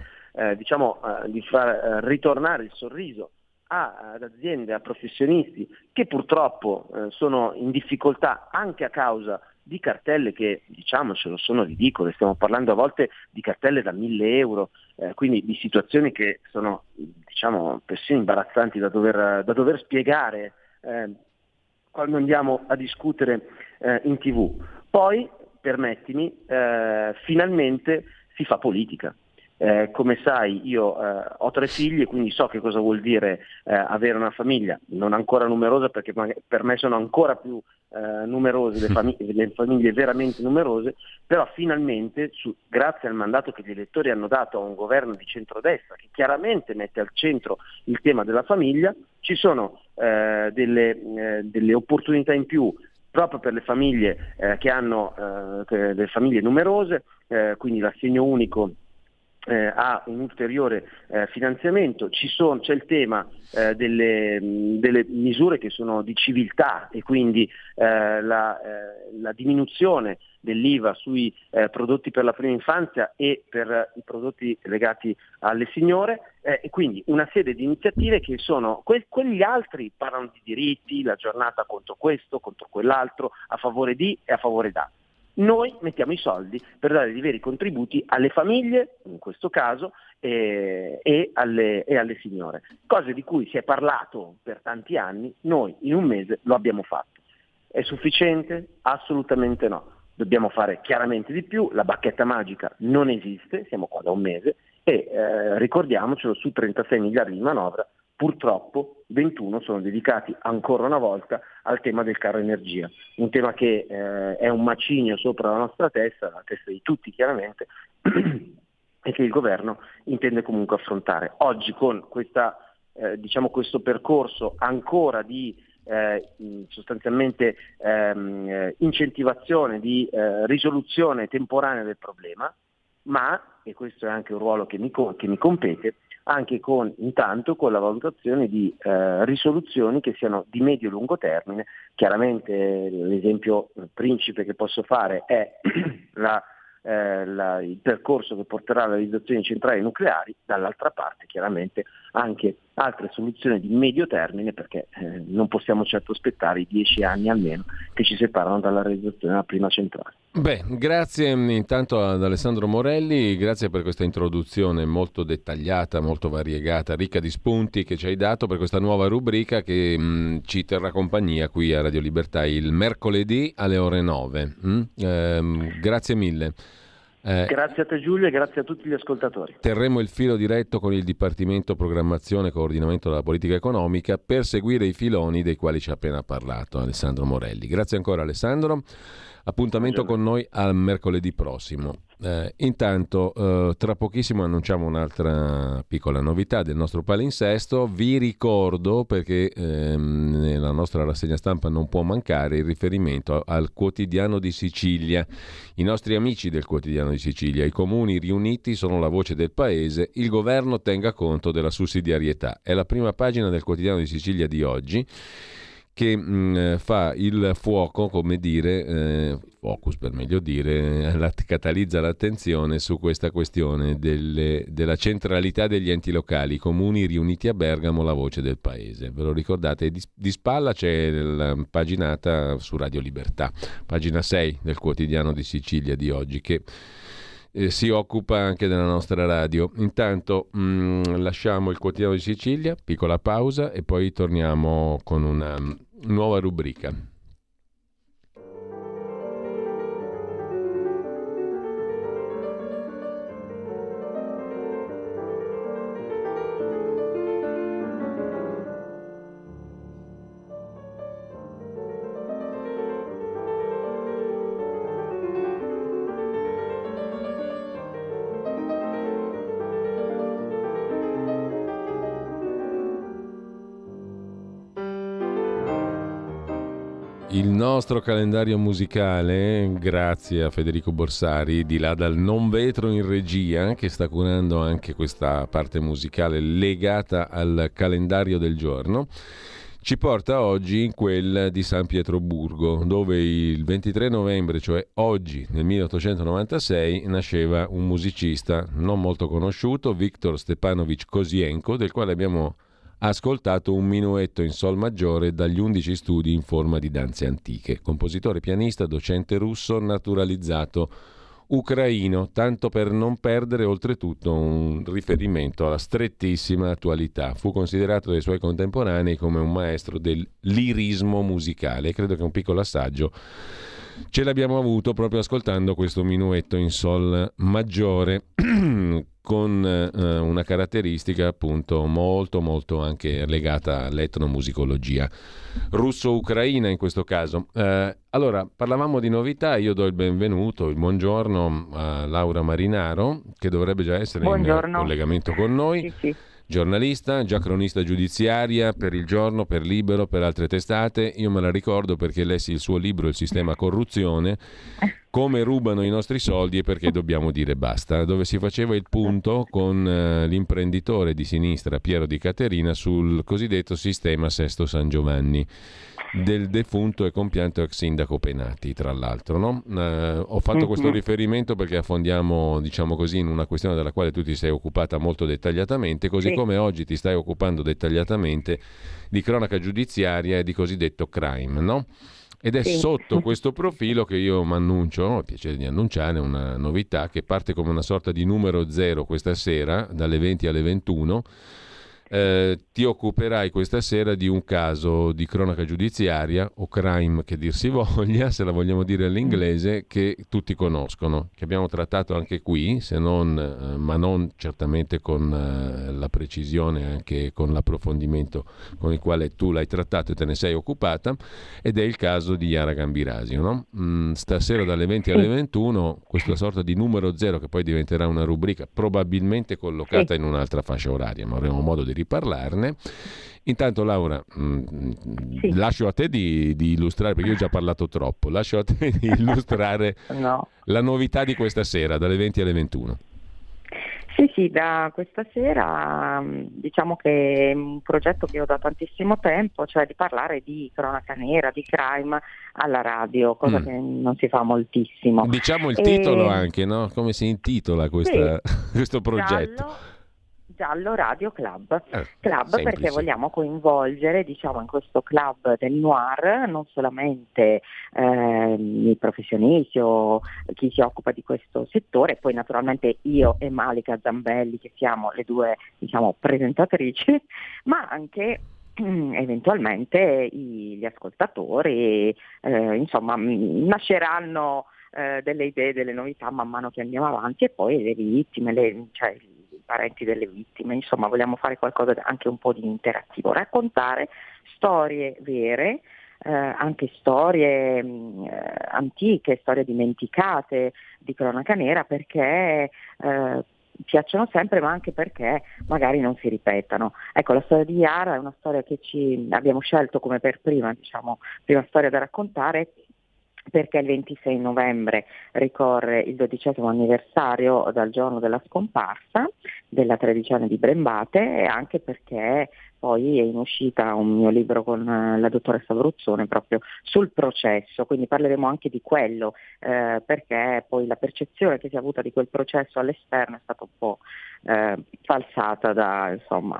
diciamo, di far ritornare il sorriso ad aziende, a professionisti che purtroppo eh, sono in difficoltà anche a causa di cartelle che diciamocelo sono ridicole, stiamo parlando a volte di cartelle da 1000 euro, eh, quindi di situazioni che sono diciamo persino imbarazzanti da dover, da dover spiegare eh, quando andiamo a discutere eh, in tv. Poi, permettimi, eh, finalmente si fa politica. Eh, come sai io eh, ho tre figli e quindi so che cosa vuol dire eh, avere una famiglia, non ancora numerosa perché per me sono ancora più eh, numerose, le, famig- le, famiglie veramente numerose, però finalmente su, grazie al mandato che gli elettori hanno dato a un governo di centrodestra che chiaramente mette al centro il tema della famiglia, ci sono eh, delle, eh, delle opportunità in più proprio per le famiglie che hanno le famiglie numerose, quindi l'assegno unico eh, ha un ulteriore eh, finanziamento, sono, c'è il tema eh, delle, delle, misure che sono di civiltà e quindi eh, la, eh, la, diminuzione dell'IVA sui eh, prodotti per la prima infanzia e per i prodotti legati alle signore e quindi una serie di iniziative che sono, que- quegli altri parlano di diritti, la giornata contro questo, contro quell'altro, a favore di e a favore da. Noi mettiamo i soldi per dare dei veri contributi alle famiglie, in questo caso, e, e, alle, e, alle, signore. Cose di cui si è parlato per tanti anni, noi in un mese lo abbiamo fatto. È sufficiente? Assolutamente no. Dobbiamo fare chiaramente di più, la bacchetta magica non esiste, siamo qua da un mese e eh, ricordiamocelo su 36 miliardi di manovra purtroppo 21 sono dedicati ancora una volta al tema del caro energia, un tema che eh, è un macigno sopra la nostra testa, la testa di tutti chiaramente, e che il governo intende comunque affrontare. Oggi con questa, eh, diciamo questo percorso ancora di eh, sostanzialmente ehm, eh, incentivazione, di eh, risoluzione temporanea del problema, ma, e questo è anche un ruolo che mi, che mi compete, anche con, intanto con la valutazione di eh, risoluzioni che siano di medio e lungo termine. Chiaramente l'esempio principe che posso fare è la eh, la, il percorso che porterà alla realizzazione di centrali nucleari, dall'altra parte chiaramente anche altre soluzioni di medio termine perché eh, non possiamo certo aspettare i dieci anni almeno che ci separano dalla realizzazione della prima centrale. Beh, grazie mm, intanto ad Alessandro Morelli, grazie per questa introduzione molto dettagliata, molto variegata, ricca di spunti che ci hai dato per questa nuova rubrica che mh, mm, ci terrà compagnia qui a Radio Libertà il mercoledì alle ore 9. Mm? Eh, grazie mille. Eh, grazie a te Giulio e grazie a tutti gli ascoltatori. Terremo il filo diretto con il Dipartimento Programmazione e Coordinamento della Politica Economica per seguire i filoni dei quali ci ha appena parlato Alessandro Morelli. Grazie ancora Alessandro. Appuntamento con noi al mercoledì prossimo. Eh, intanto, eh, tra pochissimo annunciamo un'altra piccola novità del nostro palinsesto. Vi ricordo, perché ehm, nella nostra rassegna stampa non può mancare, il riferimento al quotidiano di Sicilia. I nostri amici del quotidiano di Sicilia, i comuni riuniti sono la voce del paese, il governo tenga conto della sussidiarietà. È la prima pagina del quotidiano di Sicilia di oggi che mh, mm, fa il fuoco, come dire, eh, focus per meglio dire, la, catalizza l'attenzione su questa questione delle, della centralità degli enti locali, i comuni riuniti a Bergamo, la voce del paese. Ve lo ricordate? Di, di spalla c'è la paginata su Radio Libertà, pagina 6 del quotidiano di Sicilia di oggi, che eh, si occupa anche della nostra radio. Intanto mh, mm, lasciamo il quotidiano di Sicilia, piccola pausa e poi torniamo con una mm, nuova rubrica. Nostro calendario musicale, grazie a Federico Borsari, di là dal non vetro in regia, che sta curando anche questa parte musicale legata al calendario del giorno, ci porta oggi in quel di San Pietroburgo, dove il 23 novembre, cioè oggi nel 1896, nasceva un musicista non molto conosciuto, Viktor Stepanovich Kosienko, del quale abbiamo ascoltato un minuetto in sol maggiore dagli undici studi in forma di danze antiche. Compositore, pianista, docente russo, naturalizzato ucraino, tanto per non perdere oltretutto un riferimento alla strettissima attualità. Fu considerato dai suoi contemporanei come un maestro del lirismo musicale. Credo che un piccolo assaggio ce l'abbiamo avuto proprio ascoltando questo minuetto in sol maggiore con eh, una caratteristica appunto molto molto anche legata all'etnomusicologia russo-ucraina in questo caso. Eh, allora, parlavamo di novità, io do il benvenuto, il buongiorno a Laura Marinaro che dovrebbe già essere buongiorno. in collegamento con noi. Sì, sì. Giornalista, già cronista giudiziaria per il giorno, per Libero, per altre testate. Io me la ricordo perché lessi il suo libro Il sistema corruzione, come rubano i nostri soldi e perché dobbiamo dire basta, dove si faceva il punto con eh, l'imprenditore di sinistra Piero Di Caterina sul cosiddetto sistema Sesto San Giovanni del defunto e compianto ex sindaco Penati, tra l'altro. No? Eh, ho fatto questo Mhm. riferimento perché affondiamo, diciamo così, in una questione della quale tu ti sei occupata molto dettagliatamente, così Sì. come oggi ti stai occupando dettagliatamente di cronaca giudiziaria e di cosiddetto crime, no? Ed è Sì. sotto questo profilo che io mi annuncio, ho il piacere di annunciare una novità che parte come una sorta di numero zero questa sera, dalle 20 alle 21. Eh, ti occuperai questa sera di un caso di cronaca giudiziaria o crime che dir si voglia, se la vogliamo dire all'inglese, che tutti conoscono, che abbiamo trattato anche qui, se non, eh, ma non certamente con eh, la precisione, anche con l'approfondimento con il quale tu l'hai trattato e te ne sei occupata, ed è il caso di Yara Gambirasio. No? Mm, stasera dalle 20 alle 21, questa sorta di numero zero che poi diventerà una rubrica probabilmente collocata in un'altra fascia oraria, ma avremo modo di riparlarne. Intanto Laura, mm, lascio a te di, di illustrare, perché io ho già parlato troppo, lascio a te di illustrare No. la novità di questa sera, dalle 20 alle 21. Sì, sì, da questa sera mh, diciamo che è un progetto che ho da tantissimo tempo, cioè di parlare di cronaca nera, di crime alla radio, cosa Mm. che non si fa moltissimo. Diciamo il E- titolo anche, no? Come si intitola questa- questo progetto? Giallo, Giallo Radio Club. Eh, Club semplice. perché vogliamo coinvolgere diciamo, in questo club del noir non solamente ehm, i professionisti o chi si occupa di questo settore, poi naturalmente io e Malika Zambelli che siamo le due diciamo, presentatrici, ma anche eventualmente gli ascoltatori, eh, insomma mm, nasceranno eh, delle idee, delle novità man mano che andiamo avanti e poi le vittime, le- cioè parenti delle vittime, insomma vogliamo fare qualcosa anche un po' di interattivo, raccontare storie vere, eh, anche storie mh, eh, antiche, storie dimenticate di cronaca nera perché eh, piacciono sempre ma anche perché magari non si ripetano. Ecco, la storia di Yara è una storia che ci abbiamo scelto come per prima, diciamo, prima storia da raccontare perché il 26 novembre ricorre il dodicesimo anniversario dal giorno della scomparsa della tredicenne di Brembate e anche perché poi è in uscita un mio libro con eh, la dottoressa Bruzzone proprio sul processo, quindi parleremo anche di quello, eh, perché poi la percezione che si è avuta di quel processo all'esterno è stata un po' eh, falsata da insomma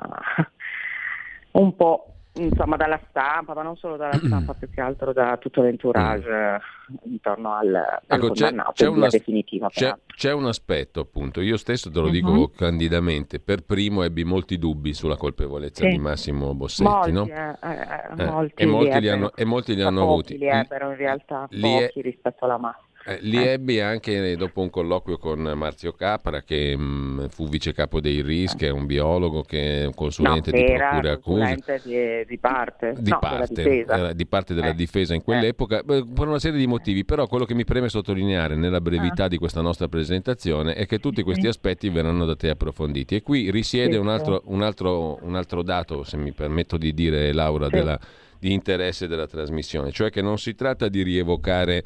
un po' insomma dalla stampa, ma non solo dalla stampa, più che altro da tutto l'entourage eh, intorno al, al Ecco, c'è, condannato c'è una- definitiva. c'è- c'è un aspetto, appunto, io stesso te lo dico Mhm. candidamente, per primo ebbi molti dubbi sulla colpevolezza Sì. di Massimo Bossetti, molti, no? eh, eh, Eh, molti e molti li li hanno, e molti li hanno pochi avuti. li ebbero in realtà, li è- pochi rispetto alla massa. Eh, li ebbi anche dopo un colloquio con Marzio Capra, che mh, fu vice capo dei RIS, che è un biologo, che è un consulente no, di procure consulente di, di parte, Di no, parte, della era di parte della Eh. difesa in quell'epoca, beh, per una serie di motivi, però quello che mi preme sottolineare nella brevità di questa nostra presentazione è che tutti questi Ah. Aspetti verranno da te approfonditi e qui risiede un, altro, un altro- un altro dato, se mi permetto di dire Laura, della- di interesse della trasmissione, cioè che non si tratta di rievocare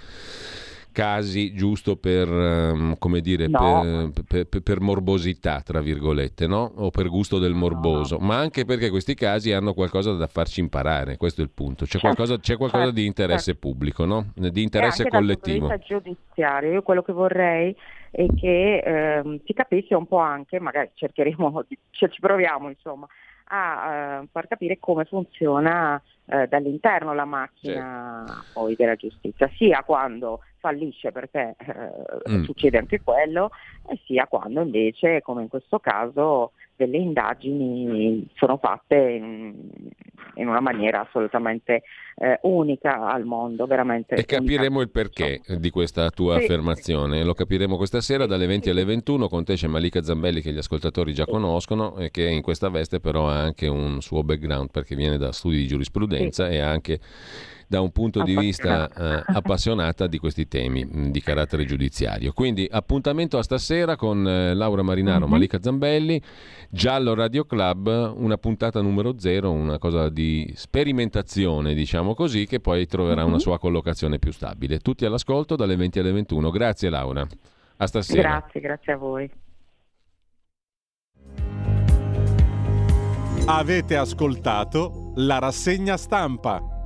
casi giusto per, ehm, come dire, No. per, per- per- morbosità, tra virgolette, no? o per gusto del morboso, ma anche perché questi casi hanno qualcosa da farci imparare, questo è il punto. C'è Certo, qualcosa, c'è qualcosa certo, di interesse certo. pubblico, no? di E interesse dal collettivo. punto di vista giudiziario, io quello che vorrei è che ehm, si capisse un po' anche, magari cercheremo, cioè ci proviamo insomma, a eh, far capire come funziona eh, dall'interno la macchina Certo. poi della giustizia, sia quando fallisce perché eh, Mm. succede anche quello, e sia quando invece, come in questo caso, delle indagini sono fatte in, in una maniera assolutamente eh, unica al mondo, veramente. E unica. capiremo il perché di questa tua Sì. affermazione. Lo capiremo questa sera dalle 20 alle 21. Con te c'è Malika Zambelli che gli ascoltatori già conoscono e che in questa veste però ha anche un suo background perché viene da studi di giurisprudenza e ha anche da un punto di vista eh, appassionata di questi temi mh, di carattere giudiziario. Quindi appuntamento a stasera con eh, Laura Marinaro, Mhm. Malika Zambelli, Giallo Radio Club, una puntata numero zero, una cosa di sperimentazione, diciamo così, che poi troverà Mhm. una sua collocazione più stabile. Tutti all'ascolto dalle 20 alle 21. Grazie Laura. A stasera. Grazie, grazie a voi. Avete ascoltato la rassegna stampa.